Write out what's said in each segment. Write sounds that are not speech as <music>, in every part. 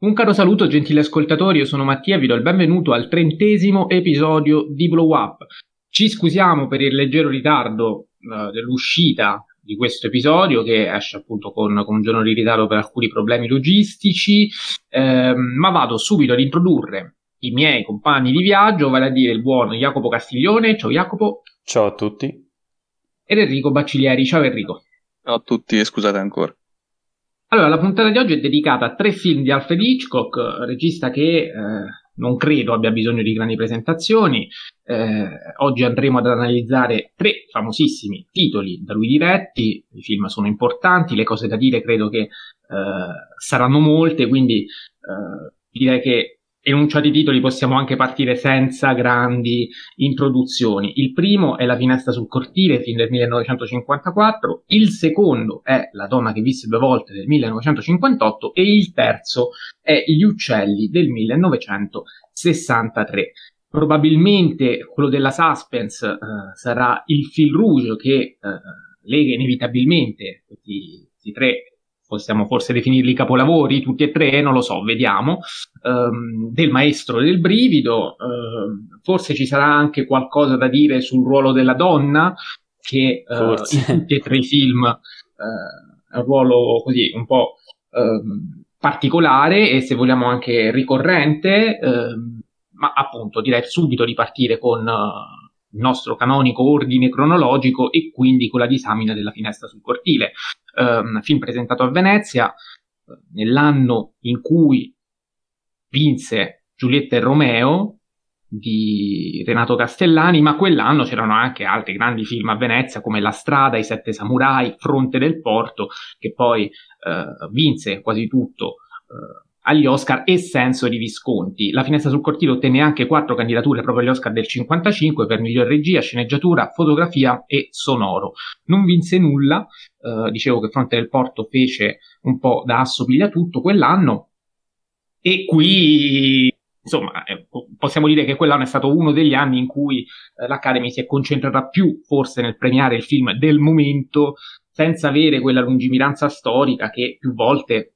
Un caro saluto gentili ascoltatori, io sono Mattia e vi do il benvenuto al trentesimo episodio di Blow Up. Ci scusiamo per il leggero ritardo uh, dell'uscita di questo episodio che esce appunto con, con, un giorno di ritardo per alcuni problemi logistici, eh, ma vado subito ad introdurre i miei compagni di viaggio, vale a dire il buon Jacopo Castiglione. Ciao Jacopo. Ciao a tutti. Ed Enrico Bacciglieri. Ciao Enrico. Ciao a tutti e scusate ancora. Allora, la puntata di oggi è dedicata a tre film di Alfred Hitchcock, regista che eh, non credo abbia bisogno di grandi presentazioni. Eh, oggi andremo ad analizzare tre famosissimi titoli da lui diretti. I film sono importanti, le cose da dire credo che eh, saranno molte, quindi eh, direi che enunciati i titoli possiamo anche partire senza grandi introduzioni. Il primo è La finestra sul cortile, film del 1954, il secondo è La donna che visse due volte del 1958 e il terzo è Gli uccelli del 1963. Probabilmente quello della suspense uh, sarà il fil rouge che uh, lega inevitabilmente questi tre possiamo forse definirli capolavori, tutti e tre, non lo so, vediamo, um, del maestro del brivido, uh, forse ci sarà anche qualcosa da dire sul ruolo della donna, che uh, in tutti e tre i film uh, è un ruolo così un po' ehm, particolare e se vogliamo anche ricorrente, ehm, ma appunto direi subito di partire con il nostro canonico ordine cronologico e quindi con la disamina della finestra sul cortile um, film presentato a Venezia nell'anno in cui vinse Giulietta e Romeo di Renato Castellani, ma quell'anno c'erano anche altri grandi film a Venezia come La strada, I sette samurai, Fronte del porto, che poi uh, vinse quasi tutto uh, agli Oscar e Senso di Visconti. La finestra sul cortile ottenne anche quattro candidature proprio agli Oscar del 55 per miglior regia, sceneggiatura, fotografia e sonoro. Non vinse nulla, eh, dicevo che Fronte del Porto fece un po' da assopiglia tutto quell'anno e qui insomma, eh, possiamo dire che quell'anno è stato uno degli anni in cui eh, l'Academy si è concentrata più forse nel premiare il film del momento, senza avere quella lungimiranza storica che più volte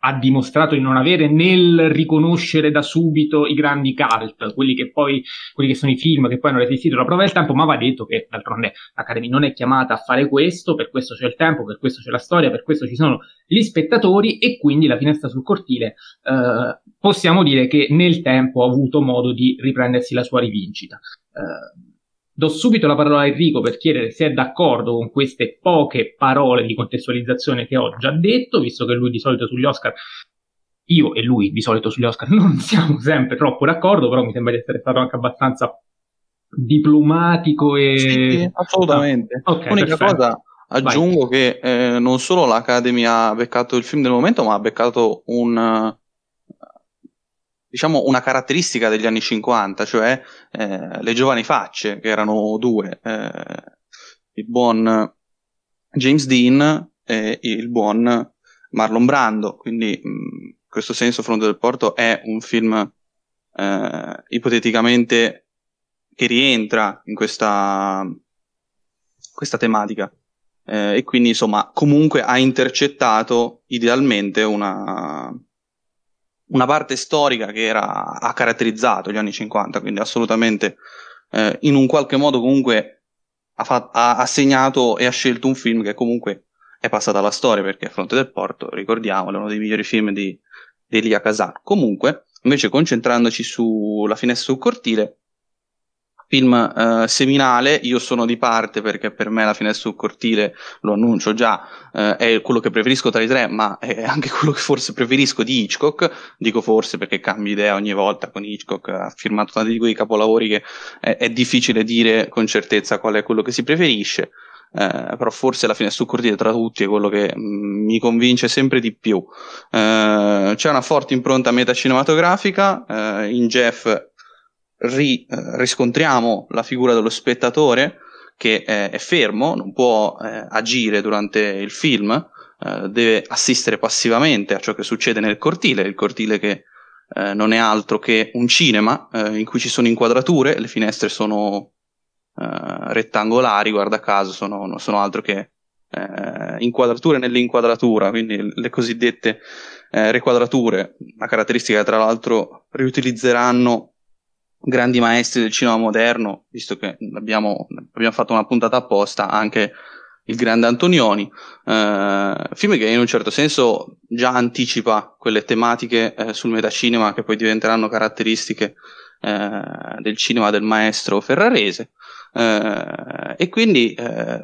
ha dimostrato di non avere nel riconoscere da subito i grandi cult, quelli che poi, quelli che sono i film che poi hanno resistito la prova del tempo, ma va detto che d'altronde l'Academy non è chiamata a fare questo, per questo c'è il tempo, per questo c'è la storia, per questo ci sono gli spettatori e quindi la finestra sul cortile eh, possiamo dire che nel tempo ha avuto modo di riprendersi la sua rivincita. Eh, Do subito la parola a Enrico per chiedere se è d'accordo con queste poche parole di contestualizzazione che ho già detto, visto che lui di solito sugli Oscar, io e lui di solito sugli Oscar <laughs> non siamo sempre troppo d'accordo, però mi sembra di essere stato anche abbastanza diplomatico e... Sì, assolutamente. Ah, okay, L'unica perfetto. cosa aggiungo Vai. che eh, non solo l'Academy ha beccato il film del momento, ma ha beccato un diciamo, una caratteristica degli anni 50, cioè eh, le giovani facce, che erano due, eh, il buon James Dean e il buon Marlon Brando. Quindi, in questo senso, Fronte del Porto è un film eh, ipoteticamente che rientra in questa, questa tematica. Eh, e quindi, insomma, comunque ha intercettato idealmente una una parte storica che era, ha caratterizzato gli anni 50, quindi assolutamente eh, in un qualche modo comunque ha, fa- ha, segnato e ha scelto un film che comunque è passato alla storia perché Fronte del Porto, ricordiamolo, è uno dei migliori film di, di Elia Kazan. Comunque, invece concentrandoci sulla finestra sul cortile, film eh, seminale, io sono di parte perché per me la finestra sul cortile, lo annuncio già, eh, è quello che preferisco tra i tre, ma è anche <laughs> quello che forse preferisco di Hitchcock, dico forse perché cambio idea ogni volta con Hitchcock, ha firmato tanti di quei capolavori che è, è difficile dire con certezza qual è quello che si preferisce. Eh, però forse la finestra sul cortile tra tutti è quello che mh, mm, mi convince sempre di più. Eh, c'è una forte impronta metacinematografica, eh, in Jeff ri, eh, riscontriamo la figura dello spettatore che eh, è fermo, non può eh, agire durante il film, eh, deve assistere passivamente a ciò che succede nel cortile, il cortile che eh, non è altro che un cinema in cui ci sono inquadrature, le finestre sono rettangolari, guarda caso, sono, non sono altro che eh, inquadrature nell'inquadratura, quindi le cosiddette eh, requadrature, una caratteristica che tra l'altro riutilizzeranno grandi maestri del cinema moderno, visto che abbiamo, abbiamo fatto una puntata apposta anche il grande Antonioni, eh, film che in un certo senso già anticipa quelle tematiche eh, sul metacinema che poi diventeranno caratteristiche eh, del cinema del maestro ferrarese. Eh, e quindi eh,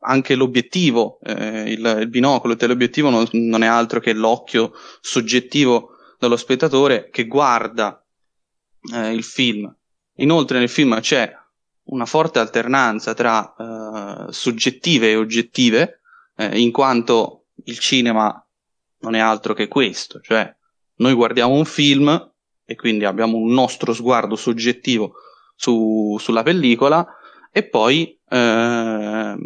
anche l'obiettivo, eh, il, il, binocolo, il teleobiettivo non, non è altro che l'occhio soggettivo dello spettatore che guarda il film. Inoltre nel film c'è una forte alternanza tra uh, soggettive e oggettive, eh, in quanto il cinema non è altro che questo, cioè noi guardiamo un film e quindi abbiamo un nostro sguardo soggettivo su, sulla pellicola e poi eh,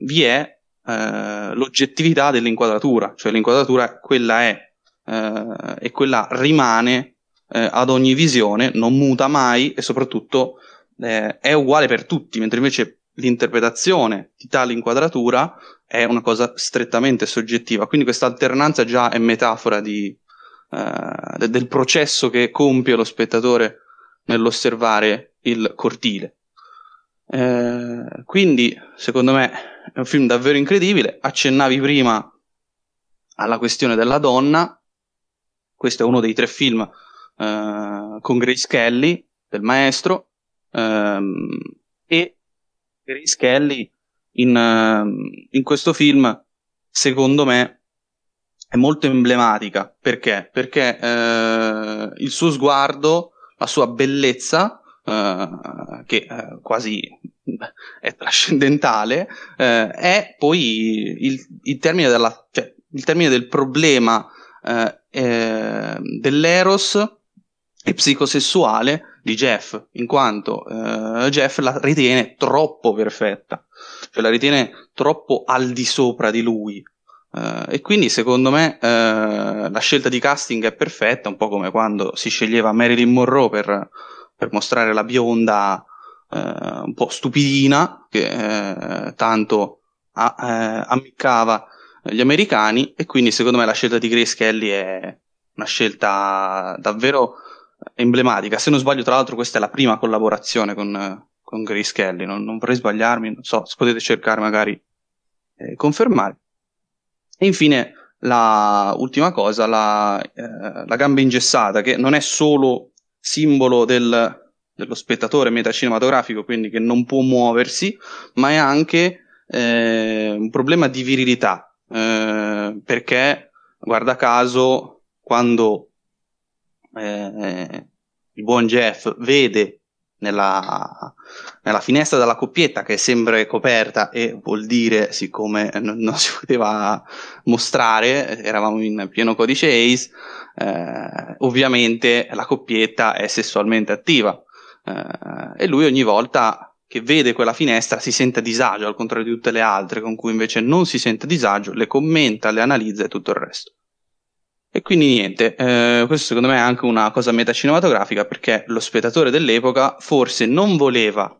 vi è eh, l'oggettività dell'inquadratura, cioè l'inquadratura quella è eh, e quella rimane eh, ad ogni visione, non muta mai e soprattutto eh, è uguale per tutti, mentre invece l'interpretazione di tale inquadratura è una cosa strettamente soggettiva. Quindi questa alternanza già è metafora di, eh, del processo che compie lo spettatore nell'osservare il cortile. Eh, quindi, secondo me, è un film davvero incredibile. Accennavi prima alla questione della donna. Questo è uno dei tre film eh, con Grace Kelly, del maestro, Um, e Grace Kelly in, uh, in, questo film, secondo me, è molto emblematica. Perché? Perché uh, il suo sguardo, la sua bellezza, uh, che eh, quasi è trascendentale, è poi il, il, termine della, cioè, il termine del problema dell'eros e psicosessuale di Jeff, in quanto eh, Jeff la ritiene troppo perfetta, cioè la ritiene troppo al di sopra di lui. Uh, e quindi secondo me uh, la scelta di casting è perfetta, un po' come quando si sceglieva Marilyn Monroe per, per mostrare la bionda uh, un po' stupidina che tanto a, ammiccava gli americani e quindi secondo me la scelta di Grace Kelly è una scelta davvero emblematica. Se non sbaglio, tra l'altro, questa è la prima collaborazione con, con Grace Kelly. Non, non, vorrei sbagliarmi, non so, se potete cercare magari eh, confermare. E infine, la ultima cosa, la, eh, la, gamba ingessata, che non è solo simbolo del, dello spettatore metacinematografico, quindi che non può muoversi, ma è anche eh, un problema di virilità. Eh, perché, guarda caso, quando eh, il buon Jeff vede nella, nella, finestra della coppietta che è sempre coperta e vuol dire, siccome non, non si poteva mostrare, eravamo in pieno codice ACE, eh, ovviamente la coppietta è sessualmente attiva eh, e lui ogni volta che vede quella finestra si sente a disagio, al contrario di tutte le altre con cui invece non si sente a disagio, le commenta, le analizza e tutto il resto. E quindi niente, eh, questo secondo me è anche una cosa metacinematografica perché lo spettatore dell'epoca forse non voleva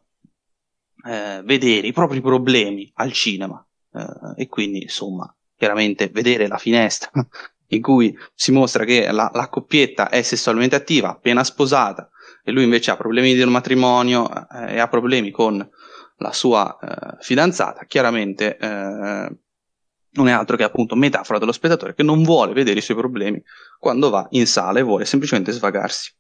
eh, vedere i propri problemi al cinema eh, e quindi insomma chiaramente vedere la finestra <laughs> in cui si mostra che la, la, coppietta è sessualmente attiva, appena sposata e lui invece ha problemi di matrimonio eh, e ha problemi con la sua eh, fidanzata, chiaramente eh, non è altro che appunto metafora dello spettatore che non vuole vedere i suoi problemi quando va in sala e vuole semplicemente svagarsi.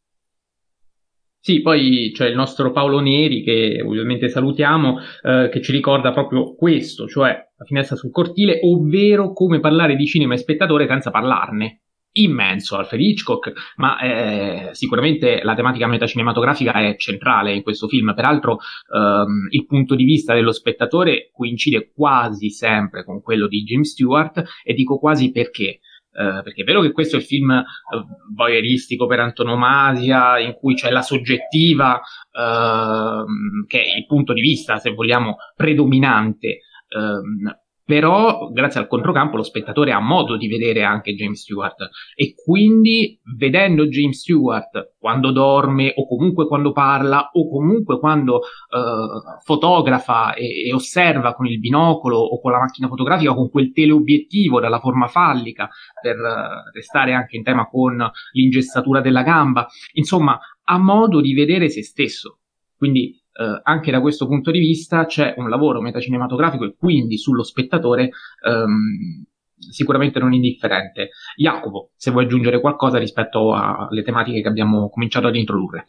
Sì, poi c'è il nostro Paolo Neri, che ovviamente salutiamo, eh, che ci ricorda proprio questo, cioè la finestra sul cortile, ovvero come parlare di cinema e spettatore senza parlarne immenso Alfred Hitchcock, ma eh, sicuramente la tematica metacinematografica è centrale in questo film. Peraltro ehm, il punto di vista dello spettatore coincide quasi sempre con quello di Jim Stewart e dico quasi perché. Uh, perché è vero che questo è il film uh, voyeuristico per antonomasia, in cui c'è la soggettiva, uh, che è il punto di vista, se vogliamo, predominante, ehm, però grazie al controcampo lo spettatore ha modo di vedere anche James Stewart. E quindi vedendo James Stewart quando dorme o comunque quando parla o comunque quando uh, fotografa e, e, osserva con il binocolo o con la macchina fotografica con quel teleobiettivo dalla forma fallica per uh, restare anche in tema con l'ingessatura della gamba insomma ha modo di vedere se stesso. Quindi eh, anche da questo punto di vista c'è un lavoro metacinematografico e quindi sullo spettatore ehm, sicuramente non indifferente. Jacopo, se vuoi aggiungere qualcosa rispetto alle tematiche che abbiamo cominciato ad introdurre.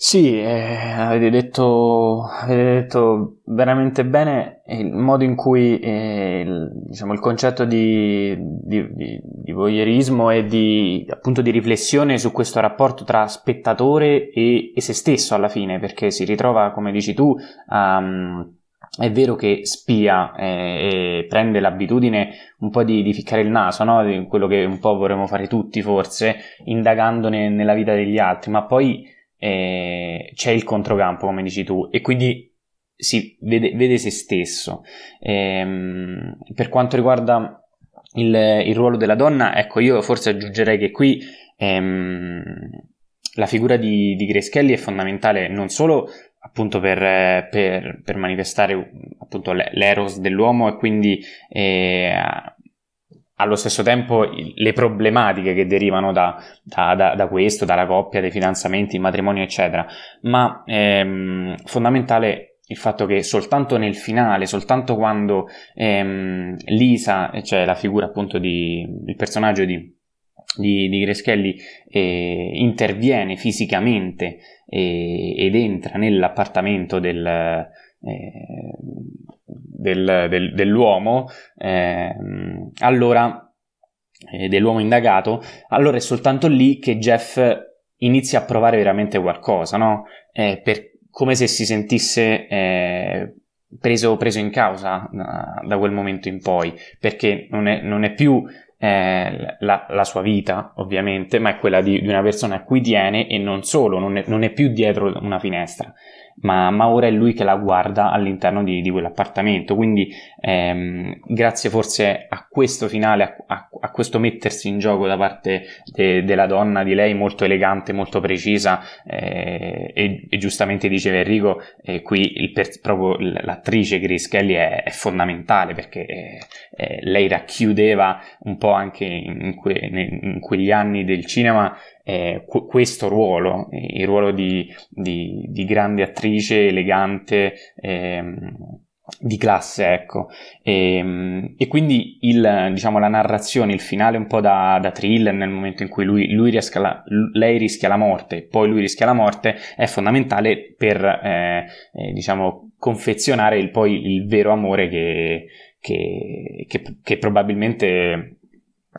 Sì, eh, avete, detto, avete, detto, veramente bene il modo in cui eh, il, diciamo, il, concetto di, di, di, di, voyeurismo e di, appunto, di riflessione su questo rapporto tra spettatore e, e se stesso alla fine, perché si ritrova, come dici tu, um, è vero che spia eh, e prende l'abitudine un po' di, di ficcare il naso, no? quello che un po' vorremmo fare tutti forse, indagandone nella vita degli altri, ma poi eh, c'è il controcampo, come dici tu, e quindi si vede, vede se stesso. Ehm, per quanto riguarda il, il, ruolo della donna, ecco, io forse aggiungerei che qui ehm, la figura di, di Grace è fondamentale non solo appunto per, per, per manifestare appunto l'eros dell'uomo e quindi eh, allo stesso tempo le problematiche che derivano da, da, da, da, questo, dalla coppia, dei fidanzamenti, il matrimonio, eccetera. Ma ehm, fondamentale il fatto che soltanto nel finale, soltanto quando ehm, Lisa, cioè la figura appunto di il personaggio di, di, di Grace Kelly, eh, interviene fisicamente eh, ed entra nell'appartamento del, eh, del, del, dell'uomo, eh, allora, eh, dell'uomo indagato, allora è soltanto lì che Jeff inizia a provare veramente qualcosa, no? Eh, per, come se si sentisse eh, preso, preso, in causa da, da, quel momento in poi, perché non è, non è più eh, la, la, sua vita, ovviamente, ma è quella di, di, una persona a cui tiene e non solo, non è, non è più dietro una finestra ma, ma, ora è lui che la guarda all'interno di, di quell'appartamento. Quindi, ehm, grazie forse a questo finale, a, a, a, questo mettersi in gioco da parte de, della donna, di lei molto elegante, molto precisa, eh, e, e, giustamente diceva Enrico, eh, qui il per, proprio l'attrice Grace Kelly è, è fondamentale perché eh, eh lei racchiudeva un po' anche in, que, in quegli anni del cinema eh, questo ruolo, il ruolo di, di, di grande attrice, elegante, ehm, di classe, ecco. E, ehm, e, quindi il, diciamo, la narrazione, il finale un po' da, da thriller nel momento in cui lui, lui rischia la, lei rischia la morte, poi lui rischia la morte, è fondamentale per, eh, eh, diciamo, confezionare il, poi il vero amore che, che, che, che probabilmente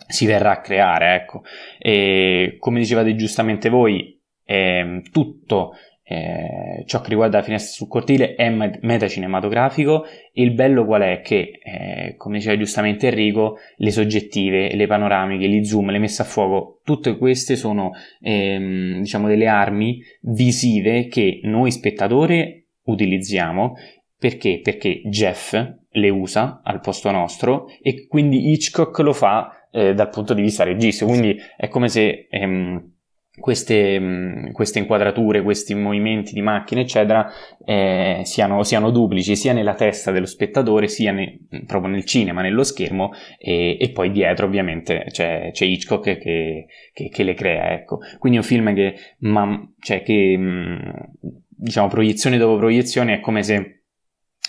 si verrà a creare, ecco. E come dicevate giustamente voi, eh, tutto eh, ciò che riguarda la finestra sul cortile è metacinematografico il bello qual è? Che, eh, come diceva giustamente Enrico, le soggettive, le panoramiche, gli zoom, le messe a fuoco, tutte queste sono ehm, diciamo delle armi visive che noi spettatori utilizziamo perché? Perché Jeff le usa al posto nostro e quindi Hitchcock lo fa eh, dal punto di vista registico, quindi è come se ehm, queste, mh, queste, inquadrature, questi movimenti di macchine, eccetera, eh, siano, siano, duplici sia nella testa dello spettatore, sia ne, proprio nel cinema, nello schermo, e, e poi dietro ovviamente c'è, c'è Hitchcock che, che, che, le crea. Ecco. Quindi è un film che, ma, cioè, che mh, diciamo, proiezione dopo proiezione è come se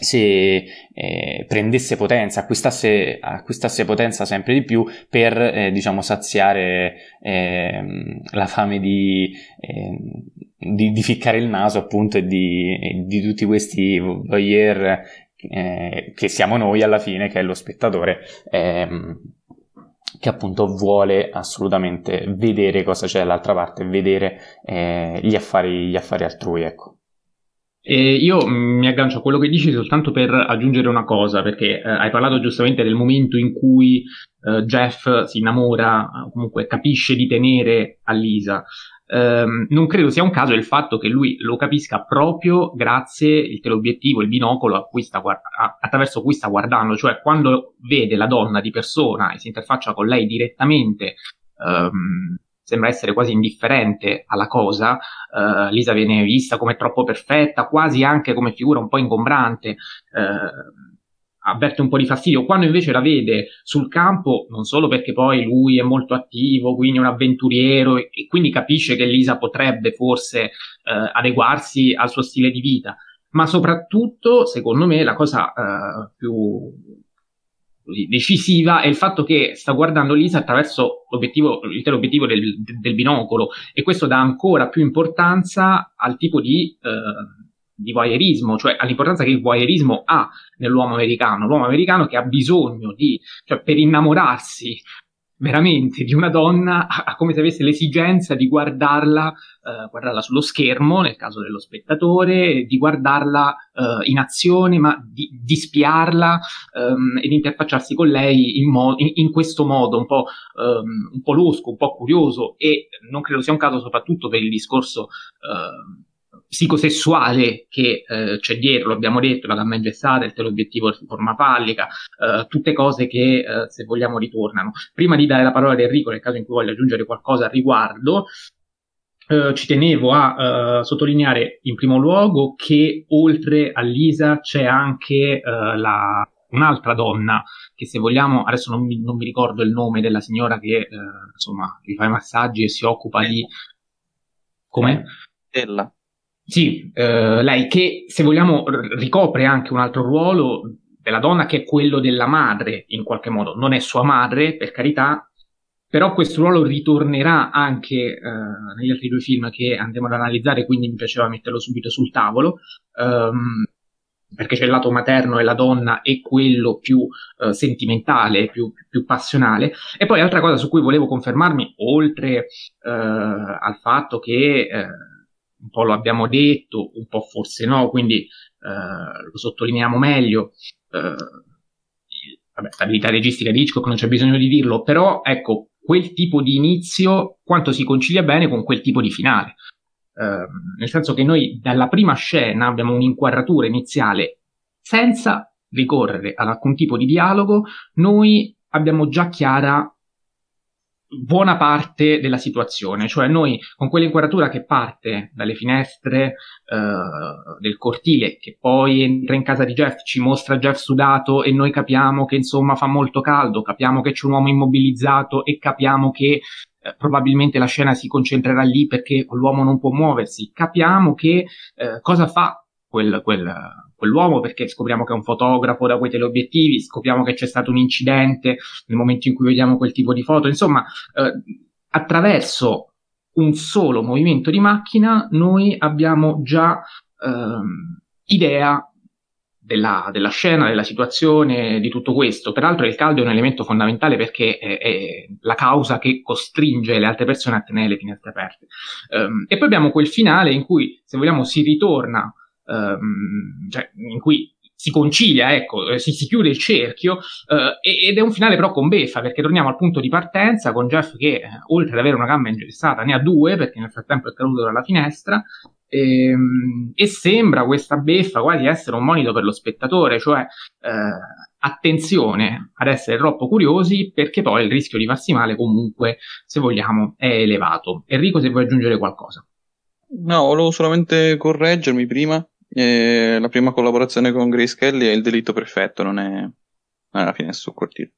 se eh, prendesse potenza, acquistasse, acquistasse, potenza sempre di più per eh, diciamo saziare eh, la fame di, ehm, di, di, ficcare il naso appunto e di, di tutti questi voyeur eh, che siamo noi alla fine, che è lo spettatore ehm, che appunto vuole assolutamente vedere cosa c'è dall'altra parte, vedere eh, gli affari, gli affari altrui, ecco. E io mi aggancio a quello che dici soltanto per aggiungere una cosa, perché eh, hai parlato giustamente del momento in cui eh, Jeff si innamora, comunque capisce di tenere a Lisa. Um, non credo sia un caso il fatto che lui lo capisca proprio grazie il teleobiettivo, il binocolo cui guarda- attraverso cui sta guardando, cioè quando vede la donna di persona e si interfaccia con lei direttamente, um, sembra essere quasi indifferente alla cosa, uh, Lisa viene vista come troppo perfetta, quasi anche come figura un po' ingombrante. Uh, avverte un po' di fastidio, quando invece la vede sul campo, non solo perché poi lui è molto attivo, quindi è un avventuriero e, e quindi capisce che Lisa potrebbe forse eh, adeguarsi al suo stile di vita, ma soprattutto, secondo me, la cosa eh, più decisiva è il fatto che sta guardando Lisa attraverso l'obiettivo, l'intero obiettivo del, del binocolo e questo dà ancora più importanza al tipo di eh, di voyeurismo, cioè all'importanza che il voyeurismo ha nell'uomo americano, l'uomo americano che ha bisogno di, cioè per innamorarsi veramente di una donna ha come se avesse l'esigenza di guardarla, eh, guardarla sullo schermo, nel caso dello spettatore, di guardarla eh, in azione, ma di, di spiarla ehm, e di interfacciarsi con lei in, mo- in, in questo modo un po', ehm, un po' losco, un po' curioso e non credo sia un caso soprattutto per il discorso eh, psicosessuale che eh, c'è dietro, lo abbiamo detto, la gamma ingessata, il teleobiettivo di forma fallica, eh, tutte cose che eh, se vogliamo ritornano. Prima di dare la parola ad Enrico, nel caso in cui voglia aggiungere qualcosa al riguardo, eh, ci tenevo a uh, sottolineare in primo luogo che oltre a Lisa c'è anche uh, la, un'altra donna che se vogliamo, adesso non mi, non mi ricordo il nome della signora che insomma gli fa i massaggi e si occupa di... Come? Stella. Sì, eh, lei che se vogliamo ricopre anche un altro ruolo della donna che è quello della madre in qualche modo, non è sua madre per carità, però questo ruolo ritornerà anche eh, negli altri due film che andiamo ad analizzare, quindi mi piaceva metterlo subito sul tavolo. Um, perché c'è il lato materno e la donna e quello più uh, sentimentale, più, più, passionale. E poi altra cosa su cui volevo confermarmi, oltre uh, al fatto che uh, un po' lo abbiamo detto, un po' forse no, quindi eh, lo sottolineiamo meglio. Eh, vabbè, stabilità registica di Hitchcock non c'è bisogno di dirlo, però ecco, quel tipo di inizio quanto si concilia bene con quel tipo di finale. Eh, nel senso che noi dalla prima scena abbiamo un'inquadratura iniziale senza ricorrere ad alcun tipo di dialogo, noi abbiamo già chiara buona parte della situazione, cioè noi con quell'inquadratura che parte dalle finestre uh, del cortile, che poi entra in casa di Jeff, ci mostra Jeff sudato e noi capiamo che insomma fa molto caldo, capiamo che c'è un uomo immobilizzato e capiamo che uh, probabilmente la scena si concentrerà lì perché l'uomo non può muoversi, capiamo che uh, cosa fa quel, quel quell'uomo perché scopriamo che è un fotografo da quei teleobiettivi, scopriamo che c'è stato un incidente nel momento in cui vediamo quel tipo di foto, insomma, eh, attraverso un solo movimento di macchina noi abbiamo già ehm, idea della, della, scena, della situazione, di tutto questo. Peraltro il caldo è un elemento fondamentale perché è, è la causa che costringe le altre persone a tenere le finestre aperte. Um, e poi abbiamo quel finale in cui, se vogliamo, si ritorna ehm, cioè, in cui si concilia, ecco, eh, si, si chiude il cerchio eh, ed è un finale però con beffa perché torniamo al punto di partenza con Jeff che eh, oltre ad avere una gamba ingessata ne ha due perché nel frattempo è caduto dalla finestra e, ehm, e sembra questa beffa quasi essere un monito per lo spettatore, cioè eh, attenzione ad essere troppo curiosi perché poi il rischio di farsi male comunque, se vogliamo, è elevato. Enrico se vuoi aggiungere qualcosa. No, volevo solamente correggermi prima e la prima collaborazione con Grace Kelly è il delitto perfetto, non è, non è la finestra sul cortile.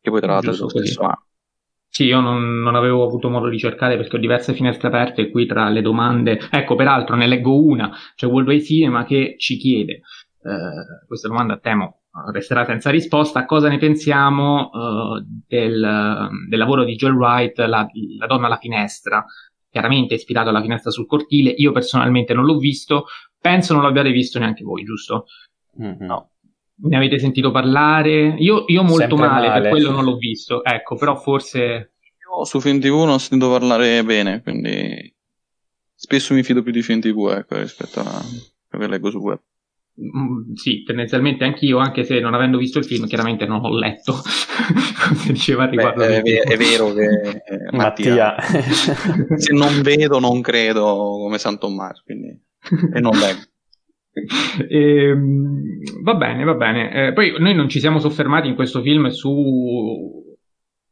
Che poi tra l'altro è lo stesso anno. Sì, io non, non, avevo avuto modo di cercare perché ho diverse finestre aperte qui tra le domande. Ecco, peraltro ne leggo una, c'è World Wide Cinema che ci chiede, eh, questa domanda temo resterà senza risposta, cosa ne pensiamo uh, del, del, lavoro di Joel Wright, la, la donna alla finestra, chiaramente ispirato alla finestra sul cortile. Io personalmente non l'ho visto, penso non l'abbiate visto neanche voi, giusto? Mm, no. Ne avete sentito parlare? Io, io molto male, male, per quello non l'ho visto, ecco, però forse... Io su Film TV non ho sentito parlare bene, quindi spesso mi fido più di Film TV ecco, rispetto a, che leggo sul web. Mm, sì, tendenzialmente anch'io, anche se non avendo visto il film, chiaramente non ho letto <laughs> cosa diceva riguardo. Beh, è, è, vero che eh, Mattia, <laughs> se non vedo, non credo come San Tommaso, quindi e non leggo. <laughs> E, ehm, va bene, va bene. Eh, poi noi non ci siamo soffermati in questo film su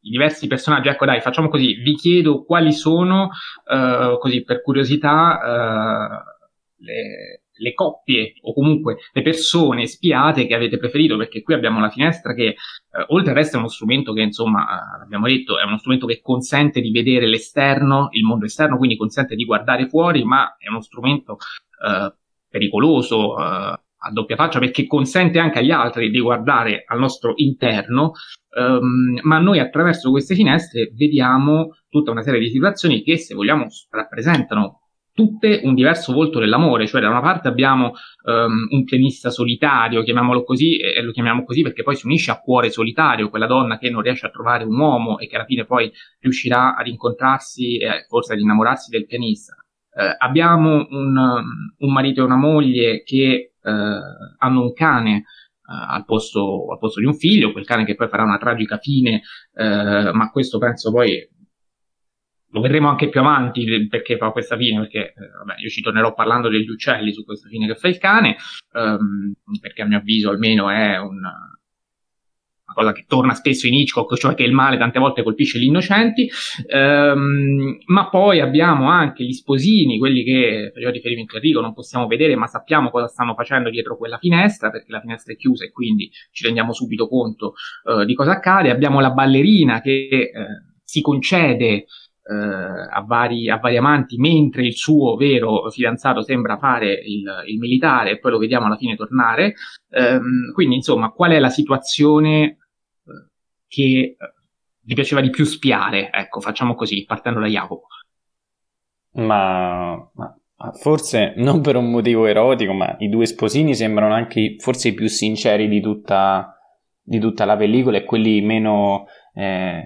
i diversi personaggi. Ecco, dai, facciamo così. Vi chiedo quali sono, uh, così per curiosità, uh, le, le, coppie o comunque le persone spiate che avete preferito, perché qui abbiamo la finestra che, uh, oltre al resto, è uno strumento che, insomma, abbiamo detto, è uno strumento che consente di vedere l'esterno, il mondo esterno, quindi consente di guardare fuori, ma è uno strumento pericoloso a doppia faccia perché consente anche agli altri di guardare al nostro interno, um, ma noi attraverso queste finestre vediamo tutta una serie di situazioni che, se vogliamo, rappresentano tutte un diverso volto dell'amore, cioè da una parte abbiamo um, un pianista solitario, chiamiamolo così, e lo chiamiamo così perché poi si unisce a cuore solitario, quella donna che non riesce a trovare un uomo e che alla fine poi riuscirà ad incontrarsi e forse ad innamorarsi del pianista. Uh, abbiamo un, un, marito e una moglie che eh, hanno un cane eh, al posto, al, posto, di un figlio, quel cane che poi farà una tragica fine, ma questo penso poi lo vedremo anche più avanti perché fa questa fine, perché eh, vabbè, io ci tornerò parlando degli uccelli su questa fine che fa il cane, ehm, perché a mio avviso almeno è un, una cosa che torna spesso in Hitchcock, cioè che il male tante volte colpisce gli innocenti, ehm, ma poi abbiamo anche gli sposini, quelli che faceva riferimento a Enrico, non possiamo vedere, ma sappiamo cosa stanno facendo dietro quella finestra, perché la finestra è chiusa e quindi ci rendiamo subito conto eh, di cosa accade. Abbiamo la ballerina che eh, si concede a, vari, a, vari, amanti, mentre il suo vero fidanzato sembra fare il, il militare e poi lo vediamo alla fine tornare. Um, quindi, insomma, qual è la situazione che gli piaceva di più spiare, ecco, facciamo così, partendo da Jacopo. Ma, ma, forse non per un motivo erotico, ma i due sposini sembrano anche forse i più sinceri di tutta, di tutta la pellicola e quelli meno, eh,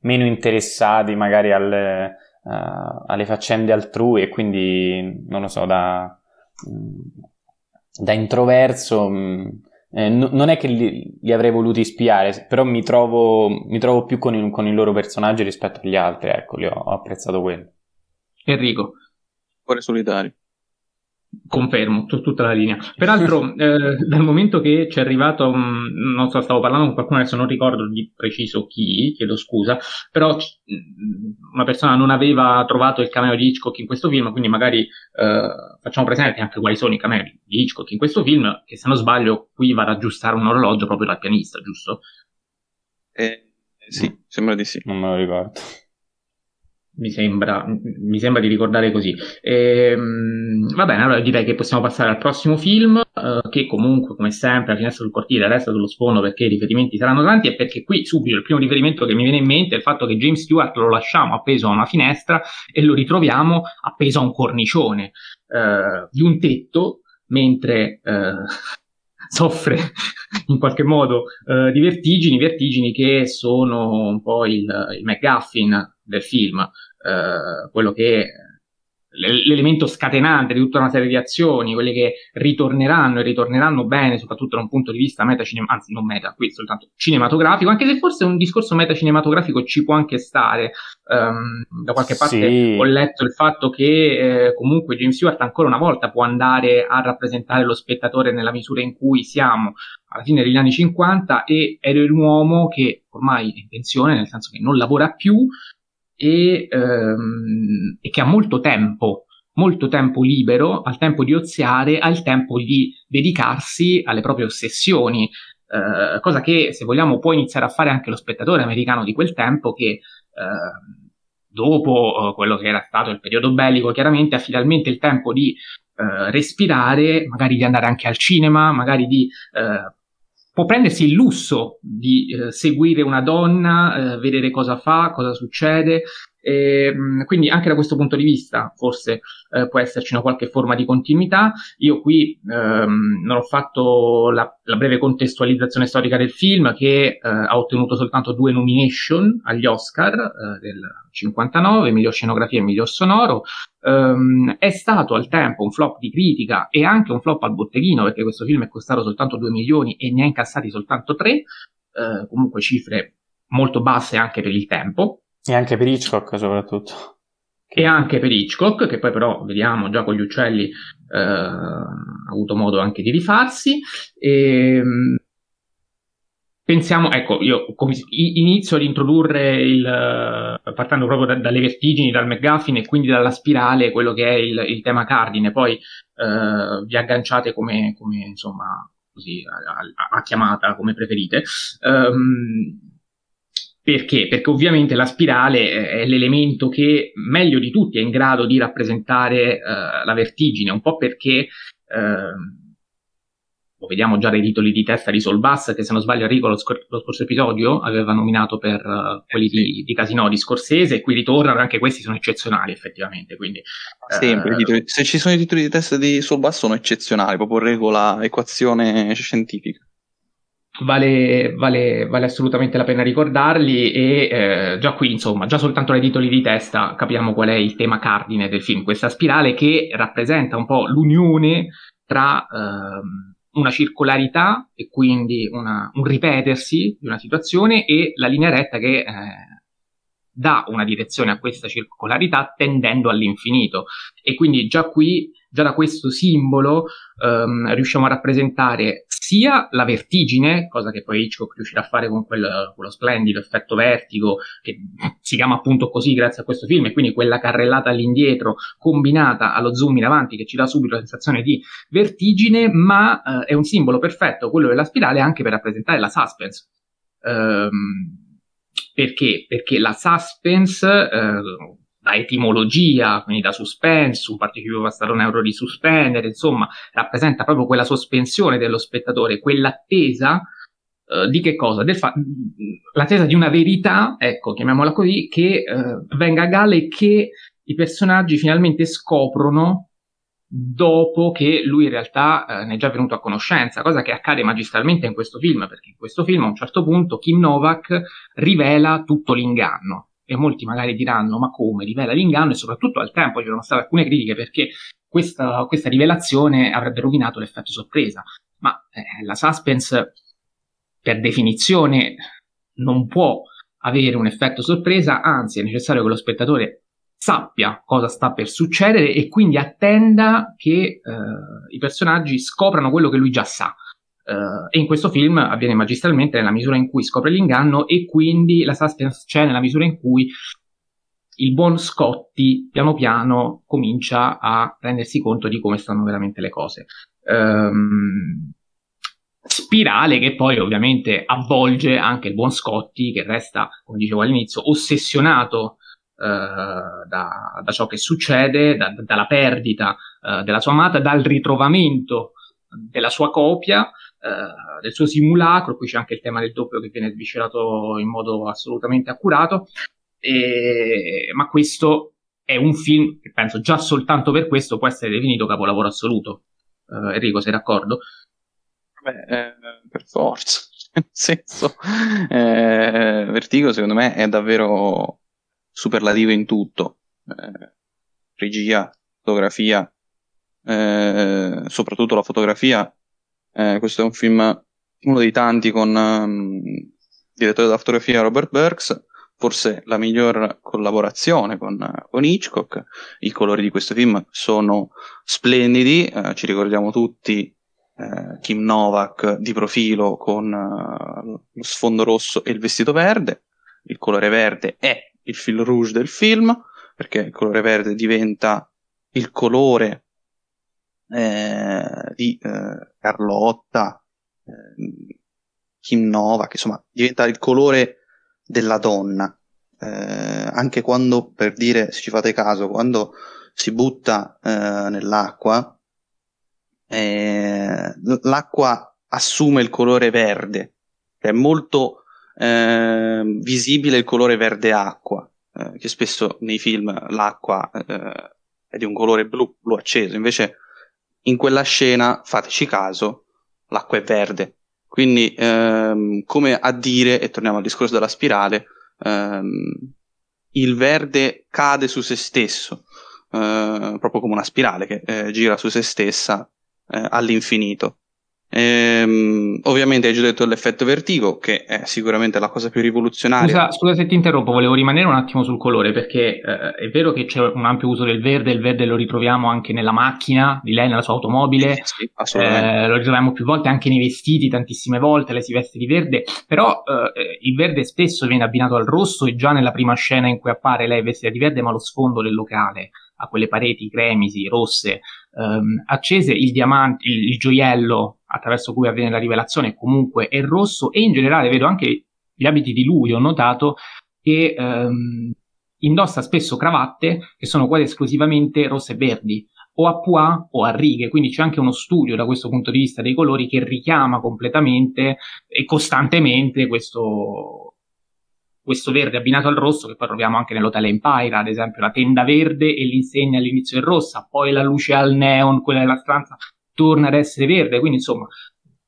meno interessati magari al, uh, alle faccende altrui e quindi, non lo so, da, da introverso... Mh, eh, no, non è che li, li, avrei voluti spiare, però mi trovo, mi trovo più con il, con il, loro personaggio rispetto agli altri, ecco, li ho, ho apprezzato quello. Enrico. Cuore solitario. Confermo, su tutta la linea. Peraltro, <laughs> eh, dal momento che ci è arrivato, um, non so, stavo parlando con qualcuno, adesso non ricordo di preciso chi, chiedo scusa, però mm, una persona non aveva trovato il cameo di Hitchcock in questo film, quindi magari eh, facciamo presente anche quali sono i cameo di Hitchcock in questo film, che se non sbaglio qui va ad aggiustare un orologio proprio dal pianista, giusto? Eh, sì, sembra di sì. Non me lo ricordo mi sembra, mi sembra di ricordare così. Ehm, va bene, allora direi che possiamo passare al prossimo film, uh, che comunque, come sempre, la finestra sul cortile resta sullo sfondo perché i riferimenti saranno tanti e perché qui subito il primo riferimento che mi viene in mente è il fatto che James Stewart lo lasciamo appeso a una finestra e lo ritroviamo appeso a un cornicione uh, di un tetto, mentre uh, <laughs> soffre in qualche modo di vertigini, vertigini che sono un po' il, il McGuffin del film, eh, quello che l'elemento scatenante di tutta una serie di azioni, quelle che ritorneranno e ritorneranno bene, soprattutto da un punto di vista meta anzi non meta, qui soltanto cinematografico, anche se forse un discorso meta cinematografico ci può anche stare. Um, da qualche parte sì. ho letto il fatto che eh, comunque James Stewart ancora una volta può andare a rappresentare lo spettatore nella misura in cui siamo alla fine degli anni 50 e era un uomo che ormai è in pensione, nel senso che non lavora più, e, ehm, e che ha molto tempo, molto tempo libero, al tempo di oziare, al tempo di dedicarsi alle proprie ossessioni, eh, cosa che se vogliamo può iniziare a fare anche lo spettatore americano di quel tempo che eh, dopo eh, quello che era stato il periodo bellico chiaramente ha finalmente il tempo di eh, respirare, magari di andare anche al cinema, magari di eh, può prendersi il lusso di eh, seguire una donna, eh, vedere cosa fa, cosa succede E, ehm, quindi anche da questo punto di vista forse eh, può esserci una qualche forma di continuità. Io qui ehm, non ho fatto la, la, breve contestualizzazione storica del film che eh, ha ottenuto soltanto due nomination agli Oscar eh, del 59, miglior scenografia e miglior sonoro. Um, è stato al tempo un flop di critica e anche un flop al botteghino perché questo film è costato soltanto 2 milioni e ne ha incassati soltanto 3, uh, comunque cifre molto basse anche per il tempo. E anche per Hitchcock soprattutto. E anche per Hitchcock, che poi però vediamo già con gli uccelli uh, ha avuto modo anche di rifarsi. E, ehm, pensiamo, ecco, io inizio ad introdurre il, partendo proprio da, dalle vertigini, dal McGuffin e quindi dalla spirale, quello che è il, il tema cardine, poi eh, vi agganciate come, come insomma, così, a, a, chiamata, come preferite. Um, perché? Perché ovviamente la spirale è l'elemento che meglio di tutti è in grado di rappresentare uh, la vertigine, un po' perché uh, lo vediamo già dai titoli di testa di Soul Bass, che se non sbaglio Enrico lo, scor- lo scorso episodio aveva nominato per uh, quelli di, di, Casino di Scorsese, e qui ritornano, anche questi sono eccezionali effettivamente. Quindi, Sempre, titoli, se ci sono i titoli di testa di Soul Bass sono eccezionali, proprio regola, equazione scientifica. Vale, vale, vale, assolutamente la pena ricordarli e eh, già qui insomma già soltanto dai titoli di testa capiamo qual è il tema cardine del film questa spirale che rappresenta un po' l'unione tra ehm, una circolarità e quindi una, un ripetersi di una situazione e la linea retta che eh, dà una direzione a questa circolarità tendendo all'infinito. E quindi già qui già da questo simbolo um, riusciamo a rappresentare sia la vertigine, cosa che poi Hitchcock riuscirà a fare con quel, quello splendido effetto vertigo, che si chiama appunto così grazie a questo film, e quindi quella carrellata all'indietro combinata allo zoom in avanti che ci dà subito la sensazione di vertigine, ma uh, è un simbolo perfetto, quello della spirale, anche per rappresentare la suspense. Um, perché? Perché la suspense, uh, da etimologia, quindi da suspenso, un participio passato euro di suspendere, insomma, rappresenta proprio quella sospensione dello spettatore, quell'attesa uh, di che cosa? Fa- l'attesa di una verità, ecco, chiamiamola così, che uh, venga a galla e che i personaggi finalmente scoprono dopo che lui in realtà eh, ne è già venuto a conoscenza, cosa che accade magistralmente in questo film, perché in questo film a un certo punto Kim Novak rivela tutto l'inganno e molti magari diranno ma come? Rivela l'inganno e soprattutto al tempo ci sono state alcune critiche perché questa, questa rivelazione avrebbe rovinato l'effetto sorpresa. Ma eh, la suspense per definizione non può avere un effetto sorpresa anzi è necessario che lo spettatore sappia cosa sta per succedere e quindi attenda che eh, i personaggi scoprano quello che lui già sa Uh, e in questo film avviene magistralmente nella misura in cui scopre l'inganno e quindi la suspense c'è nella misura in cui il buon Scotti piano piano comincia a rendersi conto di come stanno veramente le cose. Um, spirale che poi ovviamente avvolge anche il buon Scotti che resta, come dicevo all'inizio, ossessionato uh, da, da, ciò che succede, da, dalla perdita uh, della sua amata, dal ritrovamento della sua copia eh, del suo simulacro, qui c'è anche il tema del doppio che viene sviscerato in modo assolutamente accurato, e, ma questo è un film che penso già soltanto per questo può essere definito capolavoro assoluto. Uh, Enrico, sei d'accordo? Beh, eh, per forza, <laughs> nel senso, eh, Vertigo secondo me è davvero superlativo in tutto, eh, regia, fotografia, eh, soprattutto la fotografia eh, questo è un film, uno dei tanti con um, direttore della fotografia Robert Burks, forse la miglior collaborazione con, con, Hitchcock. I colori di questo film sono splendidi, eh, ci ricordiamo tutti eh, Kim Novak di profilo con uh, lo sfondo rosso e il vestito verde. Il colore verde è il fil rouge del film, perché il colore verde diventa il colore eh, di eh, Carlotta, eh, Kim Nova, che insomma diventa il colore della donna. Eh, anche quando, per dire, se ci fate caso, quando si butta eh, nell'acqua, l'acqua assume il colore verde, è molto visibile il colore verde acqua eh, che spesso nei film l'acqua eh, è di un colore blu, blu acceso, invece in quella scena, fateci caso, l'acqua è verde. Quindi, ehm, come a dire, e torniamo al discorso della spirale, ehm, il verde cade su se stesso, eh, proprio come una spirale che eh, gira su se stessa eh, all'infinito. Ehm, ovviamente hai già detto l'effetto vertigo, che è sicuramente la cosa più rivoluzionaria. Scusa, scusa se ti interrompo, volevo rimanere un attimo sul colore, perché eh, è vero che c'è un ampio uso del verde, il verde lo ritroviamo anche nella macchina di lei, nella sua automobile, sì, eh, lo ritroviamo più volte anche nei vestiti, tantissime volte, lei si veste di verde, però eh, il verde spesso viene abbinato al rosso e già nella prima scena in cui appare lei vestita di verde, ma lo sfondo del locale a quelle pareti cremisi, rosse, ehm, accese, il diamante, il, il, gioiello attraverso cui avviene la rivelazione comunque è rosso e in generale vedo anche gli abiti di lui, ho notato che ehm, indossa spesso cravatte che sono quasi esclusivamente rosse e verdi, o a pois o a righe, quindi c'è anche uno studio da questo punto di vista dei colori che richiama completamente e costantemente questo, questo verde abbinato al rosso che poi troviamo anche nell'Hotel Empire, ad esempio la tenda verde e l'insegna all'inizio è rossa, poi la luce al neon, quella della stanza, torna ad essere verde, quindi insomma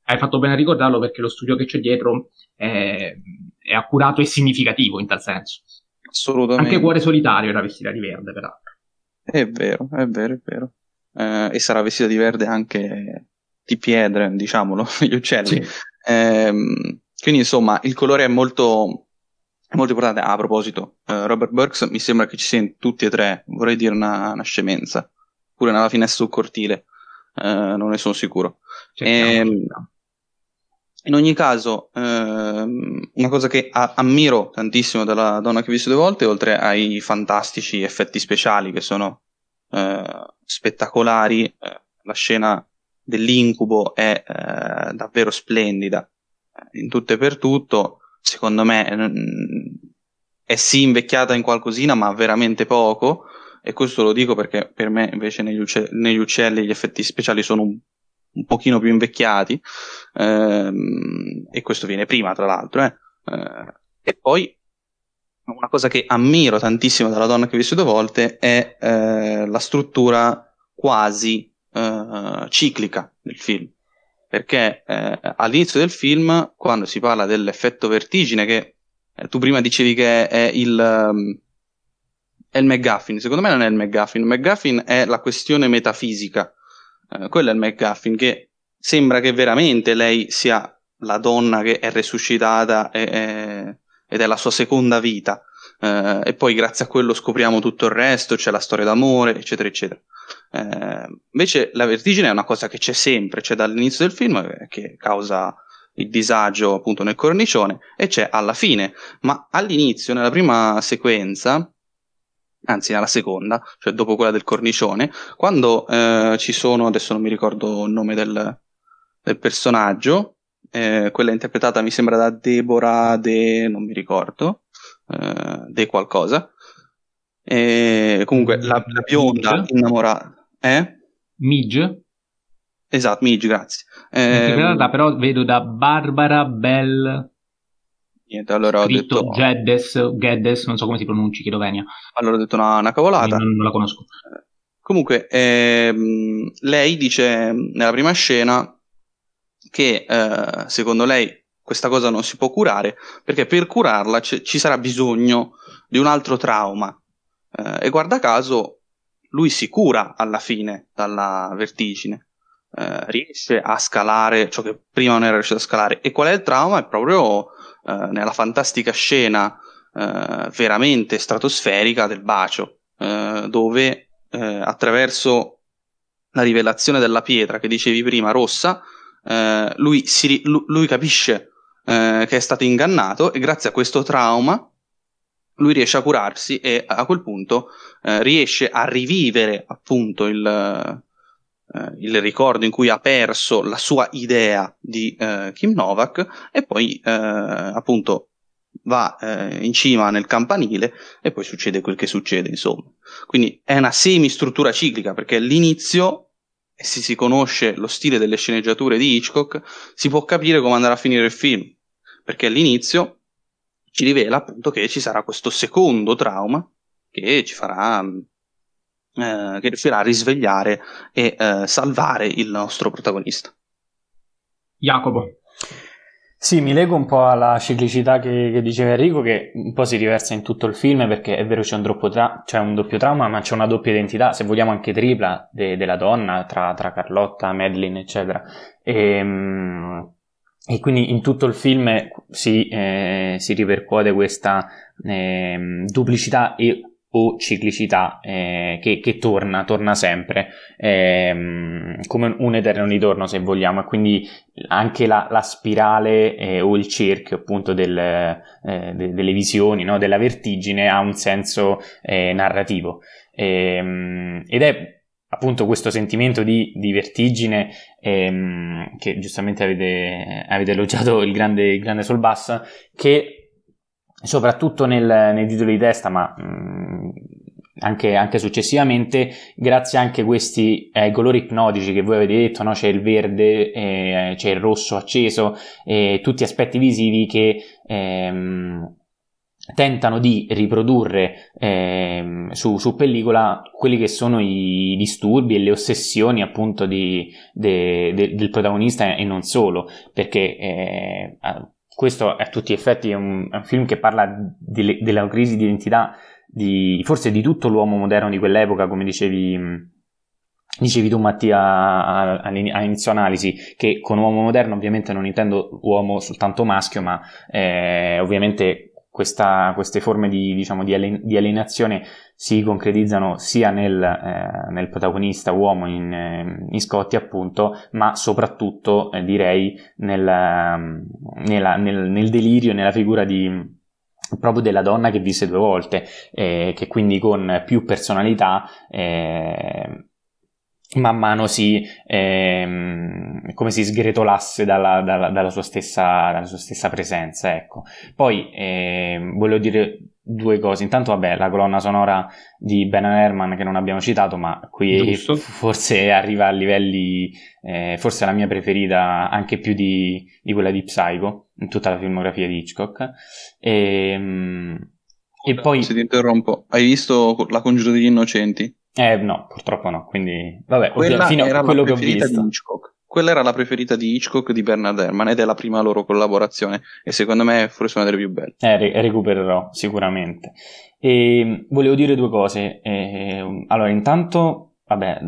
hai fatto bene a ricordarlo perché lo studio che c'è dietro è, è accurato e significativo in tal senso. Assolutamente. Anche Cuore Solitario era vestita di verde, peraltro. È vero, è vero, è vero. Eh, e sarà vestita di verde anche di pietre, diciamolo, <laughs> gli uccelli. Sì. Eh, quindi insomma il colore è molto molto importante. Ah, a proposito, uh, Robert Burks mi sembra che ci sia in tutti e tre, vorrei dire una, una scemenza, pure nella finestra sul cortile, uh, non ne sono sicuro. E, ehm, in ogni caso, uh, una cosa che a- ammiro tantissimo della donna che ho visto due volte, oltre ai fantastici effetti speciali che sono eh, spettacolari, la scena dell'incubo è davvero splendida in tutto e per tutto secondo me è sì invecchiata in qualcosina, ma veramente poco. E questo lo dico perché per me invece negli, uccelli, negli uccelli gli effetti speciali sono un, un pochino più invecchiati. Ehm, e questo viene prima, tra l'altro. Eh. Eh, e poi una cosa che ammiro tantissimo dalla donna che ho visto due volte è eh, la struttura quasi eh, ciclica del film perché eh, all'inizio del film, quando si parla dell'effetto vertigine, che eh, tu prima dicevi che è il, um, è il McGuffin, secondo me non è il McGuffin, il McGuffin è la questione metafisica, eh, quello è il McGuffin, che sembra che veramente lei sia la donna che è resuscitata e, e, ed è la sua seconda vita, eh, e poi grazie a quello scopriamo tutto il resto, c'è la storia d'amore, eccetera, eccetera. Eh, invece la vertigine è una cosa che c'è sempre, c'è dall'inizio del film, eh, che causa il disagio appunto nel cornicione, e c'è alla fine, ma all'inizio, nella prima sequenza, anzi nella seconda, cioè dopo quella del cornicione, quando eh, ci sono, adesso non mi ricordo il nome del, del personaggio, eh, quella interpretata mi sembra da Deborah De, non mi ricordo, eh, De qualcosa, e comunque la, la bionda Midge. innamorata. Eh? Midge? Esatto, Midge, grazie. Eh, però vedo da Barbara Bell. Niente, allora ho detto. Geddes, Geddes, non so come si pronunci, chiedo venia. Allora ho detto una, una cavolata. Non, non, la conosco. Comunque, ehm, lei dice nella prima scena che eh, secondo lei questa cosa non si può curare perché per curarla c- ci sarà bisogno di un altro trauma eh, e guarda caso, lui si cura alla fine dalla vertigine. Eh, riesce a scalare ciò che prima non era riuscito a scalare. E qual è il trauma? È proprio eh, nella fantastica scena eh, veramente stratosferica del bacio, eh, dove eh, attraverso la rivelazione della pietra che dicevi prima, rossa, lui, si, lui, capisce che è stato ingannato e grazie a questo trauma lui riesce a curarsi e a quel punto riesce a rivivere appunto il, eh, il, ricordo in cui ha perso la sua idea di eh, Kim Novak e poi eh, appunto va eh, in cima nel campanile e poi succede quel che succede insomma. Quindi è una semi-struttura ciclica perché all'inizio se si conosce lo stile delle sceneggiature di Hitchcock si può capire come andrà a finire il film perché all'inizio ci rivela appunto che ci sarà questo secondo trauma che ci farà eh, che riuscirà a risvegliare e eh, salvare il nostro protagonista. Jacopo. Sì, mi leggo un po' alla ciclicità che, che, diceva Enrico, che un po' si riversa in tutto il film, perché è vero c'è un, tra- c'è un doppio trauma, ma c'è una doppia identità, se vogliamo anche tripla, de- della donna, tra, tra, Carlotta, Madeline, eccetera. E, ehm, e, quindi in tutto il film si, eh, si ripercuote questa eh, duplicità e o ciclicità eh, che, che, torna, torna sempre ehm, come un eterno ritorno se vogliamo e quindi anche la, la spirale eh, o il cerchio appunto del, eh, de, delle visioni, no? della vertigine ha un senso eh, narrativo ehm, ed è appunto questo sentimento di, di vertigine ehm, che giustamente avete, avete elogiato il grande, il grande Solbassa che soprattutto nel, nei titoli di testa, ma mh, mm, anche, anche, successivamente, grazie anche a questi ai colori ipnotici che voi avete detto, no? c'è il verde, eh, c'è il rosso acceso, eh, tutti aspetti visivi che ehm, tentano di riprodurre ehm, su, su, pellicola quelli che sono i disturbi e le ossessioni appunto di, de, de, del protagonista e non solo, perché questo a tutti gli effetti è un, è un film che parla di, della crisi di identità di, forse di tutto l'uomo moderno di quell'epoca, come dicevi, dicevi tu Mattia all'inizio analisi, che con uomo moderno ovviamente non intendo uomo soltanto maschio, ma eh, ovviamente questa, queste forme di, diciamo, di, alienazione si concretizzano sia nel, eh, nel protagonista uomo in, eh, in, Scotti, appunto, ma soprattutto eh, direi nel, ehm, nella, nel, nel, delirio, nella figura di proprio della donna che visse due volte, eh, che quindi con più personalità eh, man mano si, ehm, come si sgretolasse dalla, dalla, dalla, sua stessa, dalla, sua stessa, presenza. Ecco. Poi ehm, volevo dire due cose. Intanto, vabbè, la colonna sonora di Ben Herman che non abbiamo citato, ma qui Giusto. forse arriva a livelli, eh, forse la mia preferita anche più di, di, quella di Psycho, in tutta la filmografia di Hitchcock. E, ehm, e poi... Se ti interrompo, hai visto La congiuro degli innocenti? Eh no, purtroppo no, quindi vabbè, Quella fino a quello che ho visto. Quella era la preferita di Hitchcock di Bernard Herrmann ed è la prima loro collaborazione e secondo me è forse una delle più belle. Eh, re- recupererò sicuramente. E volevo dire due cose. Eh, allora, intanto, vabbè,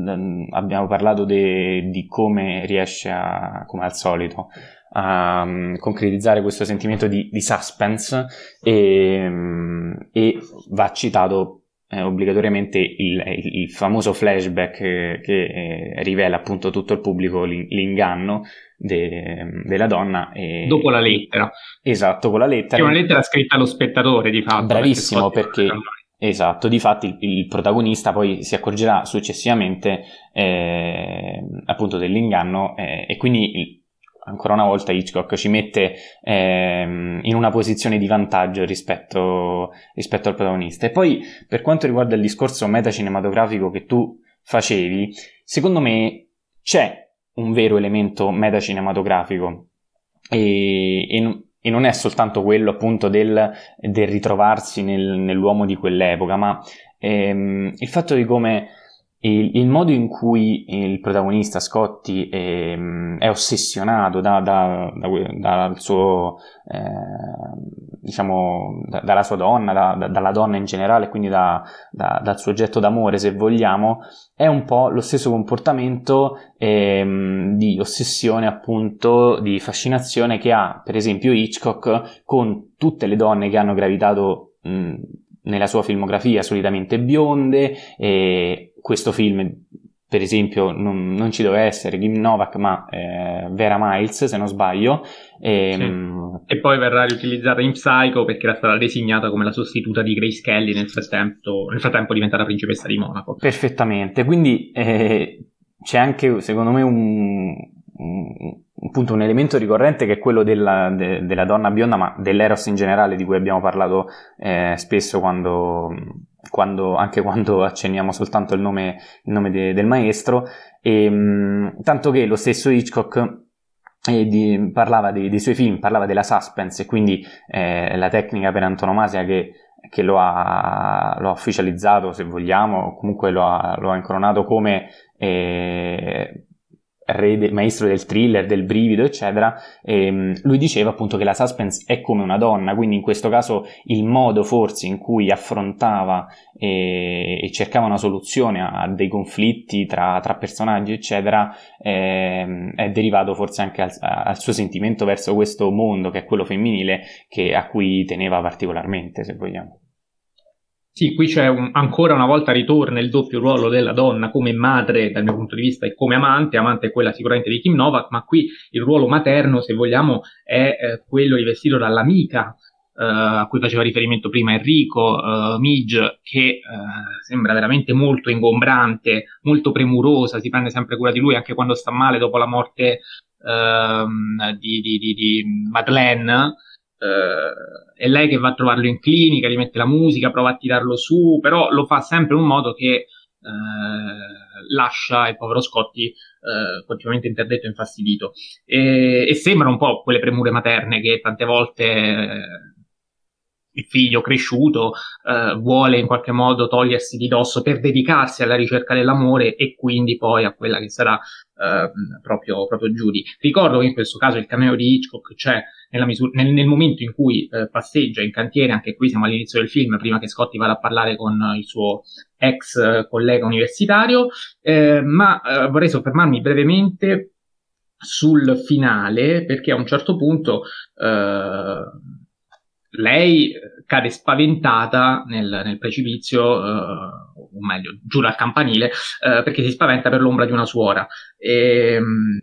abbiamo parlato de- di come riesce a, come al solito, a um, concretizzare questo sentimento di, di suspense e, um, e va citato eh, obbligatoriamente il, il, famoso flashback che, che eh, rivela appunto tutto il pubblico l'inganno de, della donna. E, Dopo la lettera. Esatto, con la lettera. Che è una lettera scritta allo spettatore di fatto. Bravissimo perché... perché esatto, di fatto il, il, protagonista poi si accorgerà successivamente eh, appunto dell'inganno eh, e quindi ancora una volta Hitchcock ci mette ehm, in una posizione di vantaggio rispetto, rispetto, al protagonista. E poi per quanto riguarda il discorso metacinematografico che tu facevi, secondo me c'è un vero elemento metacinematografico e, e, e non è soltanto quello appunto del, del ritrovarsi nel, nell'uomo di quell'epoca, ma ehm, il fatto di come il, il, modo in cui il protagonista Scotti è, ehm, è ossessionato da, da, da, suo, eh, diciamo, dalla sua donna, dalla donna in generale, quindi dal suo oggetto d'amore, se vogliamo, è un po' lo stesso comportamento eh, di ossessione, appunto, di fascinazione che ha, per esempio, Hitchcock con tutte le donne che hanno gravitato mh, nella sua filmografia, solitamente bionde, e questo film, per esempio, non, non ci doveva essere Kim Novak, ma eh, Vera Miles, se non sbaglio. E, sì. Ehm, e, poi verrà riutilizzata in Psycho perché era stata designata come la sostituta di Grace Kelly nel frattempo, nel frattempo diventata principessa di Monaco. Perfettamente, quindi eh, c'è anche, secondo me, un, un, appunto un elemento ricorrente che è quello della, de, della donna bionda, ma dell'Eros in generale, di cui abbiamo parlato eh, spesso quando quando, anche quando <laughs> accenniamo soltanto il nome, il nome de, del maestro, e, ehm, mh, tanto che lo stesso Hitchcock e di, parlava dei, dei, suoi film, parlava della suspense e quindi eh, la tecnica per antonomasia che, che lo, ha, lo, ha, ufficializzato, se vogliamo, comunque lo ha, lo ha incoronato come eh, re del, maestro del thriller, del brivido, eccetera, ehm, lui diceva appunto che la suspense è come una donna, quindi in questo caso il modo forse in cui affrontava e, e cercava una soluzione a, dei conflitti tra, tra personaggi, eccetera, ehm, è derivato forse anche al, al, suo sentimento verso questo mondo che è quello femminile che, a cui teneva particolarmente, se vogliamo. Sì, qui c'è un, ancora una volta ritorna il doppio ruolo della donna come madre dal mio punto di vista e come amante, amante è quella sicuramente di Kim Novak, ma qui il ruolo materno, se vogliamo, è eh, quello rivestito dall'amica eh, a cui faceva riferimento prima Enrico, eh, Midge, che eh, sembra veramente molto ingombrante, molto premurosa, si prende sempre cura di lui anche quando sta male dopo la morte ehm, di, di, di, di Madeleine è lei che va a trovarlo in clinica, gli mette la musica, prova a tirarlo su, però lo fa sempre in un modo che eh, lascia il povero Scotti eh, continuamente interdetto e infastidito. E, e sembra un po' quelle premure materne che tante volte eh, il figlio cresciuto eh, vuole in qualche modo togliersi di dosso per dedicarsi alla ricerca dell'amore e quindi poi a quella che sarà eh, proprio, proprio Judy. Ricordo che in questo caso il cameo di Hitchcock c'è misura, nel, nel, momento in cui eh, passeggia in cantiere, anche qui siamo all'inizio del film, prima che Scotty vada a parlare con il suo ex eh, collega universitario, eh, ma eh, vorrei soffermarmi brevemente sul finale perché a un certo punto eh, lei cade spaventata nel, nel precipizio, uh, o meglio, giù dal campanile, uh, perché si spaventa per l'ombra di una suora. E, um,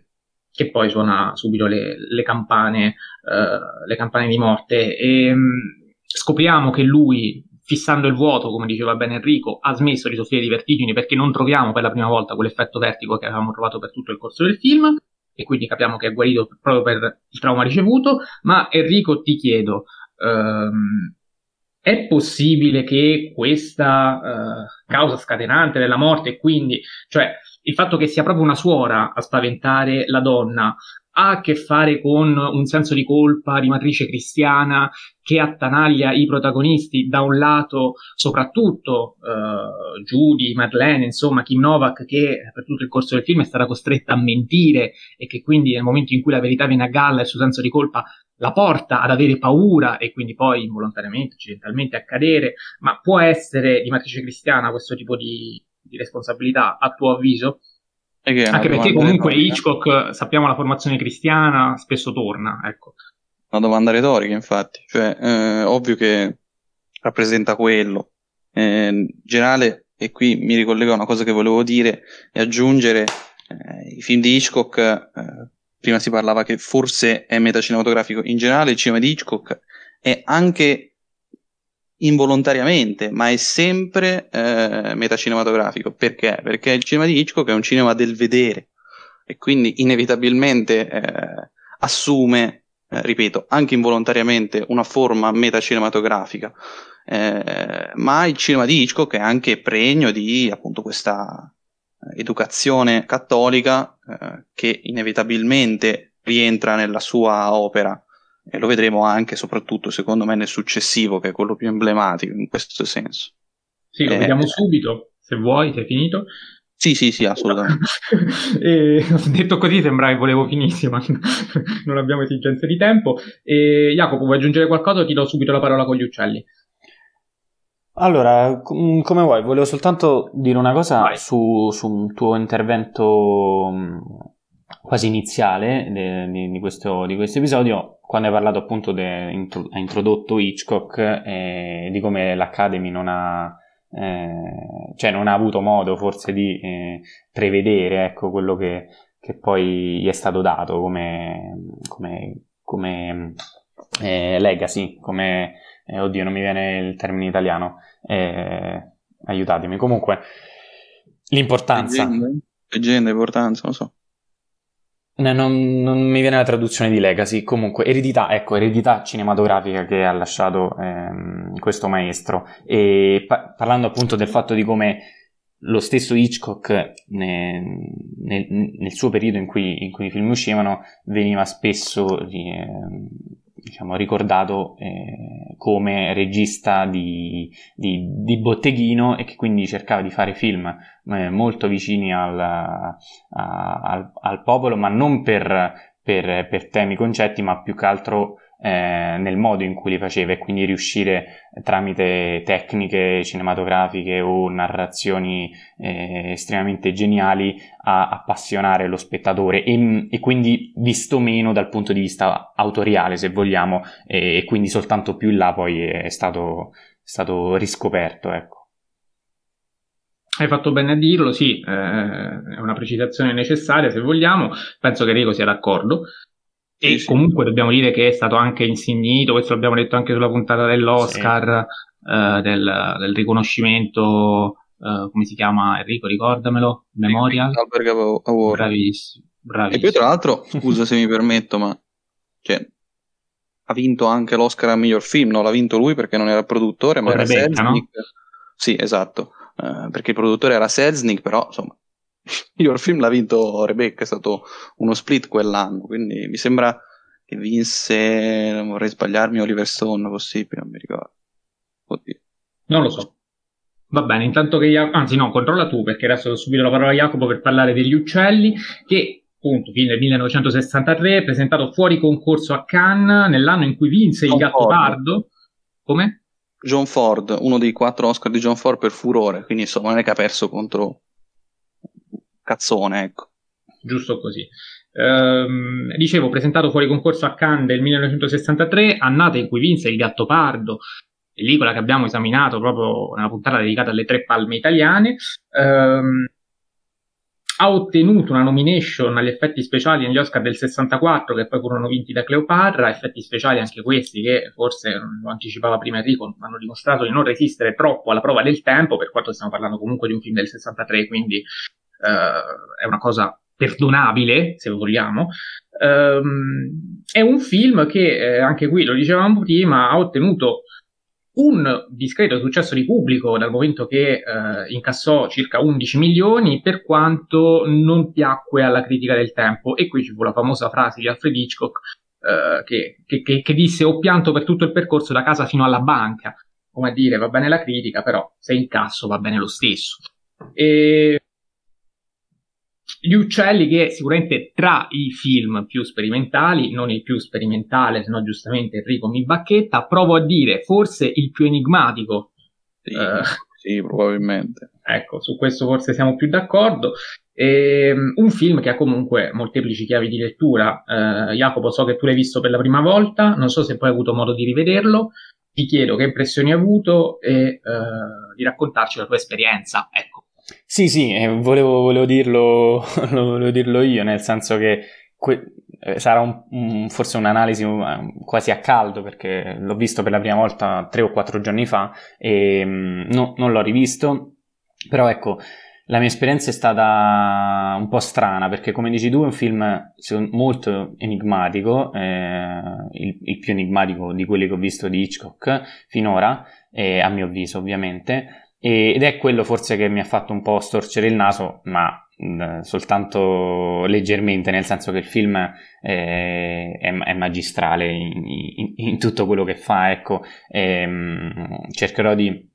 che poi suona subito le, le campane, uh, le campane di morte. E um, scopriamo che lui, fissando il vuoto, come diceva bene Enrico, ha smesso di soffrire di vertigini perché non troviamo per la prima volta quell'effetto vertigo che avevamo trovato per tutto il corso del film. E quindi capiamo che è guarito proprio per il trauma ricevuto. Ma Enrico, ti chiedo, Um, è possibile che questa uh, causa scatenante della morte, quindi, cioè, il fatto che sia proprio una suora a spaventare la donna, ha a che fare con un senso di colpa di matrice cristiana che attanaglia i protagonisti, da un lato soprattutto uh, Judy, Madeleine, insomma Kim Novak che per tutto il corso del film è stata costretta a mentire e che quindi nel momento in cui la verità viene a galla il suo senso di colpa la porta ad avere paura e quindi poi involontariamente, accidentalmente a cadere, ma può essere di matrice cristiana questo tipo di, di responsabilità a tuo avviso? Anche perché comunque retorica. Hitchcock, sappiamo la formazione cristiana, spesso torna, ecco. Una domanda retorica, infatti, cioè, eh, ovvio che rappresenta quello. Eh, in generale, e qui mi ricollego a una cosa che volevo dire e aggiungere, eh, i film di Hitchcock eh, prima si parlava che forse è metacinematografico, in generale il cinema di Hitchcock è anche involontariamente, ma è sempre eh, metacinematografico. Perché? Perché il cinema di Hitchcock è un cinema del vedere e quindi inevitabilmente eh, assume, eh, ripeto, anche involontariamente una forma metacinematografica. Eh, ma il cinema di Hitchcock è anche pregno di appunto questa educazione cattolica eh, che inevitabilmente rientra nella sua opera e lo vedremo anche soprattutto secondo me nel successivo che è quello più emblematico in questo senso. Sì, lo eh, vediamo subito, se vuoi, sei finito. Sì, sì, sì, assolutamente. <laughs> e, detto così sembra che volevo finissimo, <laughs> non abbiamo esigenze di tempo. E, Jacopo, vuoi aggiungere qualcosa o ti do subito la parola con gli uccelli? Allora, com- come vuoi, volevo soltanto dire una cosa su, su, un tuo intervento quasi iniziale de- di, di, questo, di, questo, episodio, quando hai parlato appunto, de- hai introdotto Hitchcock e di come l'Academy non ha, eh, cioè non ha avuto modo forse di eh, prevedere ecco, quello che, che, poi gli è stato dato come, come, come eh, legacy, come eh, oddio non mi viene il termine italiano, eh, aiutatemi. Comunque, l'importanza... Leggenda, importanza, non so. No, non, non, mi viene la traduzione di legacy, comunque eredità, ecco, eredità cinematografica che ha lasciato ehm, questo maestro. E pa- parlando appunto del fatto di come lo stesso Hitchcock nel, nel, nel suo periodo in cui, in cui, i film uscivano veniva spesso eh, diciamo, ricordato eh, come regista di, di, di, botteghino e che quindi cercava di fare film eh, molto vicini al, a, al, al, popolo, ma non per, per, per temi, concetti, ma più che altro eh, nel modo in cui li faceva e quindi riuscire tramite tecniche cinematografiche o narrazioni eh, estremamente geniali a appassionare lo spettatore e, e, quindi visto meno dal punto di vista autoriale se vogliamo e, e quindi soltanto più in là poi è stato, è stato riscoperto ecco. Hai fatto bene a dirlo, sì, eh, è una precisazione necessaria se vogliamo, penso che Enrico sia d'accordo. E sì, comunque sì. dobbiamo dire che è stato anche insignito, questo l'abbiamo detto anche sulla puntata dell'Oscar, sì. eh, del, del, riconoscimento, eh, come si chiama Enrico, ricordamelo, Memorial? Alberg Award. Bravissimo, bravissimo. E poi tra l'altro, scusa se mi permetto, ma cioè, ha vinto anche l'Oscar a miglior film, no? L'ha vinto lui perché non era produttore, ma era Rebecca, Selznick. No? Sì, esatto, uh, perché il produttore era Selznick, però insomma miglior film l'ha vinto Rebecca, è stato uno split quell'anno, quindi mi sembra che vinse, non vorrei sbagliarmi, Oliver Stone, possibile, non mi ricordo. Oddio. Non lo so. Va bene, intanto che Jacopo, anzi no, controlla tu perché adesso do subito la parola a Jacopo per parlare degli uccelli che appunto film del 1963 presentato fuori concorso a Cannes nell'anno in cui vinse John il Gattopardo. Come? John Ford, uno dei quattro Oscar di John Ford per furore, quindi insomma non è che ha perso contro cazzone, ecco. Giusto così. Ehm, dicevo, presentato fuori concorso a Cannes del 1963, annata in cui vinse il Gattopardo, pellicola che abbiamo esaminato proprio nella puntata dedicata alle tre palme italiane. Ehm, ha ottenuto una nomination agli effetti speciali negli Oscar del 64 che poi furono vinti da Cleopatra, effetti speciali anche questi che forse lo anticipava prima Enrico, hanno dimostrato di non resistere troppo alla prova del tempo, per quanto stiamo parlando comunque di un film del 63, quindi eh, è una cosa perdonabile, se vogliamo. Um, è un film che, eh, anche qui lo dicevamo prima, ha ottenuto un discreto successo di pubblico dal momento che eh, incassò circa 11 milioni, per quanto non piacque alla critica del tempo. E qui ci fu la famosa frase di Alfred Hitchcock eh, che, che, che, disse: Ho pianto per tutto il percorso da casa fino alla banca. Come a dire, va bene la critica, però se incasso va bene lo stesso. E gli uccelli che sicuramente tra i film più sperimentali, non il più sperimentale, se no giustamente Enrico mi bacchetta, provo a dire forse il più enigmatico. Sì, uh, sì probabilmente. Ecco, su questo forse siamo più d'accordo. E, um, un film che ha comunque molteplici chiavi di lettura. Uh, Jacopo, so che tu l'hai visto per la prima volta, non so se poi hai avuto modo di rivederlo. Ti chiedo che impressioni hai avuto e uh, di raccontarci la tua esperienza. Ecco. Sì, sì, eh, volevo, volevo, dirlo, <laughs> volevo, dirlo, io, nel senso che que- eh, sarà un, un, forse un'analisi quasi a caldo perché l'ho visto per la prima volta tre o quattro giorni fa e mm, no, non l'ho rivisto, però ecco, la mia esperienza è stata un po' strana perché come dici tu è un film molto enigmatico, eh, il, il, più enigmatico di quelli che ho visto di Hitchcock finora, eh, a mio avviso ovviamente, ed è quello forse che mi ha fatto un po' storcere il naso, ma mh, soltanto leggermente, nel senso che il film eh, è, è, magistrale in, in, in, tutto quello che fa, ecco, e, mh, cercherò di,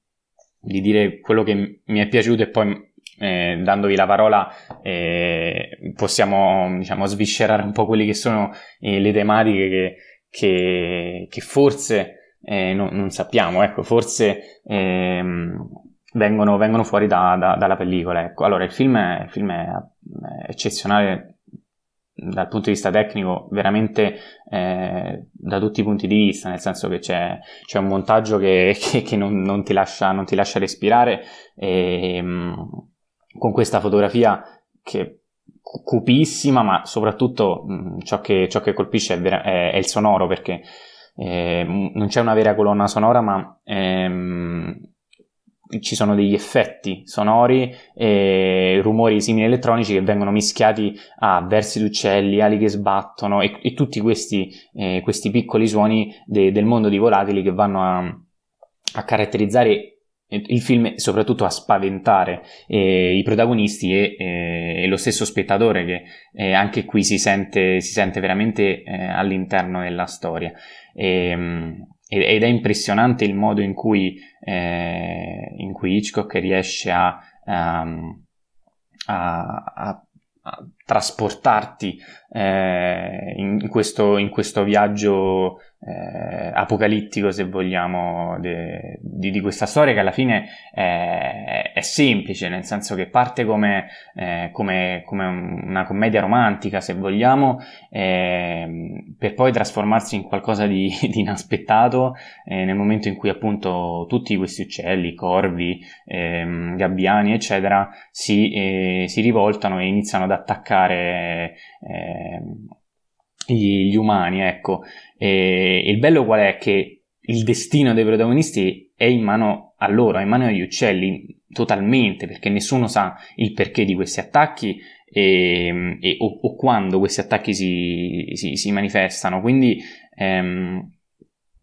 di, dire quello che mi è piaciuto e poi eh, dandovi la parola eh, possiamo diciamo, sviscerare un po' quelle che sono eh, le tematiche che, che, che forse eh, no, non sappiamo, ecco, forse ehm, vengono, vengono fuori da, da, dalla pellicola. Ecco. Allora, il film, è, il film è, eccezionale dal punto di vista tecnico veramente eh, da tutti i punti di vista, nel senso che c'è, c'è un montaggio che, <laughs> che, che non, non, ti lascia, non, ti lascia, respirare e, mh, con questa fotografia che cupissima, ma soprattutto mh, ciò, che, ciò, che, colpisce è, vera- è, è il sonoro perché eh, non c'è una vera colonna sonora, ma ehm, ci sono degli effetti sonori e rumori simili elettronici che vengono mischiati a versi d'uccelli, ali che sbattono e, e tutti questi, eh, questi, piccoli suoni de, del mondo dei volatili che vanno a, a caratterizzare il film soprattutto a spaventare eh, i protagonisti e, eh, e, lo stesso spettatore che eh, anche qui si sente, si sente veramente eh, all'interno della storia. E, ehm, ed è impressionante il modo in cui, eh, in cui Hitchcock riesce a, um, a, a trasportarti eh, in, questo, in, questo, viaggio eh, apocalittico, se vogliamo, de, di, di, questa storia che alla fine è, è, semplice, nel senso che parte come, eh, come, come una commedia romantica, se vogliamo, ehm, per poi trasformarsi in qualcosa di, <laughs> di inaspettato eh, nel momento in cui appunto tutti questi uccelli, corvi, ehm, gabbiani, eccetera, si, eh, si, rivoltano e iniziano ad attaccare ehm, gli, gli umani, ecco. E il bello qual è? Che il destino dei protagonisti è in mano a loro, è in mano agli uccelli totalmente, perché nessuno sa il perché di questi attacchi e, e, o, o, quando questi attacchi si, si, si manifestano. Quindi ehm,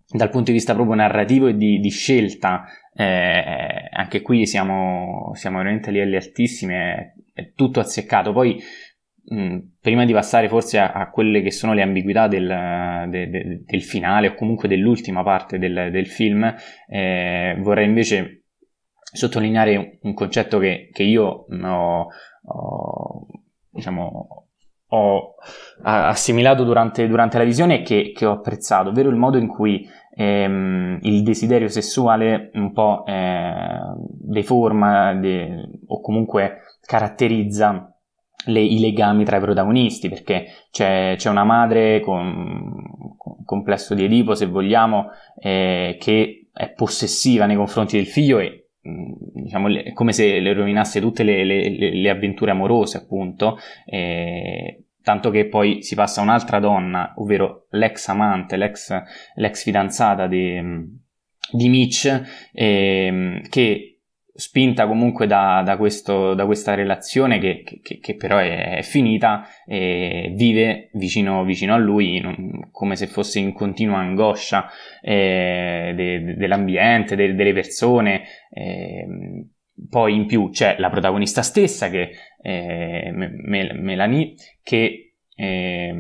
dal punto di vista proprio narrativo e di, di scelta, eh, anche qui siamo, siamo veramente a livelli altissimi, è, è tutto azzeccato. Poi Mm, prima di passare forse a, a, quelle che sono le ambiguità del, de, de, del finale o comunque dell'ultima parte del, del film, eh, vorrei invece sottolineare un concetto che, che io ho, ho, diciamo, ho assimilato durante, durante, la visione e che, che, ho apprezzato, ovvero il modo in cui ehm, il desiderio sessuale un po' eh, deforma de, o comunque caratterizza le, i legami tra i protagonisti, perché c'è, c'è una madre con, con, complesso di Edipo, se vogliamo, eh, che è possessiva nei confronti del figlio e mm, diciamo, è come se le rovinasse tutte le, le, le avventure amorose, appunto, eh, tanto che poi si passa a un'altra donna, ovvero l'ex amante, l'ex, l'ex fidanzata di, di Mitch, eh, che spinta comunque da, da, questo, da questa relazione che, che, che però è, è, finita e vive vicino, vicino a lui in, come se fosse in continua angoscia eh, de, de, dell'ambiente, de, delle persone. Eh, poi in più c'è la protagonista stessa che è Mel- Melanie che eh,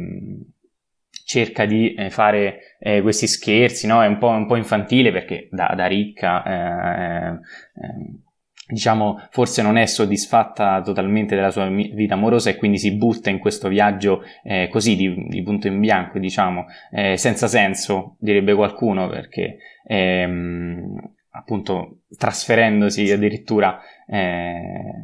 cerca di eh, fare eh, questi scherzi, no? è un po', un po', infantile perché da, da ricca eh, eh diciamo, forse non è soddisfatta totalmente della sua vita amorosa e quindi si butta in questo viaggio eh, così di, di, punto in bianco, diciamo, eh, senza senso, direbbe qualcuno, perché ehm, appunto trasferendosi addirittura eh,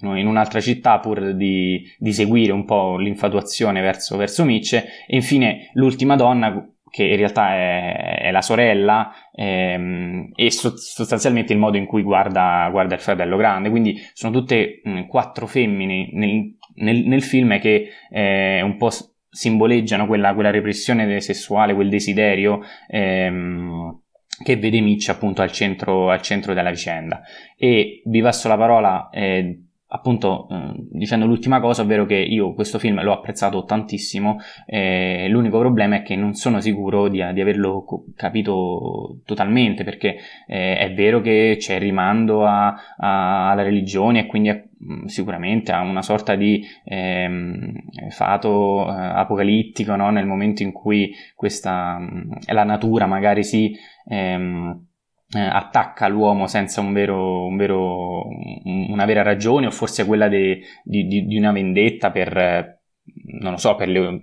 in un'altra città pur di, di, seguire un po' l'infatuazione verso, verso Mitch. E infine l'ultima donna che in realtà è, è la sorella ehm, e so, sostanzialmente il modo in cui guarda, guarda, il fratello grande. Quindi sono tutte mh, quattro femmine nel, nel, nel film che eh, un po' simboleggiano quella, quella repressione sessuale, quel desiderio. Ehm, che vede Mitch appunto al centro, al centro, della vicenda. E vi passo la parola eh, appunto eh, dicendo l'ultima cosa, ovvero che io questo film l'ho apprezzato tantissimo, eh, l'unico problema è che non sono sicuro di, di averlo capito totalmente, perché eh, è vero che c'è il rimando a, a, alla religione e quindi a, mm, sicuramente a una sorta di ehm, fato eh, apocalittico no? nel momento in cui questa, mm, la natura magari si... Ehm, eh, attacca l'uomo senza un vero, un vero, una vera ragione o forse quella de, di, di, di, una vendetta per, non lo so, per le,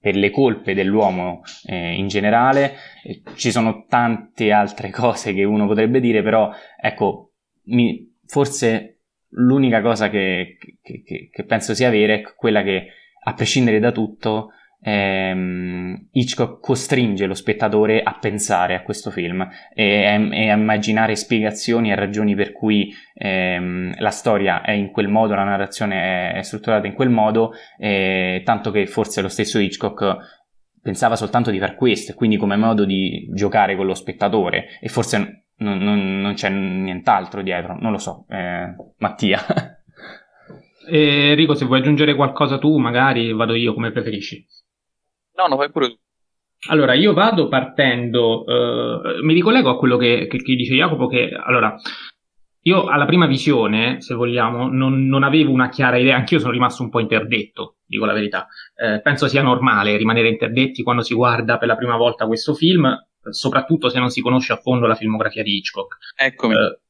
per le colpe dell'uomo eh, in generale. Eh, ci sono tante altre <laughs> cose che uno potrebbe dire, però ecco, mi, forse l'unica cosa che, che, che, penso sia vera è quella che, a prescindere da tutto, ehm, Hitchcock costringe lo spettatore a pensare a questo film e, e a immaginare spiegazioni e ragioni per cui ehm, la storia è in quel modo, la narrazione è, è strutturata in quel modo, eh, tanto che forse lo stesso Hitchcock pensava soltanto di far questo, quindi come modo di giocare con lo spettatore e forse non, non, non c'è nient'altro dietro, non lo so, eh, Mattia. <laughs> Eh, Enrico, se vuoi aggiungere qualcosa tu, magari vado io come preferisci. No, no, fai pure tu. Allora, io vado partendo, eh, mi ricollego a quello che, che, che, dice Jacopo, che allora, io alla prima visione, se vogliamo, non, non, avevo una chiara idea, anch'io sono rimasto un po' interdetto, dico la verità. Eh, penso sia normale rimanere interdetti quando si guarda per la prima volta questo film, soprattutto se non si conosce a fondo la filmografia di Hitchcock. Eccomi. Eh,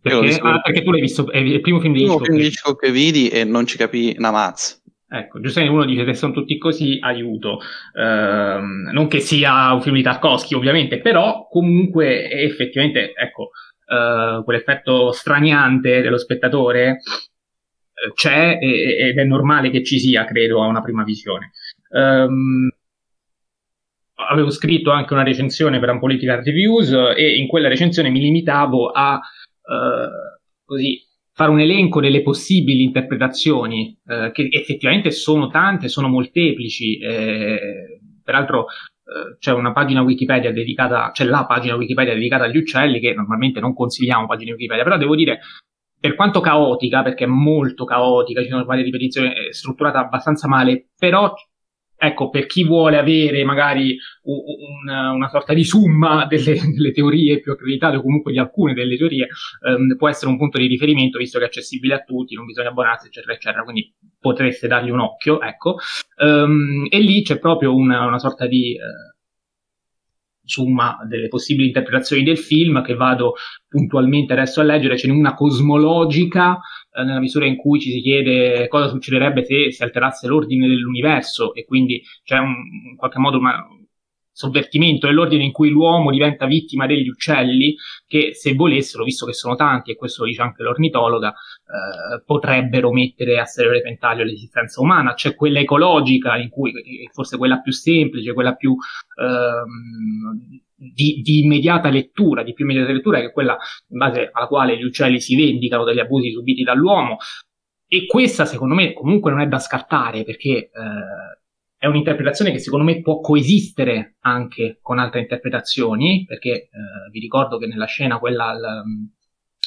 perché, ah, perché, tu l'hai visto, è il primo film di Hitchcock. Il primo film di Hitchcock che vidi e non ci capì una mazza. Ecco, giustamente uno dice se sono tutti così, aiuto. Uh, non che sia un film di Tarkovsky, ovviamente, però comunque effettivamente, ecco, uh, quell'effetto straniante dello spettatore uh, c'è ed è normale che ci sia, credo, a una prima visione. Um, avevo scritto anche una recensione per Unpolitical Reviews e in quella recensione mi limitavo a così fare un elenco delle possibili interpretazioni, eh, che effettivamente sono tante, sono molteplici. Eh, peraltro eh, c'è una pagina Wikipedia dedicata, c'è la pagina Wikipedia dedicata agli uccelli, che normalmente non consigliamo pagine Wikipedia, però devo dire, per quanto caotica, perché è molto caotica, ci sono varie ripetizioni, è strutturata abbastanza male, però ecco, per chi vuole avere magari una, una sorta di summa <laughs> delle, delle, teorie più accreditate o comunque di alcune delle teorie, ehm, può essere un punto di riferimento visto che è accessibile a tutti, non bisogna abbonarsi, eccetera, eccetera, quindi potreste dargli un occhio, ecco. Um, e lì c'è proprio una, una sorta di... Eh, summa delle possibili interpretazioni del film che vado puntualmente adesso a leggere, ce n'è una cosmologica eh, nella misura in cui ci si chiede cosa succederebbe se si alterasse l'ordine dell'universo e quindi c'è un, in qualche modo una, sovvertimento dell'ordine in cui l'uomo diventa vittima degli uccelli che se volessero, visto che sono tanti e questo lo dice anche l'ornitologa, eh, potrebbero mettere a serio repentaglio l'esistenza umana. C'è quella ecologica in cui forse quella più semplice, quella più ehm, di, di, immediata lettura, di più immediata lettura, che è quella in base alla quale gli uccelli si vendicano degli abusi subiti dall'uomo. E questa, secondo me, comunque non è da scartare perché eh, è un'interpretazione che secondo me può coesistere anche con altre interpretazioni, perché eh, vi ricordo che nella scena, quella al,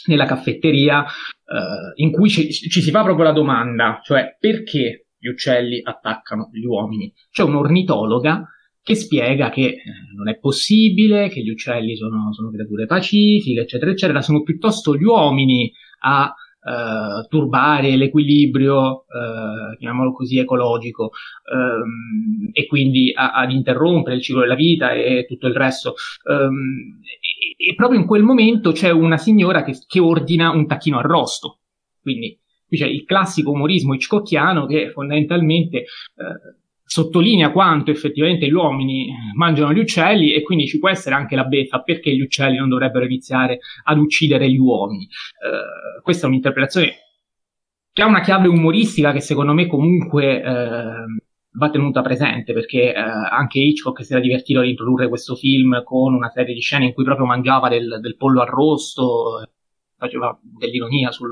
nella caffetteria, eh, in cui ci, ci, si fa proprio la domanda, cioè perché gli uccelli attaccano gli uomini? C'è un'ornitologa che spiega che eh, non è possibile, che gli uccelli sono, sono, creature pacifiche, eccetera, eccetera, sono piuttosto gli uomini a eh, turbare l'equilibrio, eh, chiamiamolo così, ecologico, ehm, e quindi a, ad interrompere il ciclo della vita e tutto il resto. Um, e, e, proprio in quel momento c'è una signora che, che ordina un tacchino arrosto. Quindi qui c'è il classico umorismo hitchcockiano che fondamentalmente eh, sottolinea quanto effettivamente gli uomini mangiano gli uccelli e quindi ci può essere anche la beffa perché gli uccelli non dovrebbero iniziare ad uccidere gli uomini. Uh, questa è un'interpretazione che ha una chiave umoristica che secondo me comunque uh, va tenuta presente perché uh, anche Hitchcock si era divertito ad introdurre questo film con una serie di scene in cui proprio mangiava del, del pollo arrosto faceva dell'ironia sul,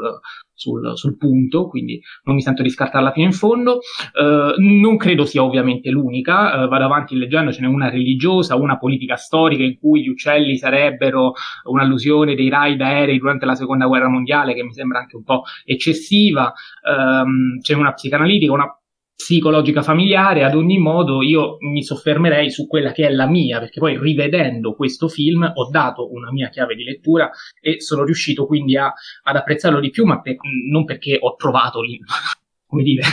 sul, sul, punto, quindi non mi sento di scartarla fino in fondo. Uh, non credo sia ovviamente l'unica, uh, vado avanti leggendo, ce n'è una religiosa, una politica storica in cui gli uccelli sarebbero un'allusione dei raid aerei durante la seconda guerra mondiale, che mi sembra anche un po' eccessiva. Um, c'è una psicanalitica, una psicologica familiare, ad ogni modo io mi soffermerei su quella che è la mia, perché poi rivedendo questo film ho dato una mia chiave di lettura e sono riuscito quindi a, ad apprezzarlo di più, ma per, non perché ho trovato il, <laughs> come dire,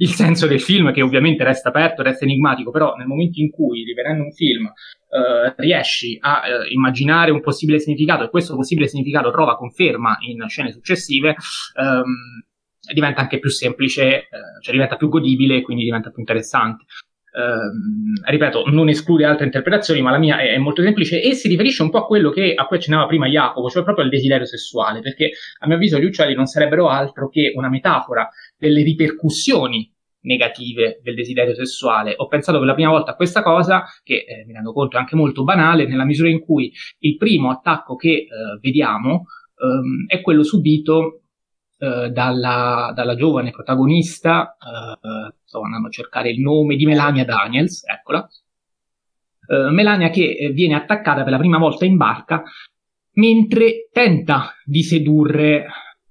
il senso del film, che ovviamente resta aperto, resta enigmatico, però nel momento in cui, rivedendo un film, eh, riesci a eh, immaginare un possibile significato e questo possibile significato trova conferma in scene successive, ehm, diventa anche più semplice, eh, cioè diventa più godibile e quindi diventa più interessante. Eh, ripeto, non esclude altre interpretazioni, ma la mia è, è, molto semplice e si riferisce un po' a quello che, a cui accennava prima Jacopo, cioè proprio al desiderio sessuale, perché a mio avviso gli uccelli non sarebbero altro che una metafora delle ripercussioni negative del desiderio sessuale. Ho pensato per la prima volta a questa cosa, che eh, mi rendo conto è anche molto banale, nella misura in cui il primo attacco che eh, vediamo ehm, è quello subito eh, dalla, dalla, giovane protagonista, eh, sto andando a cercare il nome di Melania Daniels, eccola, eh, Melania che viene attaccata per la prima volta in barca mentre tenta di sedurre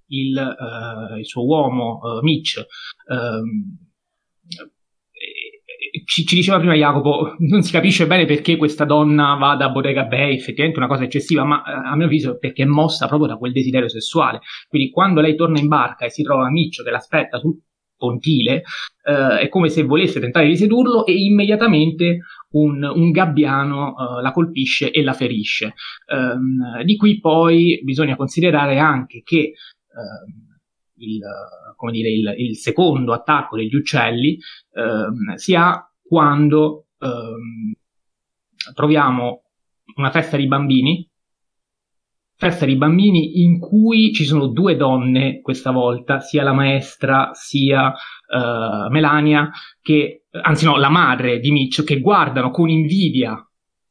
il, il suo uomo Mitch. Ehm, ci, ci, diceva prima Jacopo, non si capisce bene perché questa donna vada a Bodega Bay, effettivamente una cosa eccessiva, ma eh, a mio avviso perché è mossa proprio da quel desiderio sessuale. Quindi quando lei torna in barca e si trova Miccio che l'aspetta sul pontile, eh, è come se volesse tentare di sedurlo e immediatamente un, un gabbiano uh, la colpisce e la ferisce. Um, di qui poi bisogna considerare anche che uh, il, dire, il, il, secondo attacco degli uccelli uh, si ha quando troviamo una festa di bambini festa di bambini in cui ci sono due donne questa volta, sia la maestra sia uh, Melania, che, anzi no, la madre di Mitch, che guardano con invidia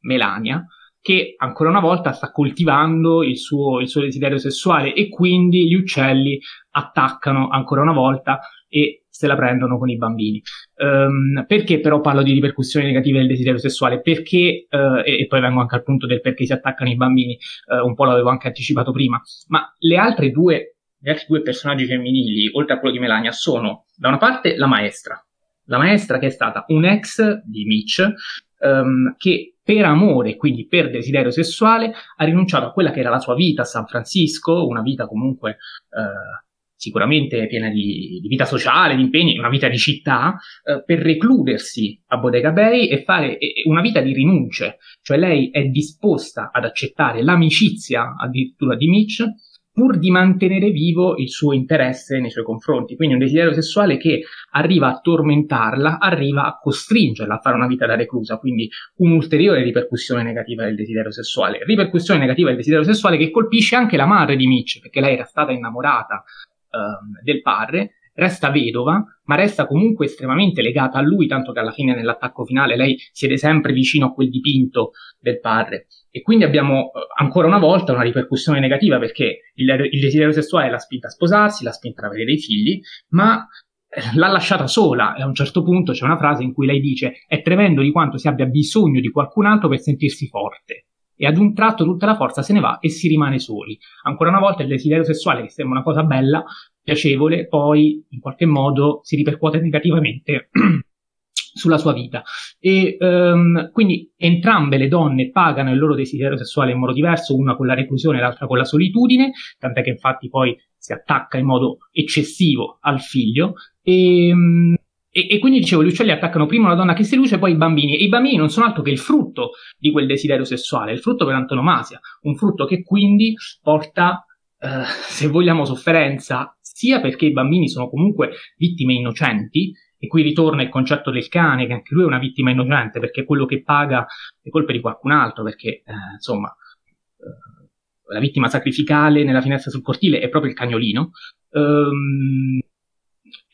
Melania, che ancora una volta sta coltivando il suo, il suo desiderio sessuale e quindi gli uccelli attaccano ancora una volta e se la prendono con i bambini. Um, perché però parlo di ripercussioni negative del desiderio sessuale? Perché, uh, e, e, poi vengo anche al punto del perché si attaccano i bambini, uh, un po' l'avevo anche anticipato prima, ma le altre due, gli altri due personaggi femminili, oltre a quello di Melania, sono da una parte la maestra, la maestra che è stata un ex di Mitch, um, che per amore, quindi per desiderio sessuale, ha rinunciato a quella che era la sua vita a San Francisco, una vita comunque uh, sicuramente piena di, di, vita sociale, di impegni, una vita di città, eh, per recludersi a Bodega Bay e fare una vita di rinunce. Cioè lei è disposta ad accettare l'amicizia addirittura di Mitch pur di mantenere vivo il suo interesse nei suoi confronti. Quindi un desiderio sessuale che arriva a tormentarla, arriva a costringerla a fare una vita da reclusa, quindi un'ulteriore ripercussione negativa del desiderio sessuale. Ripercussione negativa del desiderio sessuale che colpisce anche la madre di Mitch, perché lei era stata innamorata um, del padre, resta vedova, ma resta comunque estremamente legata a lui, tanto che alla fine nell'attacco finale lei siede sempre vicino a quel dipinto del padre. E quindi abbiamo uh, ancora una volta una ripercussione negativa perché il, il desiderio sessuale l'ha spinta a sposarsi, l'ha spinta ad avere dei figli, ma eh, l'ha lasciata sola e a un certo punto c'è una frase in cui lei dice è tremendo di quanto si abbia bisogno di qualcun altro per sentirsi forte e ad un tratto tutta la forza se ne va e si rimane soli. Ancora una volta il desiderio sessuale, che sembra una cosa bella, piacevole, poi in qualche modo si ripercuote negativamente <clears throat> sulla sua vita. E um, quindi entrambe le donne pagano il loro desiderio sessuale in modo diverso, una con la reclusione e l'altra con la solitudine, tant'è che infatti poi si attacca in modo eccessivo al figlio. E, um, e, e, quindi dicevo, gli uccelli attaccano prima una donna che si luce poi i bambini. E i bambini non sono altro che il frutto di quel desiderio sessuale, il frutto per antonomasia, un frutto che quindi porta, eh, <laughs> se vogliamo, sofferenza, sia perché i bambini sono comunque vittime innocenti, e qui ritorna il concetto del cane, che anche lui è una vittima innocente, perché è quello che paga le colpe di qualcun altro, perché, eh, insomma, eh, la vittima sacrificale nella finestra sul cortile è proprio il cagnolino. Um,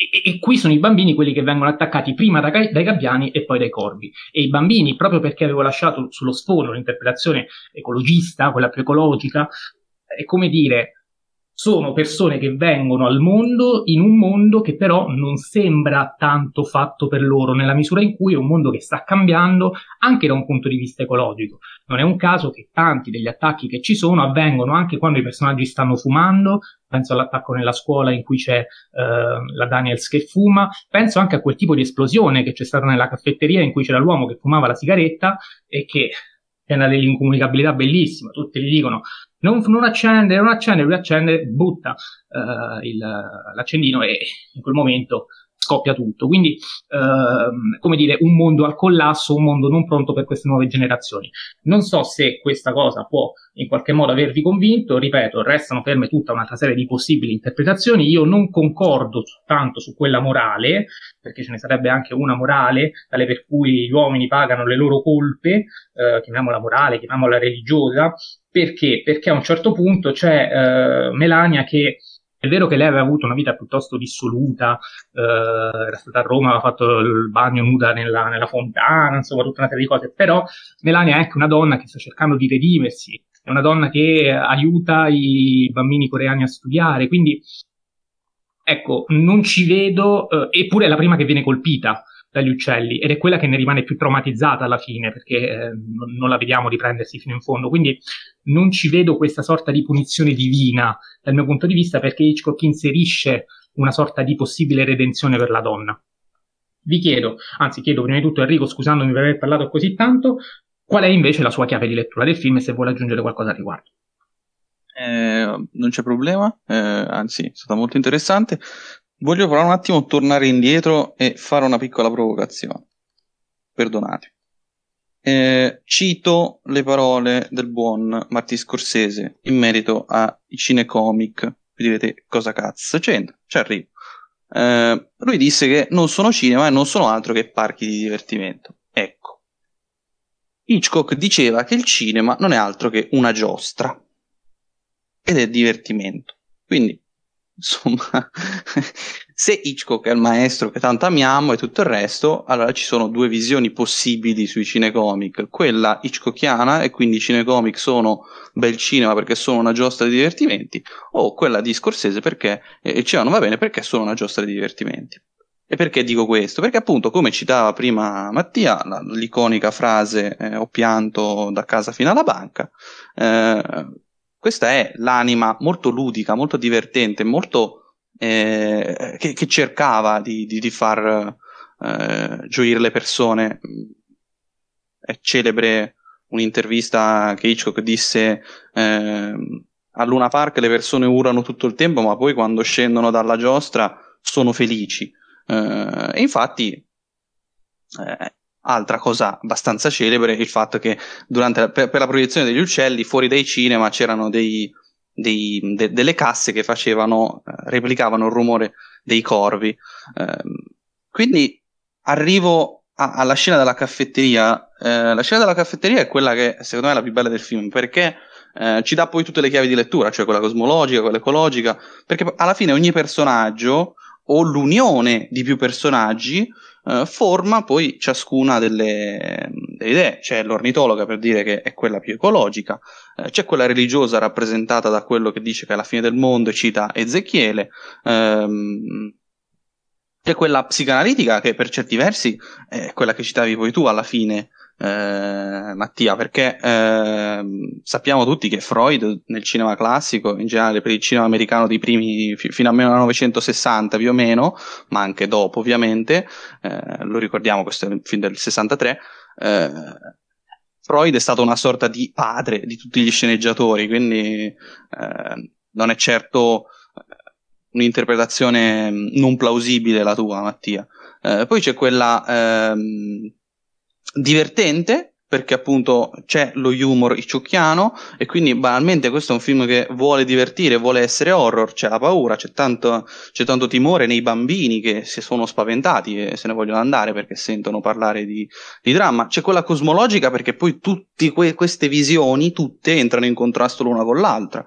e, e, qui sono i bambini quelli che vengono attaccati prima da, dai gabbiani e poi dai corvi. E i bambini, proprio perché avevo lasciato sullo sfondo l'interpretazione ecologista, quella più ecologica, è come dire, sono persone che vengono al mondo in un mondo che però non sembra tanto fatto per loro, nella misura in cui è un mondo che sta cambiando anche da un punto di vista ecologico. Non è un caso che tanti degli attacchi che ci sono avvengono anche quando i personaggi stanno fumando, penso all'attacco nella scuola in cui c'è uh, la Daniels che fuma, penso anche a quel tipo di esplosione che c'è stata nella caffetteria in cui c'era l'uomo che fumava la sigaretta e che è una dell'incomunicabilità bellissima, tutti gli dicono non, non accendere, non accende, butta uh, il, l'accendino e in quel momento scoppia tutto. Quindi, ehm, come dire, un mondo al collasso, un mondo non pronto per queste nuove generazioni. Non so se questa cosa può in qualche modo avervi convinto, ripeto, restano ferme tutta un'altra serie di possibili interpretazioni. Io non concordo tanto su quella morale, perché ce ne sarebbe anche una morale, tale per cui gli uomini pagano le loro colpe, eh, chiamiamola morale, chiamiamola religiosa, perché? Perché a un certo punto c'è eh, Melania che è vero che lei aveva avuto una vita piuttosto dissoluta, eh, era stata a Roma, aveva fatto il bagno nuda nella, nella, fontana, insomma, tutta una serie di cose, però Melania è anche una donna che sta cercando di redimersi, è una donna che aiuta i bambini coreani a studiare, quindi ecco, non ci vedo, eh, eppure è la prima che viene colpita dagli uccelli ed è quella che ne rimane più traumatizzata alla fine perché eh, non, la vediamo riprendersi fino in fondo. Quindi non ci vedo questa sorta di punizione divina dal mio punto di vista perché Hitchcock inserisce una sorta di possibile redenzione per la donna. vi chiedo, anzi chiedo prima di tutto a Enrico, scusandomi per aver parlato così tanto, qual è invece la sua chiave di lettura del film e se vuole aggiungere qualcosa al riguardo. Eh, non c'è problema, eh, anzi è stata molto interessante. Voglio però un attimo tornare indietro e fare una piccola provocazione. Perdonate. Eh, cito le parole del buon Martin Scorsese in merito ai cinecomic. Vi direte cosa cazzo c'entra? Ci arrivo. Eh, lui disse che non sono cinema e non sono altro che parchi di divertimento. Ecco. Hitchcock diceva che il cinema non è altro che una giostra ed è divertimento. Quindi insomma, <laughs> se Hitchcock è il maestro che tanto amiamo e tutto il resto, allora ci sono due visioni possibili sui cinecomic, quella Hitchcockiana e quindi i cinecomic sono bel cinema perché sono una giostra di divertimenti, o quella di Scorsese perché il cinema non va bene perché sono una giostra di divertimenti. E perché dico questo? Perché appunto, come citava prima Mattia, l'iconica frase eh, ho pianto da casa fino alla banca, eh, questa è l'anima molto ludica, molto divertente, molto eh, che, che, cercava di, di, di far eh, gioire le persone. È celebre un'intervista che Hitchcock disse eh, a Luna Park le persone urlano tutto il tempo, ma poi quando scendono dalla giostra sono felici. Eh, e infatti eh, Altra cosa abbastanza celebre è il fatto che la, per, per, la proiezione degli uccelli fuori dai cinema c'erano dei, dei, de, delle casse che facevano, eh, replicavano il rumore dei corvi. Eh, quindi arrivo a, alla scena della caffetteria. Eh, la scena della caffetteria è quella che secondo me è la più bella del film perché eh, ci dà poi tutte le chiavi di lettura, cioè quella cosmologica, quella ecologica, perché alla fine ogni personaggio o l'unione di più personaggi eh, forma poi ciascuna delle, delle, idee. C'è l'ornitologa per dire che è quella più ecologica, eh, c'è quella religiosa rappresentata da quello che dice che è la fine del mondo e cita Ezechiele. Ehm, c'è quella psicanalitica che per certi versi è quella che citavi poi tu alla fine, eh, Mattia, perché eh, sappiamo tutti che Freud nel cinema classico, in generale per il cinema americano dei primi f- fino a 1960 più o meno, ma anche dopo ovviamente, eh, lo ricordiamo, questo è il film del 63, eh, Freud è stato una sorta di padre di tutti gli sceneggiatori, quindi eh, non è certo un'interpretazione non plausibile la tua, Mattia. Eh, poi c'è quella ehm, divertente perché appunto c'è lo humor icciocchiano e quindi banalmente questo è un film che vuole divertire, vuole essere horror, c'è la paura, c'è tanto, c'è tanto timore nei bambini che si sono spaventati e se ne vogliono andare perché sentono parlare di, di dramma, c'è quella cosmologica perché poi tutte que- queste visioni, tutte entrano in contrasto l'una con l'altra.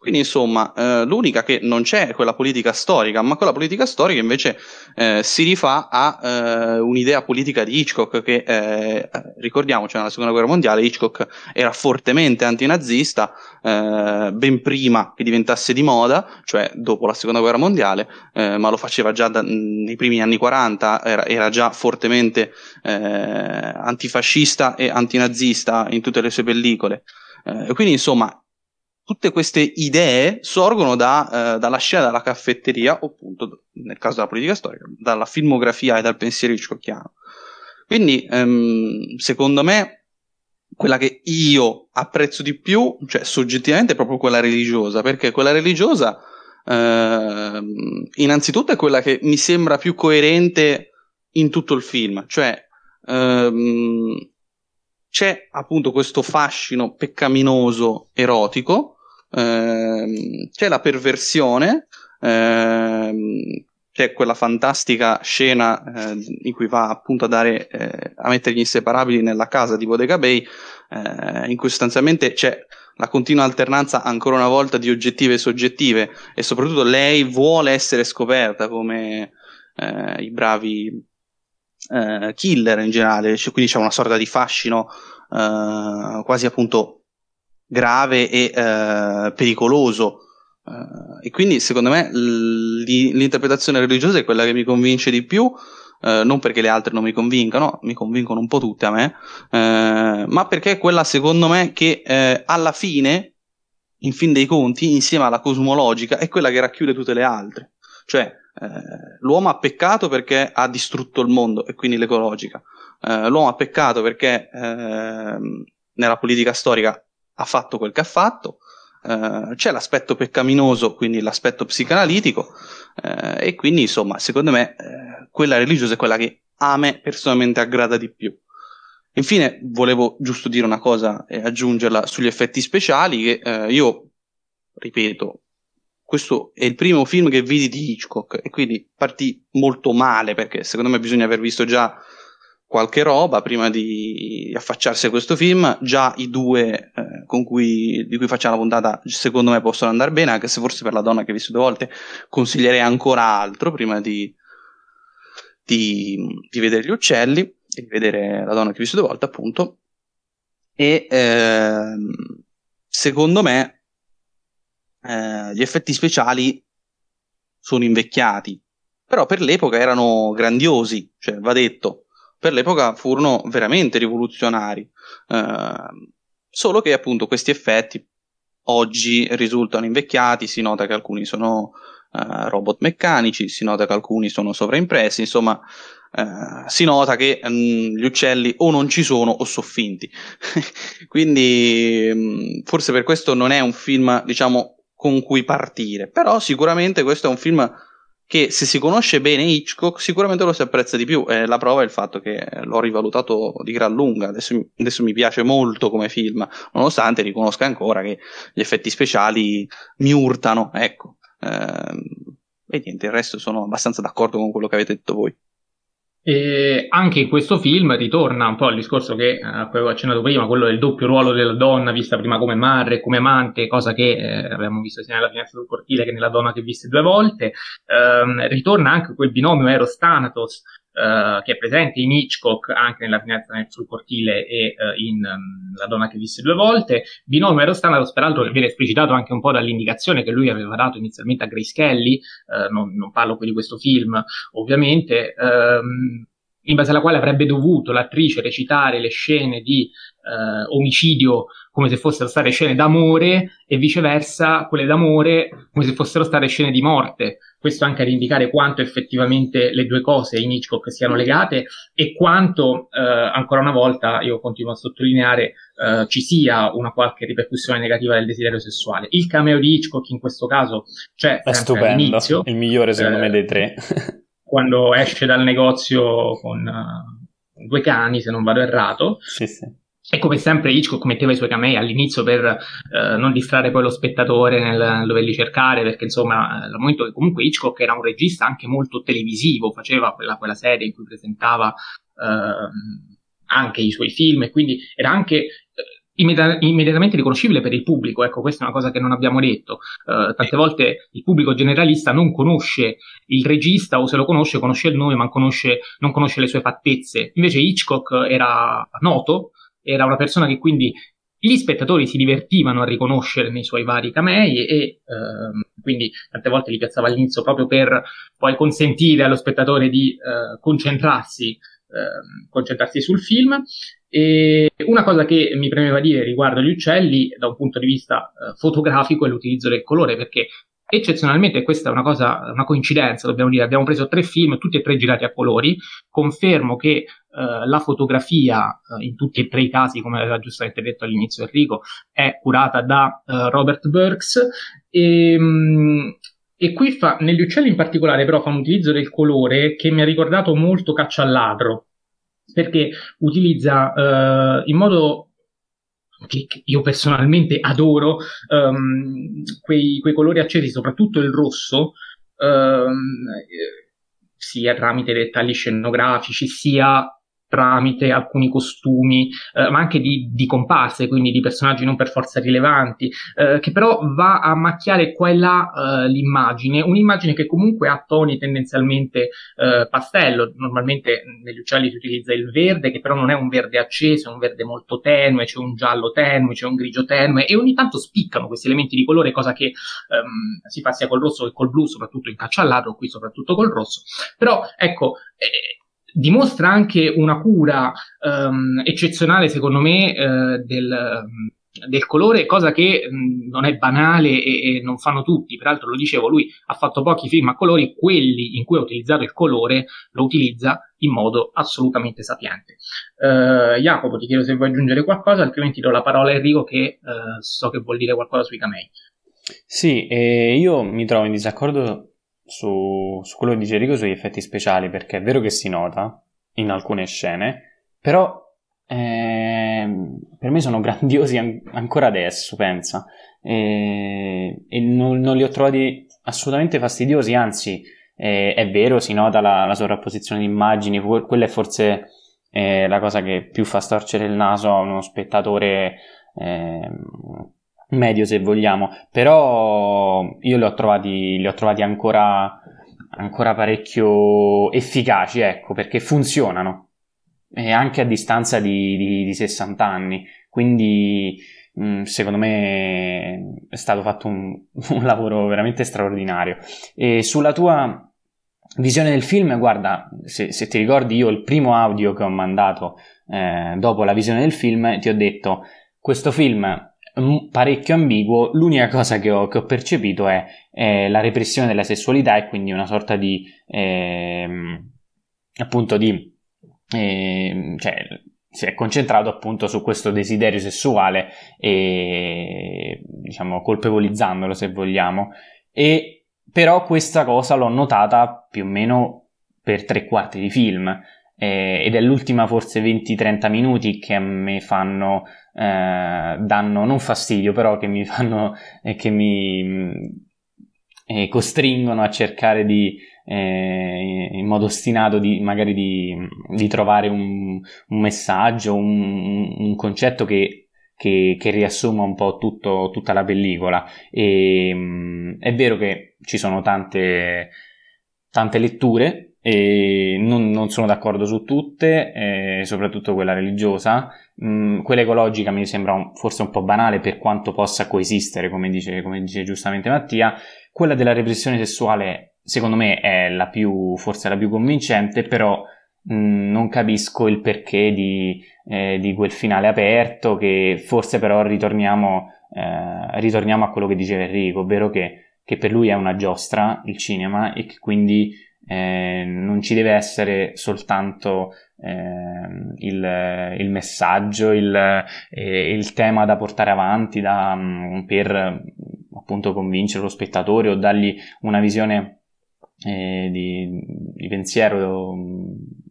Quindi insomma, eh, l'unica che non c'è è quella politica storica, ma quella politica storica invece eh, si rifà a eh, un'idea politica di Hitchcock che, eh, ricordiamoci, nella seconda guerra mondiale Hitchcock era fortemente antinazista, eh, ben prima che diventasse di moda, cioè dopo la seconda guerra mondiale, eh, ma lo faceva già da, nei primi anni 40, era, era già fortemente antifascista e antinazista in tutte le sue pellicole. quindi insomma tutte queste idee sorgono da, eh, dalla scena della caffetteria, o appunto, nel caso della politica storica, dalla filmografia e dal pensiero hitchcockiano. Quindi, ehm, secondo me, quella che io apprezzo di più, cioè soggettivamente, è proprio quella religiosa, perché quella religiosa, ehm, innanzitutto, è quella che mi sembra più coerente in tutto il film, cioè ehm, c'è appunto questo fascino peccaminoso erotico Ehm, c'è la perversione, ehm, c'è quella fantastica scena eh, in cui va appunto a dare eh, a mettere gli inseparabili nella casa di Bodega Bay, eh, in cui sostanzialmente c'è la continua alternanza ancora una volta di oggettive e soggettive e soprattutto lei vuole essere scoperta come eh, i bravi eh, killer in generale, cioè, quindi c'è una sorta di fascino eh, quasi appunto grave e eh, pericoloso. Uh, e quindi secondo me l- l'interpretazione religiosa è quella che mi convince di più, uh, non perché le altre non mi convincano, mi convincono un po' tutte a me, uh, ma perché è quella secondo me che alla fine, in fin dei conti, insieme alla cosmologica, è quella che racchiude tutte le altre. Cioè, l'uomo ha peccato perché ha distrutto il mondo e quindi l'ecologica. L'uomo ha peccato perché ehm, nella politica storica ha fatto quel che ha fatto. Uh, c'è l'aspetto peccaminoso, quindi l'aspetto psicanalitico, uh, e quindi insomma, secondo me, uh, quella religiosa è quella che a me personalmente aggrada di più. Infine, volevo giusto dire una cosa e aggiungerla sugli effetti speciali, che io, ripeto, questo è il primo film che vidi di Hitchcock e quindi partì molto male perché secondo me bisogna aver visto già qualche roba prima di affacciarsi a questo film. Già i due eh, cui, di cui facciamo la puntata, secondo me, possono andare bene, anche se forse per la donna che ho visto due volte consiglierei ancora altro prima di, di, di vedere gli uccelli e di vedere la donna che ho visto due volte, appunto. E ehm, secondo me eh, gli effetti speciali sono invecchiati, però per l'epoca erano grandiosi, cioè va detto per l'epoca furono veramente rivoluzionari. Uh, solo che appunto questi effetti oggi risultano invecchiati, si nota che alcuni sono uh, robot meccanici, si nota che alcuni sono sovraimpressi, insomma uh, si nota che um, gli uccelli o non ci sono o sono finti. <laughs> Quindi um, forse per questo non è un film, diciamo, con cui partire, però sicuramente questo è un film che se si conosce bene Hitchcock sicuramente lo si apprezza di più e la prova è il fatto che l'ho rivalutato di gran lunga. Adesso, adesso, mi piace molto come film nonostante riconosca ancora che gli effetti speciali mi urtano ecco. Ehm, e niente il resto sono abbastanza d'accordo con quello che avete detto voi e anche in questo film ritorna un po' il discorso che eh, avevo accennato prima, quello del doppio ruolo della donna vista prima come madre come amante, cosa che eh, abbiamo visto sia nella finestra sul cortile che nella donna che viste due volte. Eh, ritorna anche quel binomio Eros Thanatos eh, che è presente in Hitchcock anche nella finestra sul cortile e uh, in um, La donna che visse due volte. Binomio Eros Thanatos, peraltro, che viene esplicitato anche un po' dall'indicazione che lui aveva dato inizialmente a Grace Kelly, uh, non, non, parlo qui di questo film, ovviamente. Um, in base alla quale avrebbe dovuto l'attrice recitare le scene di uh, omicidio come se fossero state scene d'amore e viceversa quelle d'amore come se fossero state scene di morte. Questo anche ad indicare quanto effettivamente le due cose in Hitchcock siano legate e quanto, uh, ancora una volta, io continuo a sottolineare, uh, ci sia una qualche ripercussione negativa del desiderio sessuale. Il cameo di Hitchcock in questo caso c'è è stupendo, all'inizio. il migliore secondo me dei tre. quando esce dal negozio con uh, due cani, se non vado errato. Sì, sì. E come sempre Hitchcock metteva i suoi camei all'inizio per uh, non distrarre poi lo spettatore nel, doverli cercare, perché insomma, al momento che comunque Hitchcock era un regista anche molto televisivo, faceva quella, quella serie in cui presentava uh, anche i suoi film e quindi era anche immedi- immediatamente riconoscibile per il pubblico. Ecco, questa è una cosa che non abbiamo detto. Uh, tante volte il pubblico generalista non conosce il regista o se lo conosce conosce il nome ma conosce, non conosce le sue fattezze. Invece Hitchcock era noto, era una persona che quindi gli spettatori si divertivano a riconoscere nei suoi vari camei e, e uh, quindi tante volte li piazzava all'inizio proprio per poi consentire allo spettatore di uh, concentrarsi, uh, concentrarsi sul film. E una cosa che mi premeva dire riguardo gli uccelli da un punto di vista eh, fotografico è l'utilizzo del colore, perché eccezionalmente questa è una cosa, una coincidenza, dobbiamo dire, abbiamo preso tre film, tutti e tre girati a colori, confermo che eh, la fotografia eh, in tutti e tre i casi, come aveva giustamente detto all'inizio Enrico, è curata da eh, Robert Burks. E, mh, e qui fa, negli uccelli in particolare però fa un utilizzo del colore che mi ha ricordato molto Caccia al ladro, perché utilizza uh, in modo che, io personalmente adoro um, quei, quei, colori accesi, soprattutto il rosso, um, sia tramite dettagli scenografici, sia tramite alcuni costumi, eh, ma anche di, di, comparse, quindi di personaggi non per forza rilevanti, eh, che però va a macchiare qua e là eh, l'immagine, un'immagine che comunque ha toni tendenzialmente eh, pastello, normalmente negli uccelli si utilizza il verde, che però non è un verde acceso, è un verde molto tenue, c'è un giallo tenue, c'è un grigio tenue e ogni tanto spiccano questi elementi di colore, cosa che ehm, si fa sia col rosso che col blu, soprattutto in caccia al ladro, qui soprattutto col rosso, però ecco, eh, dimostra anche una cura um, eccezionale, secondo me, uh, del, del colore, cosa che non è banale e, e, non fanno tutti. Peraltro lo dicevo, lui ha fatto pochi film a colori, quelli in cui ha utilizzato il colore lo utilizza in modo assolutamente sapiente. Uh, Jacopo, ti chiedo se vuoi aggiungere qualcosa, altrimenti do la parola a Enrico che uh, so che vuol dire qualcosa sui camei. Sì, eh, io mi trovo in disaccordo su, su quello che dice Enrico sugli effetti speciali, perché è vero che si nota in alcune scene, però eh, per me sono <laughs> grandiosi an- ancora adesso, pensa. Eh, e non, non, li ho trovati assolutamente fastidiosi, anzi, eh, è vero, si nota la, la sovrapposizione di immagini, quella è forse eh, la cosa che più fa storcere il naso a uno spettatore ehm, medio, se vogliamo, però io li ho trovati, li ho trovati ancora, ancora parecchio efficaci, ecco, perché funzionano e anche a distanza di, di, di 60 anni. Quindi mm, secondo me è stato fatto un, <laughs> un, lavoro veramente straordinario. E sulla tua visione del film, guarda, se, se, ti ricordi io il primo audio che ho mandato eh, dopo la visione del film, ti ho detto questo film parecchio ambiguo, l'unica cosa che ho, che ho percepito è, è, la repressione della sessualità e quindi una sorta di eh, appunto di e, cioè, si è concentrato appunto su questo desiderio sessuale e diciamo colpevolizzandolo se vogliamo. E però questa cosa l'ho notata più o meno per tre quarti di film eh, ed è l'ultima forse 20-30 minuti che a me fanno eh, danno non fastidio però che mi fanno eh, che mi eh, costringono a cercare di eh, in modo ostinato di, magari di, di trovare un, un messaggio, un, un concetto che, che, che, riassuma un po' tutto, tutta la pellicola. E, mm, è vero che ci sono tante, tante letture e non, non, sono d'accordo su tutte, eh, soprattutto quella religiosa. Mm, quella ecologica mi sembra un, forse un po' banale per quanto possa coesistere, come dice, come dice giustamente Mattia. Quella della repressione sessuale secondo me è la più, forse la più convincente, però mh, non capisco il perché di, eh, di, quel finale aperto, che forse però ritorniamo, eh, ritorniamo a quello che diceva Enrico, ovvero che, che, per lui è una giostra il cinema e che quindi eh, non ci deve essere soltanto eh, il, il, messaggio, il, eh, il, tema da portare avanti da, per appunto convincere lo spettatore o dargli una visione eh, di, di, pensiero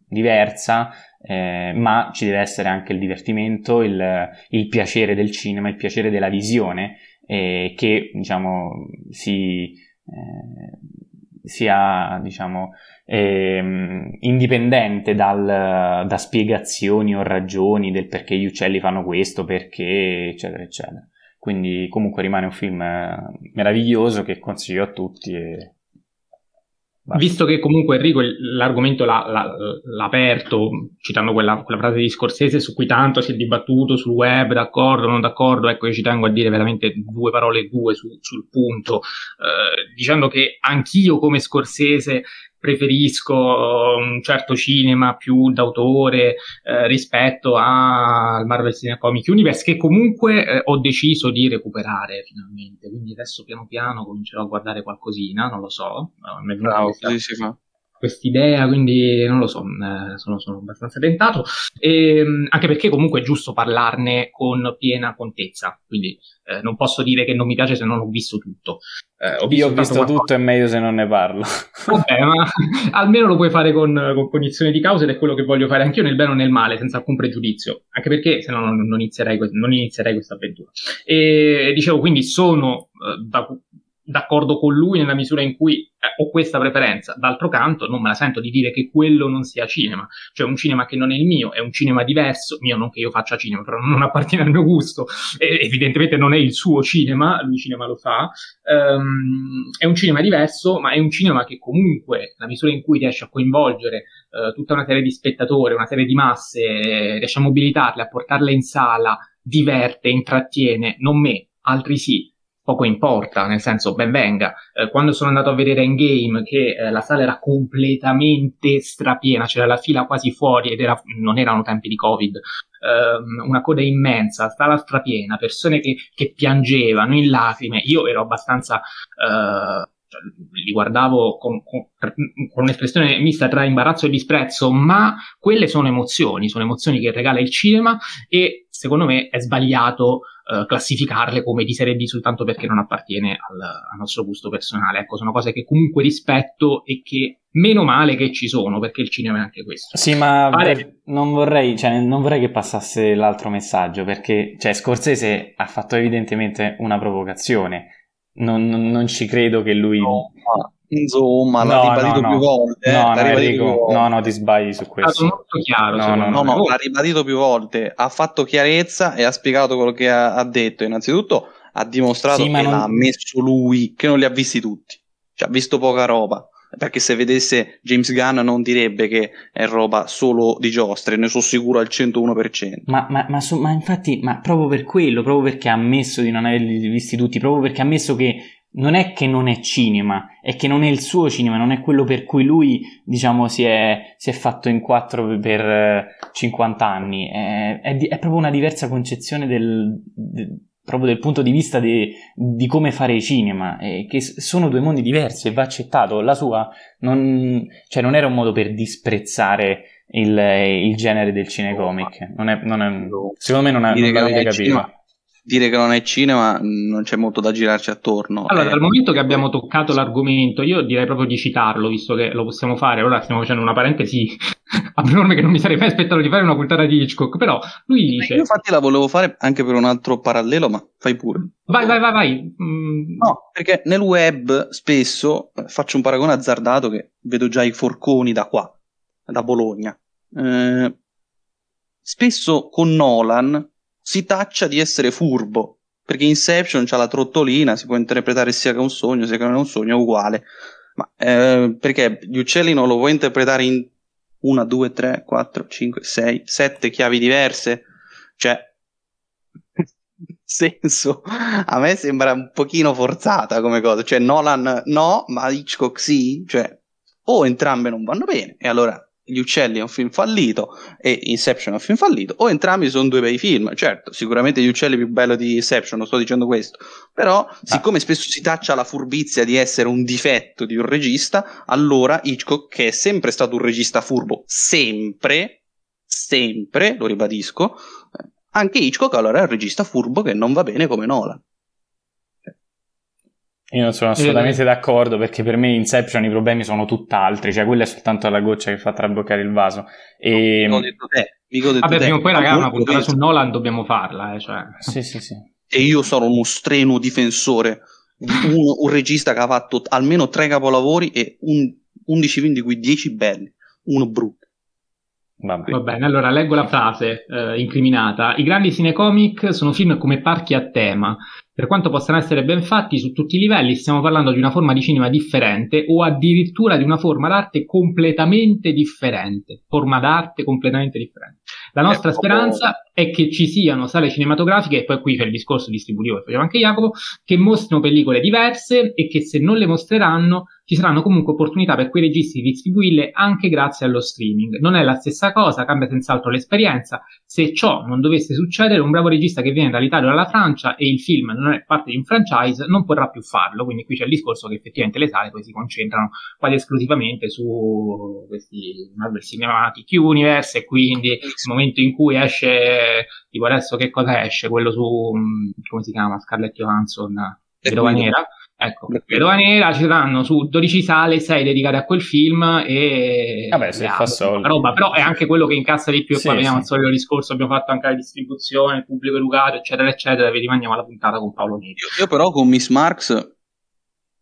diversa, eh, ma ci deve essere anche il divertimento, il, il, piacere del cinema, il piacere della visione, eh, che diciamo si, eh, sia diciamo, ehm, indipendente dal, da spiegazioni o ragioni del perché gli uccelli fanno questo, perché eccetera eccetera. Quindi comunque rimane un film meraviglioso che consiglio a tutti e Visto che comunque Enrico l'argomento l'ha, l'ha, l'ha aperto, citando quella, quella, frase di Scorsese su cui tanto si è dibattuto sul web, d'accordo, non d'accordo, ecco io ci tengo a dire veramente due parole, due su, sul punto, eh, dicendo che anch'io come Scorsese preferisco un certo cinema più d'autore eh, rispetto al Marvel Cinema Comic Universe che comunque eh, ho deciso di recuperare finalmente. Quindi adesso piano piano comincerò a guardare qualcosina non lo so. Mi è venuta questa, sì, sì, quest'idea quindi non lo so eh, sono, sono, abbastanza tentato e, ehm, anche perché comunque è giusto parlarne con piena contezza quindi eh, non posso dire che non mi piace se non ho visto tutto. Eh, ho visto Io ho visto tutto, è meglio se non ne parlo. Vabbè, ma <laughs> almeno lo puoi fare con, con cognizione di causa ed è quello che voglio fare anch'io nel bene o nel male, senza alcun pregiudizio, anche perché se no non, non, inizierei, non inizierei questa avventura. E dicevo, quindi sono eh, da, d'accordo con lui nella misura in cui eh, ho questa preferenza. D'altro canto, non me la sento di dire che quello non sia cinema, cioè un cinema che non è il mio, è un cinema diverso, mio non che io faccia cinema, però non <laughs> appartiene al mio gusto, e, evidentemente non è il suo cinema, lui cinema lo fa, um, è un cinema diverso, ma è un cinema che comunque, nella misura in cui riesce a coinvolgere uh, tutta una serie di spettatori, una serie di masse, eh, riesce a mobilitarle, a portarle in sala, diverte, intrattiene, non me, altri sì, poco importa, nel senso, ben venga. Eh, quando sono andato a vedere Endgame, che eh, la sala era completamente strapiena, c'era la fila quasi fuori ed era, non erano tempi di Covid, ehm, una coda immensa, sala strapiena, persone che, che, piangevano in lacrime, io ero abbastanza... Eh, cioè, li guardavo con, con, con, un'espressione mista tra imbarazzo e disprezzo, ma quelle sono emozioni, sono emozioni che regala il cinema e secondo me è sbagliato uh, classificarle come di serie B soltanto perché non appartiene al, al, nostro gusto personale. Ecco, sono cose che comunque rispetto e che meno male che ci sono perché il cinema è anche questo. Sì, ma vale. non, vorrei, cioè, non vorrei che passasse l'altro messaggio perché cioè, Scorsese ha fatto evidentemente una provocazione non, non, non ci credo che lui... No, insomma, l'ha no, ribadito no, più volte. No, no, Enrico, più volte. no, no, ti sbagli su questo. È molto chiaro. No, no, no, no, l'ha ribadito più volte. Ha fatto chiarezza e ha spiegato quello che ha, ha detto. Innanzitutto ha dimostrato sì, che non... l'ha messo lui, che non li ha visti tutti. Cioè, ha visto poca roba perché se vedesse James Gunn non direbbe che è roba solo di giostre, ne sono sicuro al 101%. Ma, ma, ma, so, ma infatti, ma proprio per quello, proprio perché ha ammesso di non averli visti tutti, proprio perché ha ammesso che non è che non è cinema, è che non è il suo cinema, non è quello per cui lui, diciamo, si è, si è fatto in quattro per 50 anni. È, è, è proprio una diversa concezione del, del proprio dal punto di vista di, di come fare cinema, eh, che sono due mondi diversi e va accettato. La sua non, cioè non era un modo per disprezzare il, il genere del cinecomic, non è, non è, secondo me non, è, non l'avete capito dire che non è cinema non c'è molto da girarci attorno. Allora, eh, dal momento che abbiamo toccato l'argomento, io direi proprio di citarlo, visto che lo possiamo fare. Ora stiamo facendo una parentesi <laughs> abnorme che non mi sarei mai aspettato di fare una puntata di Hitchcock, però lui dice... Io infatti la volevo fare anche per un altro parallelo, ma fai pure. Vai, vai, vai, vai. Mm. No, perché nel web spesso eh, faccio un paragone azzardato che vedo già i forconi da qua, da Bologna. Eh, spesso con Nolan si taccia di essere furbo. Perché Inception c'ha la trottolina, si può interpretare sia che un sogno, sia che non è un sogno, è uguale. Ma eh, perché gli uccelli non lo puoi interpretare in una, due, tre, quattro, cinque, sei, sette chiavi diverse? Cioè, <laughs> senso, a me sembra un pochino forzata come cosa. Cioè, Nolan no, ma Hitchcock sì. Cioè, o entrambe non vanno bene, e allora gli uccelli è un film fallito e Inception è un film fallito, o entrambi sono due bei film. Certo, sicuramente Gli uccelli è più bello di Inception, non sto dicendo questo, però ah. siccome spesso si taccia la furbizia di essere un difetto di un regista, allora Hitchcock, che è sempre stato un regista furbo, sempre, sempre, lo ribadisco, anche Hitchcock allora è un regista furbo che non va bene come Nolan. Io non sono assolutamente d'accordo perché per me Inception i problemi sono tutt'altri, cioè quella è soltanto la goccia che fa traboccare il vaso. E... No, detto te, detto Vabbè, te. prima o poi raga, una puntata su Nolan dobbiamo farla, eh, cioè. Sì, sì, sì. E io sono uno strenuo difensore di un, un regista che ha fatto almeno tre capolavori e un, 11 film di cui 10 belli, uno brutto. Vabbè. Va bene, allora leggo la frase eh, incriminata. I grandi cinecomic sono film come parchi a tema. Per quanto possano essere ben fatti su tutti i livelli, stiamo parlando di una forma di cinema differente o addirittura di una forma d'arte completamente differente. Forma d'arte completamente differente. La nostra speranza è che ci siano sale cinematografiche, e poi qui c'è il discorso distributivo che faceva anche Jacopo, che mostrino pellicole diverse e che se non le mostreranno ci saranno comunque opportunità per quei registi di distribuirle anche grazie allo streaming. Non è la stessa cosa, cambia senz'altro l'esperienza. Se ciò non dovesse succedere, un bravo regista che viene dall'Italia o dalla Francia e il film non è parte di un franchise non potrà più farlo. Quindi qui c'è il discorso che effettivamente le sale poi si concentrano quasi esclusivamente su questi Marvel Cinematic Universe e quindi nel momento in cui esce tipo adesso che cosa esce? Quello su come si chiama? Scarlett Johansson Vedova Nera Ecco, Vedova Nera ci saranno su 12 sale, 6 dedicate a quel film e... Vabbè, se fa soldi. Roba, però è anche quello che incassa di più sì, e poi veniamo sì. al solito discorso, abbiamo fatto anche la distribuzione, il pubblico educato, eccetera, eccetera, e vi rimaniamo alla puntata con Paolo Neri. Io, io, però con Miss Marx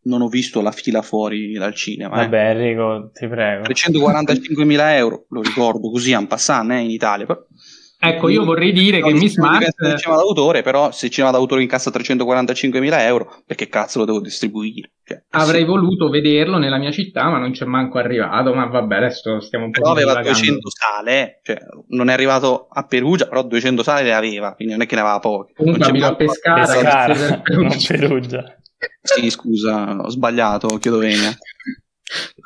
non ho visto la fila fuori dal cinema. Eh. Vabbè, Enrico, ti prego. 345.000 euro, lo ricordo così, un passant eh, in Italia, però Ecco, io vorrei dire che Miss March... il cinema d'autore, però se il cinema d'autore incassa 345.000 euro, perché cazzo lo devo distribuire? Cioè, avrei sì. voluto vederlo nella mia città, ma non c'è manco arrivato, ma vabbè, adesso stiamo un po' Però aveva 200 sale, cioè non è arrivato a Perugia, però 200 sale le aveva, quindi non è che ne aveva poche. Comunque non a Pescara, Pescara non Perugia. Sì, scusa, ho sbagliato, chiedo venia.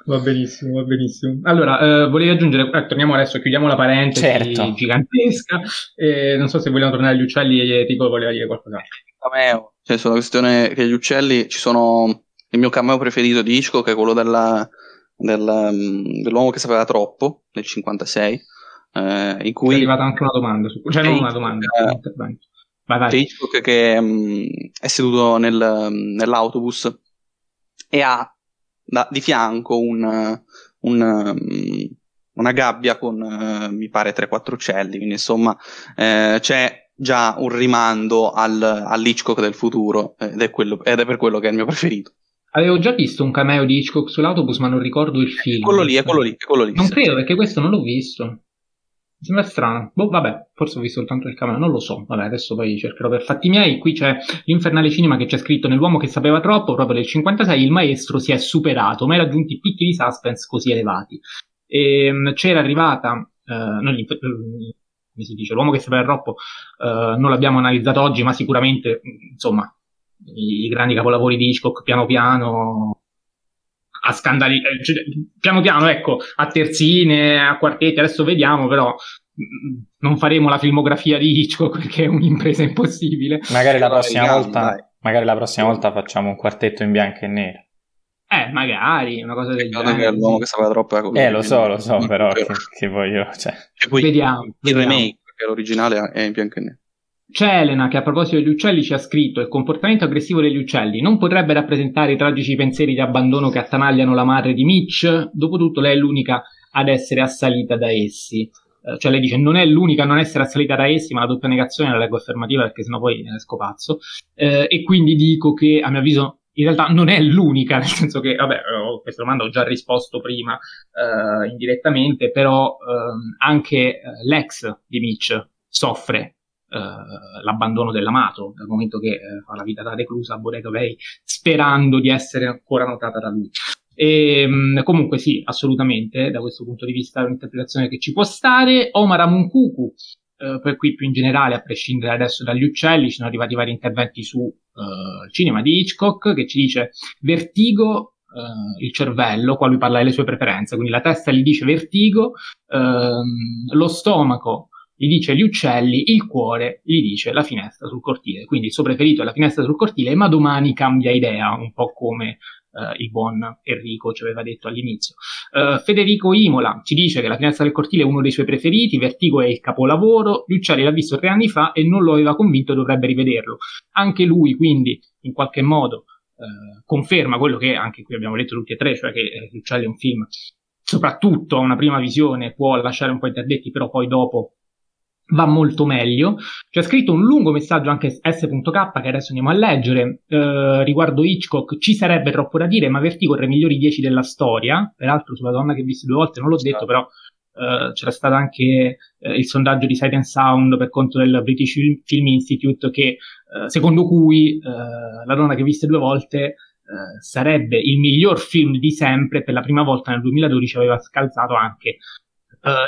Va benissimo, va benissimo. Allora, eh, volevi aggiungere, eh, torniamo adesso, chiudiamo la parentesi certo. gigantesca. Eh, non so se vogliamo tornare agli uccelli e Tico voleva dire qualcosa. Cameo, cioè sulla questione che gli uccelli ci sono il mio cameo preferito di Hitchcock è quello della, della, mm, dell'uomo che sapeva troppo, del 56, eh, in cui... È arrivata anche una domanda, su, cioè non una domanda, eh. Vai, vai. Hitchcock che mh, mm, è seduto nel, nell'autobus e ha da, di fianco un, un, um, una gabbia con uh, mi pare 3-4 uccelli, quindi insomma eh, c'è già un rimando al, all'Hitchcock del futuro ed è, quello, ed è per quello che è il mio preferito. Avevo già visto un cameo di Hitchcock sull'autobus, ma non ricordo il film. Quello lì, è quello lì, è quello lì. Non credo, perché questo non l'ho visto. Sembra strano. Boh, vabbè, forse ho visto soltanto il camera, non lo so. Vabbè, adesso poi cercherò per fatti miei. Qui c'è l'Infernale Cinema che c'è scritto nell'uomo che sapeva troppo, proprio del 56, il maestro si è superato, mai raggiunti picchi di suspense così elevati. E, ehm, c'era arrivata, eh, non eh, come si dice, l'uomo che sapeva troppo, eh, non l'abbiamo analizzato oggi, ma sicuramente, insomma, i, i grandi capolavori di Hitchcock piano piano a scandali, eh, cioè, piano piano, ecco, a terzine, a quartetti, adesso vediamo, però mm, non faremo la filmografia di Hitchcock perché è un'impresa impossibile. Magari la prossima grandi, volta, magari la prossima volta facciamo un quartetto in bianco e nero. Eh, magari, una cosa del genere. Che è l'uomo che sapeva troppo è Eh, lo so, lo so, però <laughs> che, che voglio, cioè. E poi vediamo, il vediamo. remake, perché l'originale è in bianco e nero. C'è Elena che a proposito degli uccelli ci ha scritto il comportamento aggressivo degli uccelli non potrebbe rappresentare i tragici pensieri di abbandono che attanagliano la madre di Mitch, dopotutto lei è l'unica ad essere assalita da essi. Eh, cioè lei dice non è l'unica a non essere assalita da essi, ma la doppia negazione la leggo affermativa perché sennò poi ne esco pazzo. Eh, e quindi dico che a mio avviso in realtà non è l'unica, <laughs> nel senso che, vabbè, oh, questa domanda ho già risposto prima eh, indirettamente, però ehm, anche eh, l'ex di Mitch soffre eh, l'abbandono dell'amato, dal momento che eh, fa la vita da reclusa a Bodega Bay, sperando di essere ancora notata da lui. E, ehm, comunque sì, assolutamente, da questo punto di vista è un'interpretazione che ci può stare. Omar Amunkuku, eh, per cui più in generale, a prescindere adesso dagli uccelli, ci sono arrivati vari interventi sul uh, cinema di Hitchcock, che ci dice Vertigo, uh, il cervello, qua lui parla delle sue preferenze, quindi la testa gli dice Vertigo, uh, lo stomaco gli dice gli uccelli, il cuore gli dice la finestra sul cortile. Quindi il suo preferito è la finestra sul cortile, ma domani cambia idea, un po' come Uh, il buon Enrico ci aveva detto all'inizio. Uh, Federico Imola ci dice che la finestra del cortile è uno dei suoi preferiti, Vertigo è il capolavoro, Gli Uccelli l'ha visto tre anni fa e non lo aveva convinto dovrebbe rivederlo. Anche lui quindi in qualche modo uh, conferma quello che anche qui abbiamo detto tutti e tre, cioè che Gli Uccelli è un film soprattutto a una prima visione può lasciare un po' interdetti, però poi dopo va molto meglio. C'è scritto un lungo messaggio anche S.K che adesso andiamo a leggere eh, riguardo Hitchcock. Ci sarebbe troppo da dire, ma Vertigo tra i migliori dieci della storia. Peraltro sulla donna che visto due volte non l'ho detto, però eh, c'era stato anche eh, il sondaggio di Sight and Sound per conto del British Film Institute che eh, secondo cui eh, la donna che visto due volte eh, sarebbe il miglior film di sempre. Per la prima volta nel 2012 aveva scalzato anche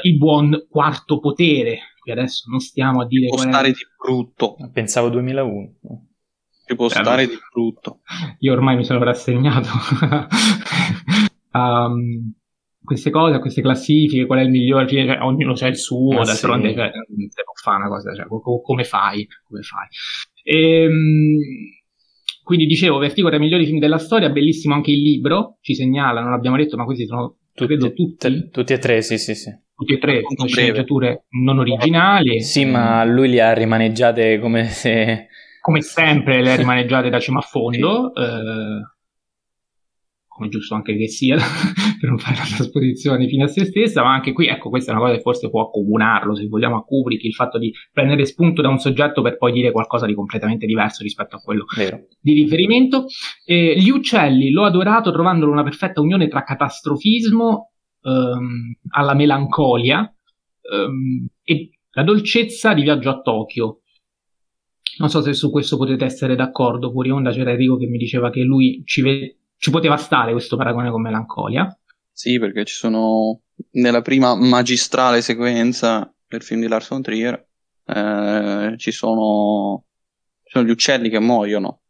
il buon quarto potere qui adesso non stiamo a dire... Può stare è... di brutto. Pensavo 2001. Ci può eh, stare di brutto. Io ormai mi sono rassegnato a <laughs> um, queste cose, a queste classifiche, qual è il migliore, cioè, ognuno c'è il suo, ah, d'altronde sì. cioè, non fa una cosa, cioè, come fai? Come fai? E, ehm, quindi dicevo, Vertigo tra i migliori film della storia, bellissimo anche il libro, ci segnala, non l'abbiamo detto, ma questi sono tutti, credo, tutti. tutti e tre, sì, sì, sì. Tutti e tre, con sceneggiature non originali. Sì, ma lui li ha rimaneggiate come se... Come sempre le ha <laughs> rimaneggiate da cima a fondo. Sì. Eh, come giusto anche che sia, <laughs> per non fare la trasposizione fine a se stessa, ma anche qui, ecco, questa è una cosa che forse può accomunarlo, se vogliamo, a Kubrick, il fatto di prendere spunto da un soggetto per poi dire qualcosa di completamente diverso rispetto a quello Vero. di riferimento. Eh, gli uccelli l'ho adorato trovandolo una perfetta unione tra catastrofismo ehm, alla melancolia ehm, e La dolcezza di Viaggio a Tokyo. Non so se su questo potete essere d'accordo. Fuori onda c'era Enrico che mi diceva che lui ci, ve- ci poteva stare questo paragone con Melancolia. Sì, perché ci sono nella prima magistrale sequenza del film di Lars von Trier eh, ci, sono, ci sono gli uccelli che muoiono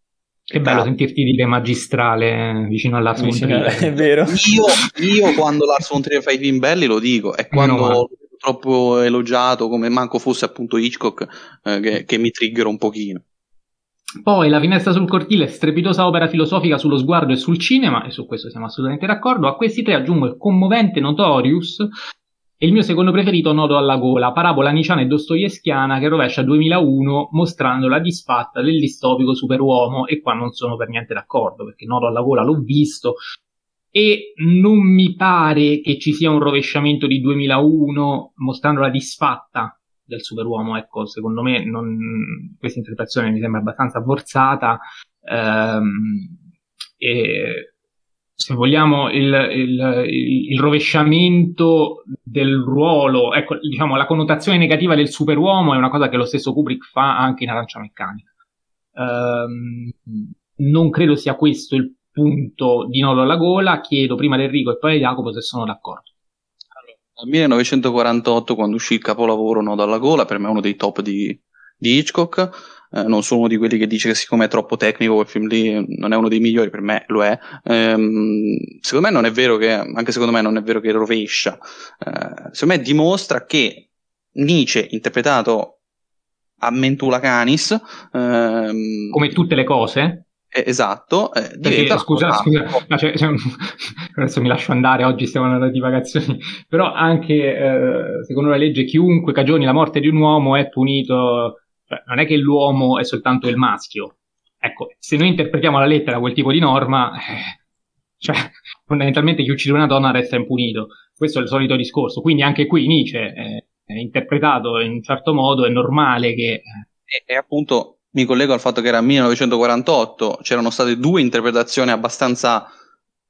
che bello ah. sentirti dire magistrale vicino alla von Trier. <laughs> È vero. Io, io quando Lars von Trier fa i film belli lo dico, è quando no, troppo elogiato come manco fosse appunto Hitchcock eh, che, che mi trigger un pochino. Poi La finestra sul cortile, strepitosa opera filosofica sullo sguardo e sul cinema, e su questo siamo assolutamente d'accordo. A questi tre aggiungo il commovente Notorious, e il mio secondo preferito, Nodo alla gola, parabola niciana e dostoevskiana che rovescia 2001 mostrando la disfatta del distopico superuomo e qua non sono per niente d'accordo perché Nodo alla gola l'ho visto e non mi pare che ci sia un rovesciamento di 2001 mostrando la disfatta del superuomo, ecco, secondo me non, questa interpretazione mi sembra abbastanza forzata ehm, e se vogliamo, il, il, il, rovesciamento del ruolo, ecco, diciamo, la connotazione negativa del superuomo è una cosa che lo stesso Kubrick fa anche in Arancia Meccanica. Um, non credo sia questo il punto di Nodo alla gola, chiedo prima ad Enrico e poi a Jacopo se sono d'accordo. Nel 1948, quando uscì il capolavoro Nodo alla gola, per me è uno dei top di, di Hitchcock, eh, non sono uno di quelli che dice che siccome è troppo tecnico quel film lì non è uno dei migliori, per me lo è. Ehm, secondo me non è vero che, anche secondo me non è vero che rovescia, eh, secondo me dimostra che Nietzsche, interpretato a Mentula Canis, ehm, come tutte le cose, eh, esatto, eh, Perché, scusa, scusa no, cioè, cioè, <laughs> adesso mi lascio andare, oggi stiamo andando a divagazioni, però anche eh, secondo la legge chiunque cagioni la morte di un uomo è punito cioè, non è che l'uomo è soltanto il maschio. Ecco, se noi interpretiamo la lettera quel tipo di norma, eh, cioè, fondamentalmente chi uccide una donna resta impunito. Questo è il solito discorso. Quindi anche qui Nietzsche è, è interpretato in un certo modo, è normale che... E, e, appunto mi collego al fatto che era 1948, c'erano state due interpretazioni abbastanza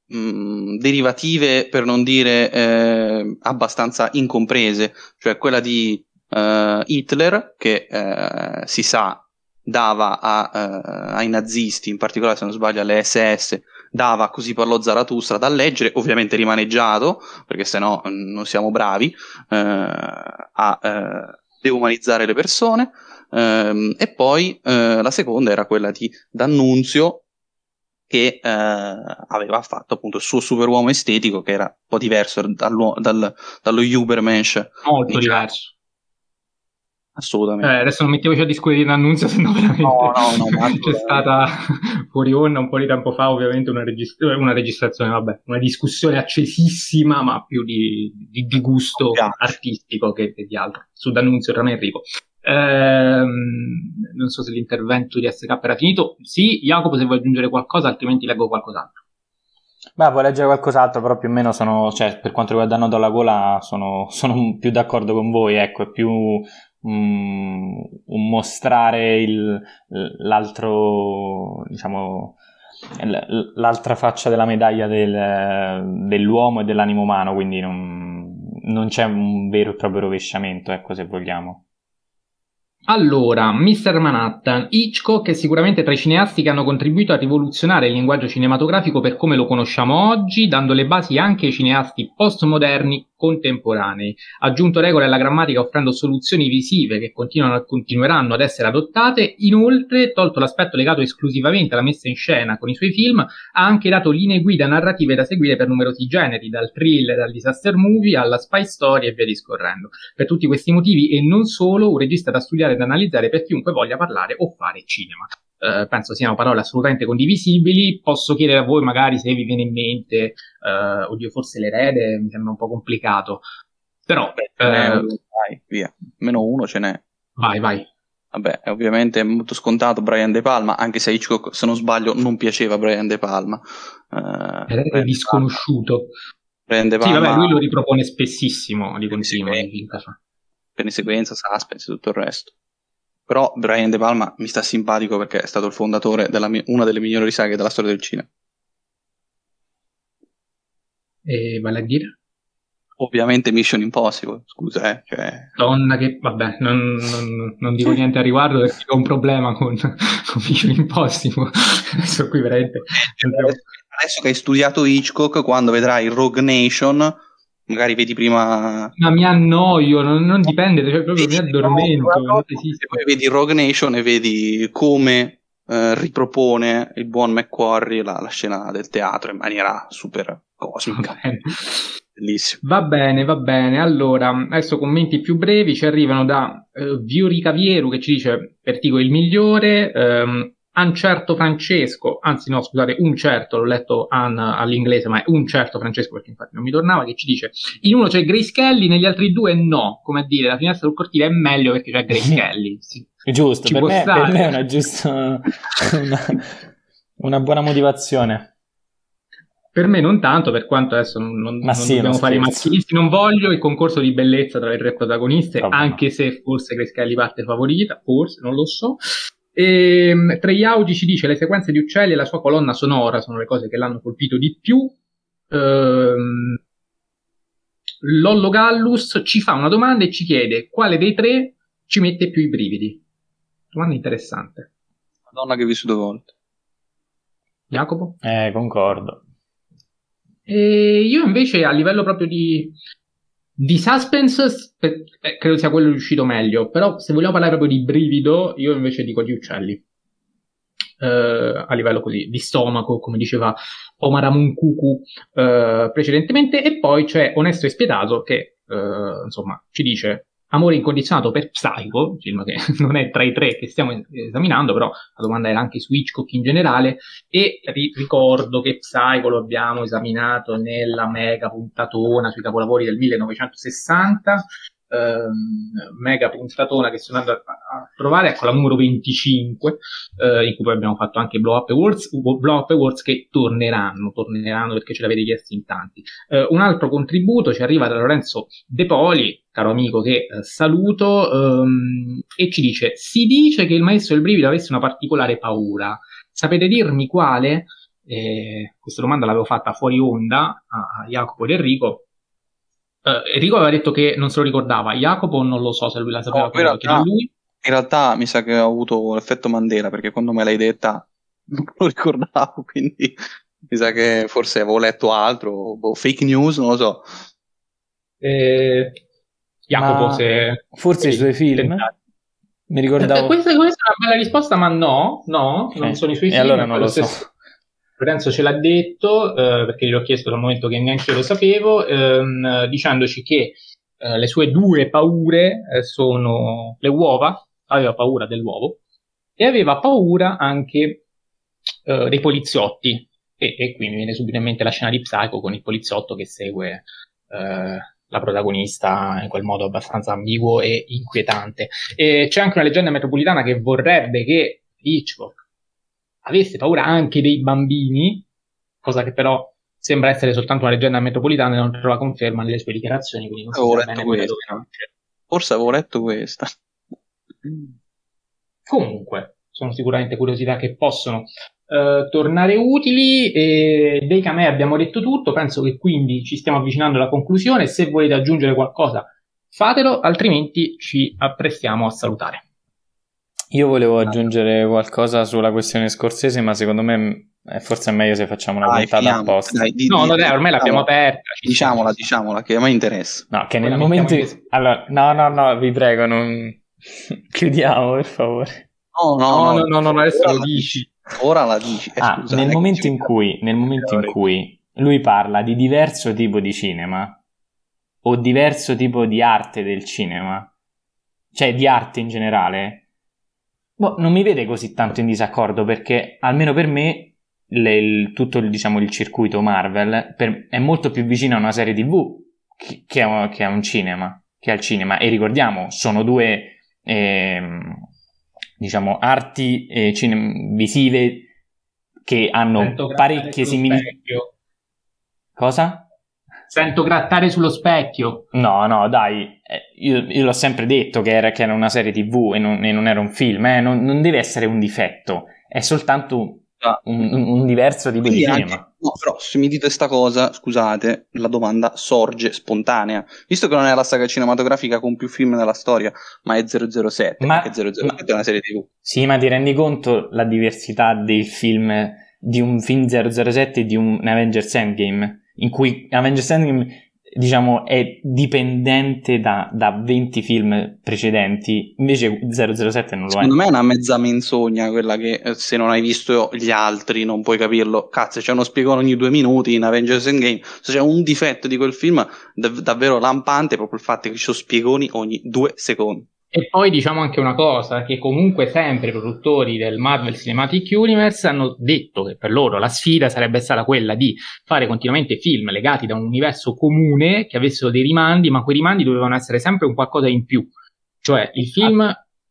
mh, mm, derivative, per non dire eh, abbastanza incomprese, cioè quella di uh, Hitler, che uh, si sa dava a, uh, ai nazisti, in particolare se non sbaglio alle SS, dava così parlò Zarathustra da leggere, ovviamente rimaneggiato, perché sennò mm, non siamo bravi a deumanizzare le persone. Um, e poi la seconda era quella di D'Annunzio, che eh, aveva fatto appunto il suo superuomo estetico che era un po' diverso dal, dallo Ubermensch molto diciamo. diverso assolutamente. Eh, adesso non mettiamoci a discutere di un annunzio, se no veramente no, no, no, <laughs> c'è stata <laughs> fuori onda un po' di tempo fa, ovviamente, una, regist- una registrazione, vabbè, una discussione accesissima, ma più di, di, di gusto artistico che, che, di altro. Su D'Annunzio Rame Enrico. Ehm, non so se l'intervento di SK era finito. Sì, Jacopo, se vuoi aggiungere qualcosa, altrimenti leggo qualcos'altro. Beh, vuoi leggere qualcos'altro, però più o meno sono, cioè, per quanto riguarda Nodo alla gola, sono, <laughs> sono più d'accordo con voi, ecco, è più un, mostrare il, l'altro, diciamo, l'altra faccia della medaglia del, dell'uomo e dell'animo umano, quindi non, non c'è un vero e proprio rovesciamento, ecco, se vogliamo. Allora, Mr. Manhattan, Hitchcock è sicuramente tra i cineasti che hanno contribuito a rivoluzionare il linguaggio cinematografico per come lo conosciamo oggi, dando le basi anche ai cineasti postmoderni contemporanei. Ha aggiunto regole alla grammatica offrendo soluzioni visive che continueranno ad essere adottate. Inoltre, tolto l'aspetto legato esclusivamente alla messa in scena con i suoi film, ha anche dato linee guida narrative da seguire per numerosi generi, dal thriller al disaster movie alla spy story e via discorrendo. Per tutti questi motivi e non solo, un regista da studiare ed analizzare per chiunque voglia parlare o fare cinema. Uh, penso siano parole assolutamente condivisibili. Posso chiedere a voi magari se vi viene in mente, uh, oddio, forse l'erede mi sembra un po' complicato. Però, Beh, uh, vai, via, meno uno ce n'è. Vai, vai. Vabbè, è ovviamente molto scontato Brian De Palma, anche se Hitchcock, se non sbaglio, non piaceva Brian De Palma. Uh, è disconosciuto. Brian De Palma. Sì, vabbè, lui lo ripropone spessissimo di continuo. Per sequenza, suspense e tutto il resto. Però Brian De Palma mi sta simpatico perché è stato il fondatore di una delle migliori saghe della storia del cinema. E vale a dire? Ovviamente Mission Impossible, scusa, eh. Cioè... Donna che, vabbè, non, non, non, dico <laughs> niente a riguardo perché ho un problema con, <laughs> con Mission Impossible. Adesso qui veramente... Adesso che hai studiato Hitchcock, quando vedrai Rogue Nation, magari vedi prima... Ma mi annoio, non, non dipende, cioè proprio vedi, mi addormento. No, poi vedi Rogue Nation e vedi come eh, ripropone il buon McQuarrie la, la, scena del teatro in maniera super cosmica. Bellissimo. Va bene, va bene. Allora, adesso commenti più brevi ci arrivano da uh, Viorica Vieru che ci dice Vertigo il migliore, um, un certo Francesco, anzi no, scusate, un certo, l'ho letto an all'inglese, ma è un certo Francesco perché infatti non mi tornava, che ci dice in uno c'è Grace Kelly, negli altri due no, come a dire, la finestra sul cortile è meglio perché c'è Grace Kelly. <laughs> Sì. Giusto, per me, per me, è una giusta, una, una buona motivazione. Per me non tanto, per quanto adesso non, non, non sì, dobbiamo fare i maschilisti, non voglio il concorso di bellezza tra le tre protagoniste, Proprio anche no. se forse Kelly parte favorita, forse, non lo so. E, ehm, Treyaugi ci dice le sequenze di uccelli e la sua colonna sonora sono le cose che l'hanno colpito di più. Ehm, Lollo Gallus ci fa una domanda e ci chiede quale dei tre ci mette più i brividi. Domanda interessante. Madonna che ho visto due volte. Jacopo? Eh, concordo. E io invece a livello proprio di, di suspense eh, credo sia quello riuscito meglio, però se vogliamo parlare proprio di brivido, io invece dico gli uccelli. Uh, a livello così di stomaco, come diceva Omar Amunkuku uh, precedentemente, e poi c'è Onesto e Spietato che uh, insomma ci dice Amore incondizionato per Psycho, film che <laughs> non è tra i tre che stiamo esaminando, però la domanda era anche su Hitchcock in generale, e ri- ricordo che Psycho lo abbiamo esaminato nella mega puntatona sui capolavori del 1960, ehm, mega puntatona che sono andato a, a trovare, ecco la numero 25, eh, in cui poi abbiamo fatto anche Blow Up Awards, Blow Up Awards che torneranno, torneranno perché ce l'avete chiesti in tanti. Eh, un altro contributo ci arriva da Lorenzo De Poli, caro amico che eh, saluto, ehm, e ci dice, si dice che il maestro del brivido avesse una particolare paura. Sapete dirmi quale? Eh, questa domanda l'avevo fatta fuori onda a Jacopo ed Enrico Uh, Enrico aveva detto che non se lo ricordava, Jacopo non lo so se lui la sapeva, no, in, realtà, lui. in realtà mi sa che ho avuto l'effetto Mandela perché quando me l'hai detta non <laughs> lo ricordavo, quindi mi sa che forse avevo letto altro, boh, fake news, non lo so. Eh, Jacopo, se... Forse i suoi film? Mi ricordavo... Eh, questa, questa, è una bella risposta, ma no, no, okay. non sono i suoi film. E allora non lo so. Lorenzo ce l'ha detto, eh, perché gliel'ho chiesto dal momento che neanche io lo sapevo, ehm, dicendoci che eh, le sue due paure eh, sono le uova, aveva paura dell'uovo, e aveva paura anche eh, dei poliziotti. E, e, qui mi viene subito in mente la scena di Psycho con il poliziotto che segue eh, la protagonista in quel modo abbastanza ambiguo e inquietante. E c'è anche una leggenda metropolitana che vorrebbe che Hitchcock avesse paura anche dei bambini, cosa che però sembra essere soltanto una leggenda metropolitana e non trova conferma nelle sue dichiarazioni, quindi bene dove non. Forse avevo letto questa. Comunque, sono sicuramente curiosità che possono uh, tornare utili. E dei Camè abbiamo detto tutto, penso che quindi ci stiamo avvicinando alla conclusione. Se volete aggiungere qualcosa, fatelo, altrimenti ci apprestiamo a salutare. Io volevo aggiungere qualcosa sulla questione scorsese, ma secondo me è forse è meglio se facciamo una dai, puntata apposta. Dai, di, no, di, no, dai, ormai l'abbiamo aperta. Diciamola, diciamola, che a me interessa. No, che nel momento... In... Allora, no, no, no, vi prego, non... <laughs> Chiudiamo, per favore. No, no, no, no, no, no adesso lo dici. Ora la dici. Eh, ah, scusa, nel momento in cui, nel momento in cui lui parla di diverso tipo di cinema, o diverso tipo di arte del cinema, cioè di arte in generale, Boh, non mi vede così tanto in disaccordo perché almeno per me le, il, tutto il, diciamo, il circuito Marvel per, è molto più vicino a una serie tv che, che, a, che, a, un cinema che al cinema e ricordiamo sono due eh, diciamo arti eh, cine- visive che hanno parecchie similitudini cosa? Sento grattare sullo specchio. No, no, dai, eh, io, io l'ho sempre detto che era, che era, una serie tv e non, e non era un film, eh? non, non, deve essere un difetto, è soltanto ah. un, un diverso tipo quindi di cinema. Anche, No, però se mi dite sta cosa, scusate, la domanda sorge spontanea. Visto che non è la saga cinematografica con più film nella storia, ma è 007, Ma- che 007 è una serie TV. Sì, ma ti rendi conto la diversità del film di un film 007 e di un Avengers Endgame? In cui Avengers Endgame, diciamo, è dipendente da, da 20 film precedenti, invece 007 non lo è. Secondo me è una mezza menzogna quella che eh, se non hai visto gli altri non puoi capirlo. Cazzo, c'è uno spiegone ogni due minuti in Avengers Endgame. Se c'è un difetto di quel film dav- davvero lampante, proprio il fatto che ci sono spiegoni ogni due secondi. E poi diciamo anche una cosa, che comunque sempre i produttori del Marvel Cinematic Universe hanno detto che per loro la sfida sarebbe stata quella di fare continuamente film legati da un universo comune che avessero dei rimandi, ma quei rimandi dovevano essere sempre un qualcosa in più. Cioè il film,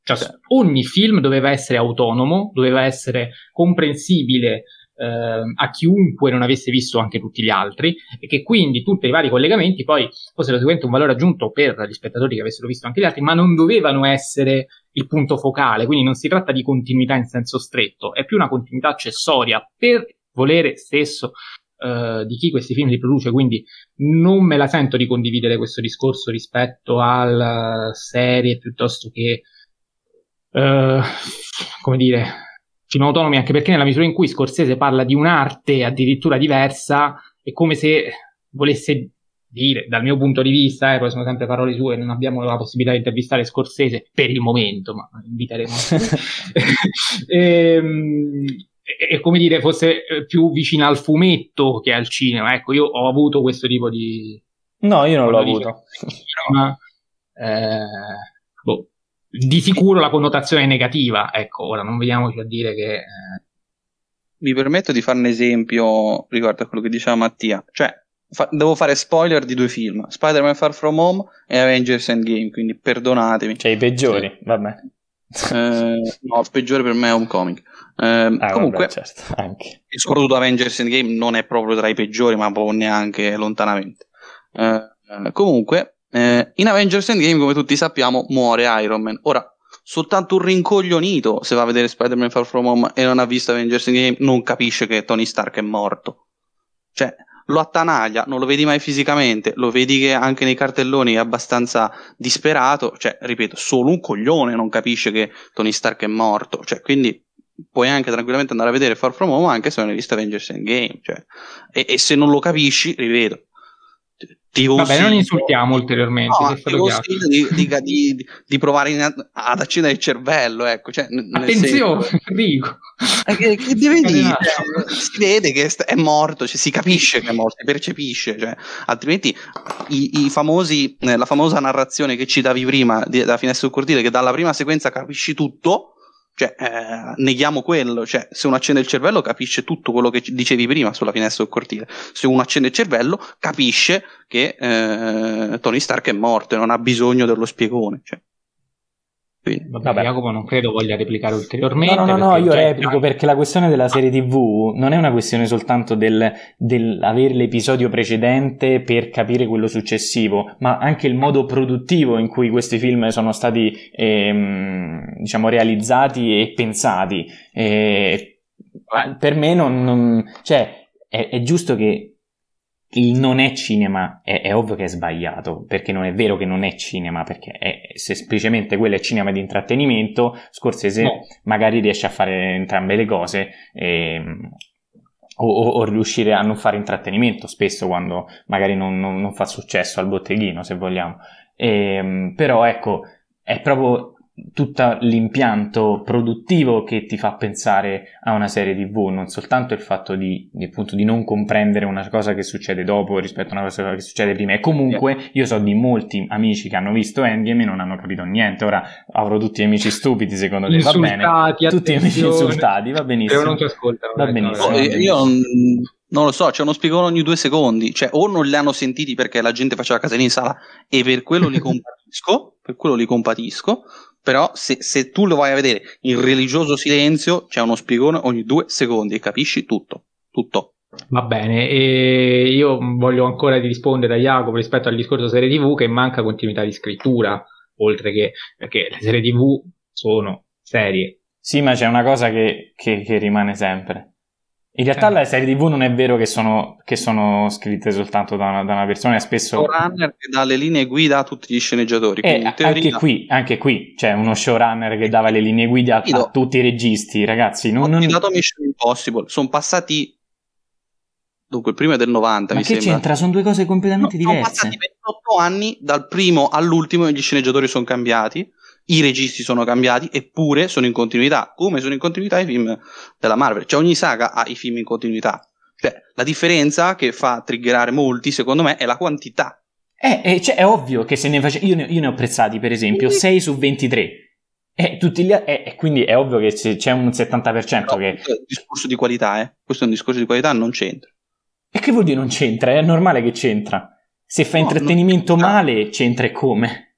cioè, certo. ogni film doveva essere autonomo, doveva essere comprensibile a chiunque non avesse visto anche tutti gli altri e che quindi tutti i vari collegamenti poi fossero sicuramente un valore aggiunto per gli spettatori che avessero visto anche gli altri, ma non dovevano essere il punto focale, quindi non si tratta di continuità in senso stretto, è più una continuità accessoria per volere stesso eh, di chi questi film li produce, quindi non me la sento di condividere questo discorso rispetto alla serie piuttosto che eh, come dire film autonomi, anche perché nella misura in cui Scorsese parla di un'arte addirittura diversa, è come se volesse dire, dal mio punto di vista, eh, poi sono sempre parole sue, non abbiamo la possibilità di intervistare Scorsese per il momento, ma inviteremo. <laughs> Ehm, è come dire, fosse eh, più vicina al fumetto che al cinema. Ecco, io ho avuto questo tipo di. No, io non l'ho avuto. Ma, eh, boh, di sicuro la connotazione è negativa. Ecco, ora non vediamoci a dire che. eh, Mi permetto di fare un esempio riguardo a quello che diceva Mattia. Cioè, fa- devo fare spoiler di due film: Spider-Man Far From Home e Avengers Endgame. Quindi perdonatemi. Cioè, i peggiori, vabbè. Eh, no, il peggiore per me è Homecoming. Eh, Ah, comunque, vabbè, certo, anche. e soprattutto Avengers Endgame non è proprio tra i peggiori, ma proprio neanche lontanamente. Eh, eh, comunque, eh, in Avengers Endgame, come tutti sappiamo, muore Iron Man. Ora, soltanto un rincoglionito, se va a vedere Spider-Man Far From Home e non ha visto Avengers Endgame, non capisce che Tony Stark è morto. Cioè, lo attanaglia, non lo vedi mai fisicamente, lo vedi che anche nei cartelloni è abbastanza disperato. Cioè, ripeto, solo un coglione non capisce che Tony Stark è morto. Cioè, quindi puoi anche tranquillamente andare a vedere Far From Home anche se non hai visto Avengers Endgame. Cioè, e, e se non lo capisci, ripeto, ti Vabbè, non insultiamo ulteriormente. No, ti consiglio di, di- di- di provare in- ad accendere il cervello, ecco. Cioè, n- Attenzione, Enrico. <laughs> eh, Che, che deve dire? Cioè, si vede che è morto, cioè, si capisce che è morto, si percepisce. Cioè, altrimenti i, i famosi, eh, la famosa narrazione che citavi prima di- da Finestra sul cortile, che dalla prima sequenza capisci tutto. Cioè, eh, neghiamo quello. Cioè, se uno accende il cervello, capisce tutto quello che dicevi prima sulla finestra del cortile. Se uno accende il cervello, capisce che eh, Tony Stark è morto e non ha bisogno dello spiegone. Cioè. Quindi, Vabbè, Vabbè. Jacopo non credo voglia replicare ulteriormente. No, no, no, no, io replico perché la questione della serie TV non è una questione soltanto del, del avere l'episodio precedente per capire quello successivo, ma anche il modo produttivo in cui questi film sono stati, ehm, diciamo, realizzati e pensati. E, per me non, non- cioè, è, è giusto che il non è cinema, è, è ovvio che è sbagliato, perché non è vero che non è cinema, perché è, semplicemente quello è cinema di intrattenimento, Scorsese No. magari riesce a fare entrambe le cose ehm, o, o- o riuscire a non fare intrattenimento spesso quando magari non, non- non fa successo al botteghino se vogliamo Ehm, però ecco è proprio tutto l'impianto produttivo che ti fa pensare a una serie tv non soltanto il fatto di, di, appunto, di non comprendere una cosa che succede dopo rispetto a una cosa che succede prima e comunque io so di molti amici che hanno visto Endgame e non hanno capito niente ora avrò tutti amici stupidi secondo te va bene Insultati, tutti amici attenzione. insultati, va benissimo. Però non ti ascoltano. Va ecco, benissimo. No, vabbè. io non, lo so, c'è uno spiegone ogni due secondi, cioè o non li hanno sentiti perché la gente faceva casini in sala e per quello li <laughs> compatisco, per quello li compatisco, però se, se tu lo vai a vedere in religioso silenzio c'è uno spiegone ogni due secondi e capisci tutto, tutto. Va bene, e io voglio ancora di rispondere a Jacopo rispetto al discorso serie TV che manca continuità di scrittura, oltre che perché le serie TV sono serie. Sì, ma c'è una cosa che, che- che rimane sempre. In realtà eh. le serie TV non è vero che sono, che sono scritte soltanto da una, da una persona, è spesso... Showrunner che dà le linee guida a tutti gli sceneggiatori. Eh, teoria... anche, qui, anche qui c'è uno showrunner che dava le linee guida a, a tutti i registi, ragazzi. Non, non... Ho dato Mission Impossible, sono passati... Dunque, il primo è del 90, Ma mi che sembra. c'entra? Sono due cose completamente no, diverse. Sono passati 28 anni, dal primo all'ultimo, e gli sceneggiatori sono cambiati i registi sono cambiati, eppure sono in continuità, come sono in continuità i film della Marvel. Cioè ogni saga ha i film in continuità. Cioè, la differenza che fa triggerare molti, secondo me, è la quantità. Eh, eh cioè, è ovvio che se ne face... io, ne, io ne ho apprezzati, per esempio, sì. 6 su 23. E, tutti gli, e, quindi è ovvio che c'è un 70% Però, che... È un discorso di qualità, eh. Questo è un discorso di qualità, non c'entra. E che vuol dire non c'entra? È normale che c'entra. Se fa no, intrattenimento male, c'entra e come?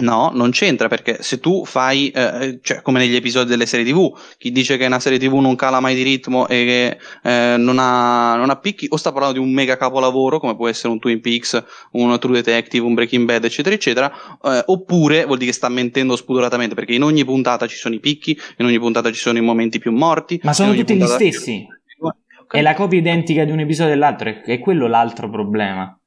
No, non c'entra perché se tu fai, eh, cioè come negli episodi delle serie TV, chi dice che una serie TV non cala mai di ritmo e che eh, non, ha, non ha picchi, o sta parlando di un mega capolavoro come può essere un Twin Peaks, un True Detective, un Breaking Bad, eccetera, eccetera, eh, oppure vuol dire che sta mentendo spudoratamente perché in ogni puntata ci sono i picchi, in ogni puntata ci sono i momenti più morti. Ma sono tutti gli stessi. È la copia identica di un episodio dell'altro, è quello l'altro problema.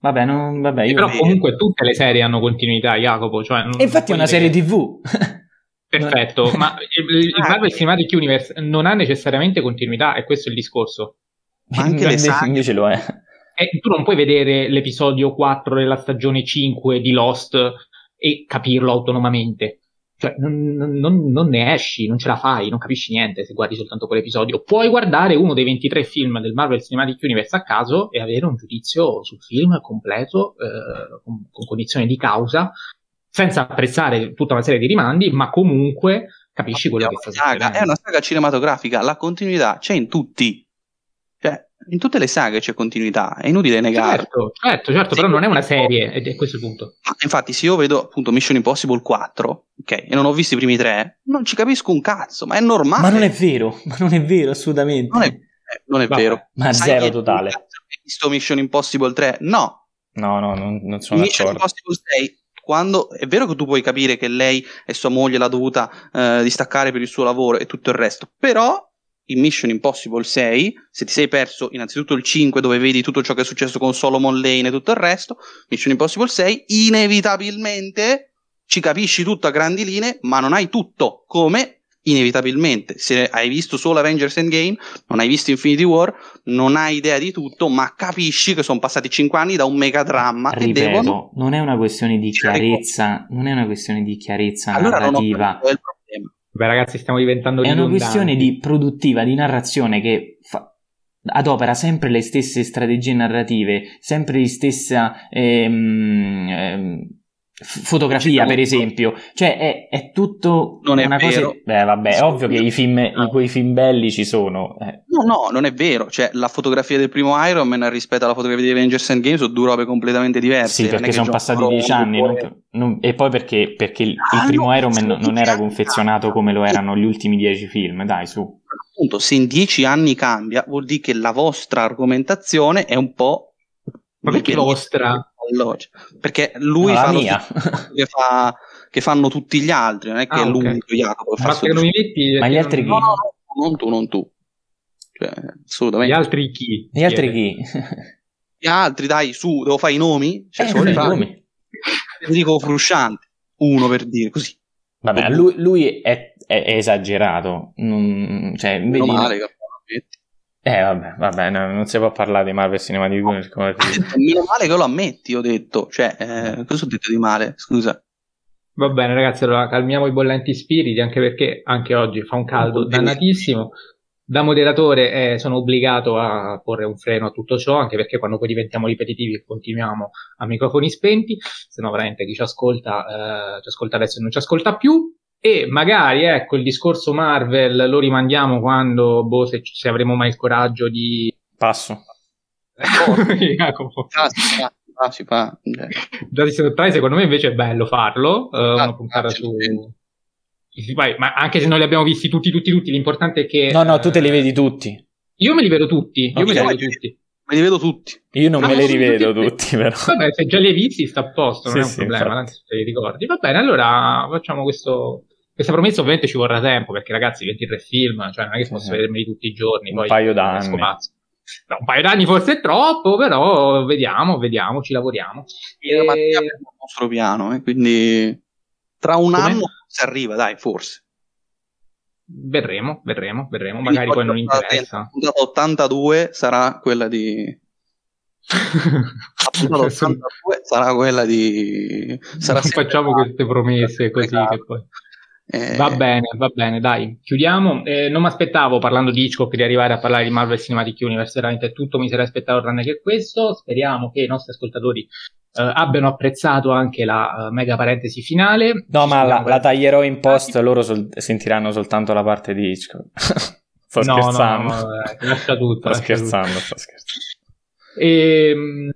Vabbè, non, vabbè io però comunque tutte le serie hanno continuità, Jacopo. Cioè e infatti è una serie che... TV. <laughs> Perfetto, ma <laughs> il, il ah. Marvel Cinematic Universe non ha necessariamente continuità, e questo è il discorso. Ma anche le saghe invece lo è. E tu non puoi vedere l'episodio 4 della stagione 5 di Lost e capirlo autonomamente. Cioè, non, non, non, ne esci, non ce la fai, non capisci niente se guardi soltanto quell'episodio. Puoi guardare uno dei 23 film del Marvel Cinematic Universe a caso e avere un giudizio sul film completo, eh, con, con cognizione di causa, senza apprezzare tutta una serie di rimandi, ma comunque capisci quello che sta succedendo. È una saga cinematografica, la continuità c'è in tutti. In tutte le saghe c'è continuità, è inutile negare. Certo, certo, certo sì, però non è una serie, ed è questo il punto. infatti, se io vedo appunto Mission Impossible 4, ok, e non ho visto i primi tre, non ci capisco un cazzo, ma è normale. Ma non è vero, ma non è vero assolutamente. Non è, eh, non è vero. Ma Sai zero totale. Hai visto Mission Impossible 3? No. No, no, non, non sono Mission d'accordo. Impossible 6 quando è vero che tu puoi capire che lei e sua moglie l'ha dovuta eh, distaccare per il suo lavoro e tutto il resto, però in Mission Impossible 6, se ti sei perso innanzitutto il 5 dove vedi tutto ciò che è successo con Solomon Lane e tutto il resto, Mission Impossible 6 inevitabilmente ci capisci tutto a grandi linee, ma non hai tutto, come? Inevitabilmente. Se hai visto solo Avengers Endgame, non hai visto Infinity War, non hai idea di tutto, ma capisci che sono passati 5 anni da un mega dramma Ripeto, e devono... non è una questione di chiarezza, non è una questione di chiarezza allora narrativa. Non ho Beh, ragazzi, stiamo diventando È una questione di produttiva, di narrazione che fa, adopera sempre le stesse strategie narrative, sempre la stessa ehm, ehm, fotografia, per esempio. Cioè, è, è tutto non è una vero. cosa. Beh, vabbè, è ovvio che i film, no. quei film belli ci sono. Eh. No, no, non è vero. Cioè, la fotografia del primo Iron Man rispetto alla fotografia di Avengers Endgame sono due robe completamente diverse. Sì, perché sono passati dieci anni. Non, non, e poi perché, perché il, ah, il primo no, Iron Man non era confezionato come lo erano gli ultimi dieci film. Dai, su. Appunto, se in dieci anni cambia, vuol dire che la vostra argomentazione è un po'. Ma perché vostra? Perché lui no, fa mia. <laughs> Che, fa, che, fanno tutti gli altri, non è che ah, è l'unico Jacopo che fa non mi metti, Ma gli altri chi? No, no, non tu, non tu. Cioè, assolutamente. Gli altri chi? Gli altri chi? Gli altri, dai, su, devo fare i nomi? Cioè, eh, solo i nomi. Dico frusciante, uno per dire così. Vabbè, lui, lui è, è, è, esagerato. Non, cioè, vedi, male, eh vabbè, vabbè no, non si può parlare di Marvel Cinematic Universe come Meno male che lo ammetti, ho detto. Cioè, eh, cosa ho detto di male? Scusa. Va bene ragazzi, allora calmiamo i bollenti spiriti, anche perché anche oggi fa un caldo dannatissimo. Da moderatore eh, sono obbligato a porre un freno a tutto ciò, anche perché quando poi diventiamo ripetitivi continuiamo a microfoni spenti, se no veramente chi ci ascolta, eh, ci ascolta adesso e non ci ascolta più. E magari, ecco, il discorso Marvel lo rimandiamo quando, boh, se, se avremo mai il coraggio di... Passo. Jacopo. Ah, ah, si fa. Già secondo me invece è bello farlo, uh, una puntata su... Vai, ma anche se non li abbiamo visti tutti, tutti, tutti, l'importante è che... No, no, tu te li vedi tutti. Io me li vedo tutti, io okay. me li vedo tutti. Me li vedo tutti. Io non ah, me li rivedo tutti, tutti, però. Vabbè, se già li hai visti sta a posto, non sì, è un sì, problema, anzi te li ricordi. Va bene, allora facciamo questo questa promessa ovviamente ci vorrà tempo, perché ragazzi, 23 film, cioè non è che posso vedermeli tutti i giorni. Un poi paio d'anni. No, un paio d'anni forse è troppo, però vediamo, vediamo, ci lavoriamo. E... Ma il nostro piano, eh, quindi tra un Come? anno si arriva, dai, forse. Vedremo, vedremo, vedremo. Magari poi, poi non interessa. La puntata 82 sarà quella di. la puntata 82 sarà quella di. Sarà non facciamo queste promesse così che poi. Eh... Va bene, va bene, dai, chiudiamo. Eh, non mi aspettavo, parlando di Hitchcock, di arrivare a parlare di Marvel Cinematic Universe, veramente tutto mi sarei aspettato tranne che questo. Speriamo che i nostri ascoltatori eh, abbiano apprezzato anche la uh, mega parentesi finale. No, Ci ma la, la, taglierò in post, loro sol- sentiranno soltanto la parte di Hitchcock. <laughs> sto no, scherzando. No, no, dai, lascia tutto. sto scherzando, sto scherzando. E, ehm,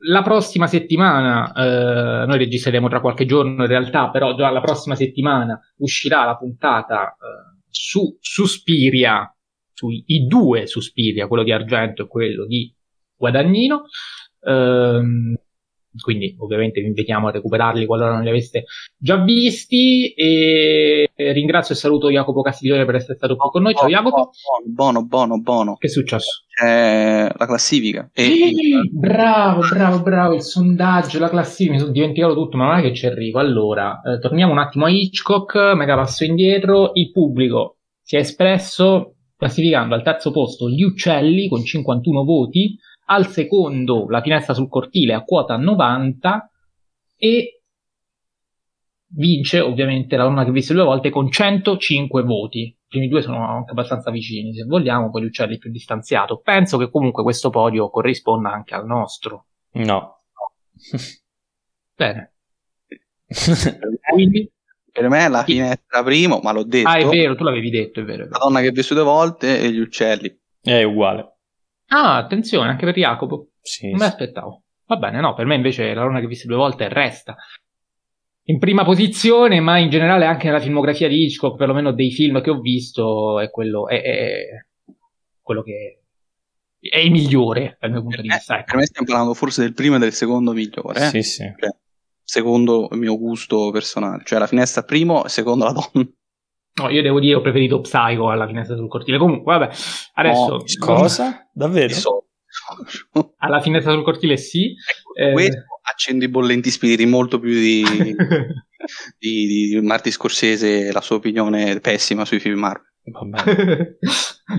la prossima settimana, eh, noi registreremo tra qualche giorno in realtà, però già la prossima settimana uscirà la puntata eh, su Suspiria, sui due Suspiria, quello di Argento e quello di Guadagnino. Eh, quindi ovviamente vi invitiamo a recuperarli qualora non li aveste già visti. E ringrazio e saluto Jacopo Castiglione per essere stato qui con noi. Ciao Jacopo. Buono buono buono. Che è successo? C'è la classifica. E... sì, bravo bravo bravo il sondaggio la classifica. Mi sono dimenticato tutto ma non è che ci arrivo. Allora eh, torniamo un attimo a Hitchcock mega passo indietro. Il pubblico si è espresso classificando al terzo posto gli uccelli con 51 voti al secondo la finestra sul cortile a quota 90 e vince ovviamente la donna che visse due volte con 105 voti. I primi due sono anche abbastanza vicini, se vogliamo, poi gli uccelli più distanziato. Penso che comunque questo podio corrisponda anche al nostro. No. Bene. <laughs> Quindi, per me la finestra primo, ma l'ho detto. Ah, è vero, tu l'avevi detto, è vero. È vero. La donna che visse due volte e gli uccelli. È uguale. Ah, attenzione, anche per Jacopo. Sì, non me l'aspettavo. Va bene, no, per me invece la donna che ho visto due volte resta in prima posizione, ma in generale anche nella filmografia di Hitchcock, perlomeno dei film che ho visto, è quello, è, è quello che è il migliore dal mio punto di vista. Ecco. Per me stiamo parlando forse del primo e del secondo migliore. Eh? Sì, sì. Cioè, secondo il mio gusto personale, cioè la finestra primo e secondo la donna. No, io devo dire ho preferito Psycho alla finestra sul cortile. Comunque, vabbè, adesso... No, cosa? Davvero? So. alla finestra sul cortile sì. Ecco, eh... Questo accende i bollenti spiriti molto più di, <laughs> di, di Marti Scorsese la sua opinione pessima sui film Marvel. <laughs>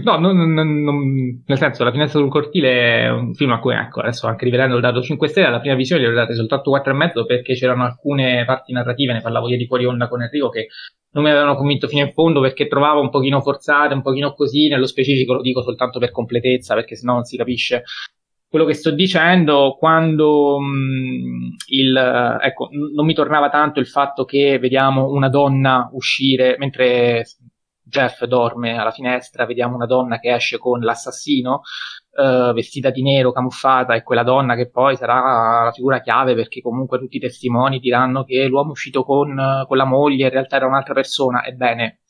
no, non, non, non, nel senso, La finestra sul cortile è un film a cui, ecco, adesso anche rivedendo il dato 5 stelle, alla prima visione gli ho dato soltanto 4,5 perché c'erano alcune parti narrative, ne parlavo ieri fuori onda con Enrico, che non mi avevano convinto fino in fondo perché trovavo un pochino forzate, un pochino così, nello specifico lo dico soltanto per completezza perché sennò non si capisce quello che sto dicendo. Quando mh, il, ecco, non mi tornava tanto il fatto che vediamo una donna uscire mentre Jeff dorme alla finestra, vediamo una donna che esce con l'assassino, uh, vestita di nero, camuffata, e quella donna che poi sarà la figura chiave perché comunque tutti i testimoni diranno che l'uomo uscito con, con la moglie in realtà era un'altra persona. Ebbene,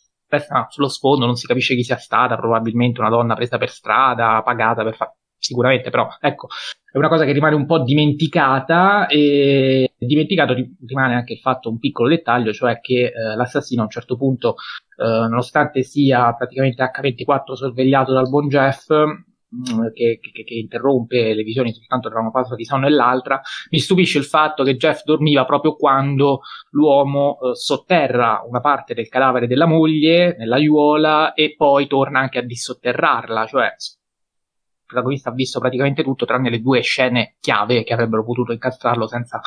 no, sullo sfondo non si capisce chi sia stata, probabilmente una donna presa per strada, pagata per fare sicuramente, però ecco, è una cosa che rimane un po' dimenticata e dimenticato rimane anche il fatto, un piccolo dettaglio, cioè che eh, l'assassino a un certo punto, eh, nonostante sia praticamente H24 sorvegliato dal buon Jeff, che, che, che, interrompe le visioni soltanto tra una fase di sonno e l'altra, mi stupisce il fatto che Jeff dormiva proprio quando l'uomo eh, sotterra una parte del cadavere della moglie nell'aiuola e poi torna anche a dissotterrarla, cioè protagonista ha visto praticamente tutto tranne le due scene chiave che avrebbero potuto incastrarlo senza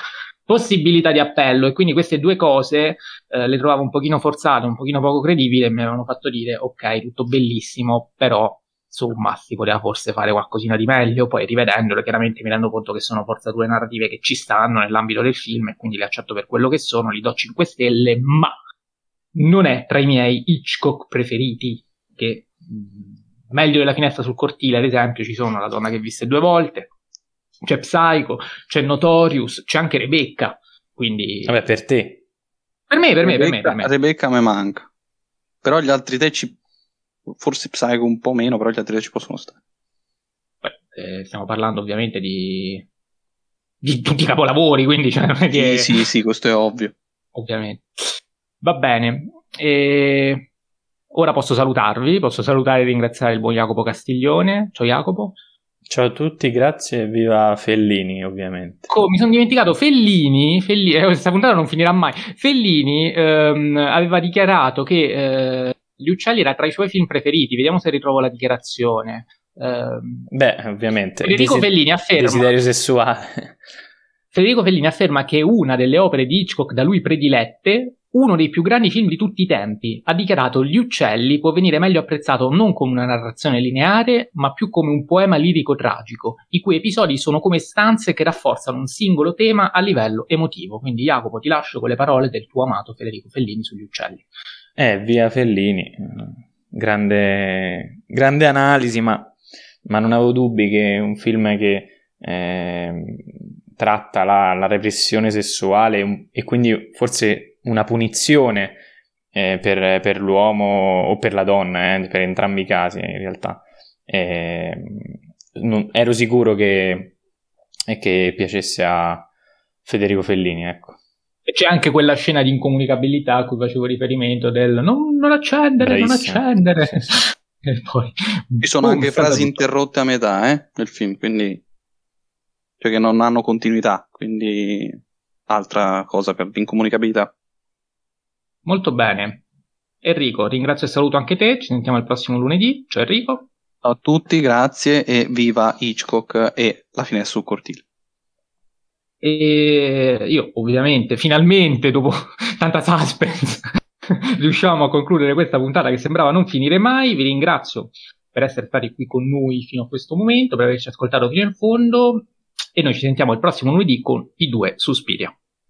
possibilità di appello. E quindi queste due cose eh, le trovavo un pochino forzate, un pochino poco credibili e mi avevano fatto dire ok, tutto bellissimo, però insomma si poteva forse fare qualcosina di meglio, poi rivedendole chiaramente mi rendo conto che sono forzature narrative che ci stanno nell'ambito del film e quindi le accetto per quello che sono, li do 5 stelle, ma non è tra i miei Hitchcock preferiti che mh, meglio della finestra sul cortile, ad esempio, ci sono La donna che visse due volte, c'è Psycho, c'è Notorious, c'è anche Rebecca. Quindi... Vabbè, per te. Per me, per me, Rebecca, per me. Per me. Rebecca mi manca. Però gli altri tre ci... Forse Psycho un po' meno, però gli altri tre ci possono stare. Beh, eh, stiamo parlando ovviamente di... di tutti i capolavori, quindi cioè, non è che... Sì, sì, sì, questo è ovvio. Ovviamente. Va bene. E ora posso salutarvi, posso salutare e ringraziare il buon Jacopo Castiglione. Ciao Jacopo. Ciao a tutti, grazie e viva Fellini ovviamente. Oh, mi sono dimenticato, Fellini, Fellini eh, questa puntata non finirà mai, Fellini ehm, aveva dichiarato che eh, Gli uccelli era tra i suoi film preferiti, vediamo se ritrovo la dichiarazione. Eh, Beh, ovviamente. Federico Desi- Fellini afferma... Desiderio sessuale. Federico Fellini afferma che una delle opere di Hitchcock da lui predilette uno dei più grandi film di tutti i tempi, ha dichiarato Gli uccelli può venire meglio apprezzato non come una narrazione lineare, ma più come un poema lirico tragico, i cui episodi sono come stanze che rafforzano un singolo tema a livello emotivo. Quindi Jacopo ti lascio con le parole del tuo amato Federico Fellini sugli uccelli. Eh, via Fellini, grande, grande analisi, ma, ma, non avevo dubbi che un film che eh, tratta la, la repressione sessuale e quindi forse una punizione eh, per, per, l'uomo o per la donna, eh, per entrambi i casi in realtà. Eh, non, ero sicuro che, che piacesse a Federico Fellini, ecco. E c'è anche quella scena di incomunicabilità a cui facevo riferimento del non, non accendere, Bravissimo. non accendere. <laughs> e poi, Ci sono boom, anche frasi tutto. interrotte a metà eh, nel film, quindi cioè che non hanno continuità, quindi altra cosa per l'incomunicabilità. Molto bene. Enrico, ringrazio e saluto anche te. Ci sentiamo il prossimo lunedì. Ciao Enrico. Ciao a tutti, grazie e viva Hitchcock e la finestra sul cortile. E io ovviamente, finalmente, dopo <laughs> tanta suspense, <laughs> riusciamo a concludere questa puntata che sembrava non finire mai. Vi ringrazio per essere stati qui con noi fino a questo momento, per averci ascoltato fino in fondo e noi ci sentiamo il prossimo lunedì con i due Suspiria.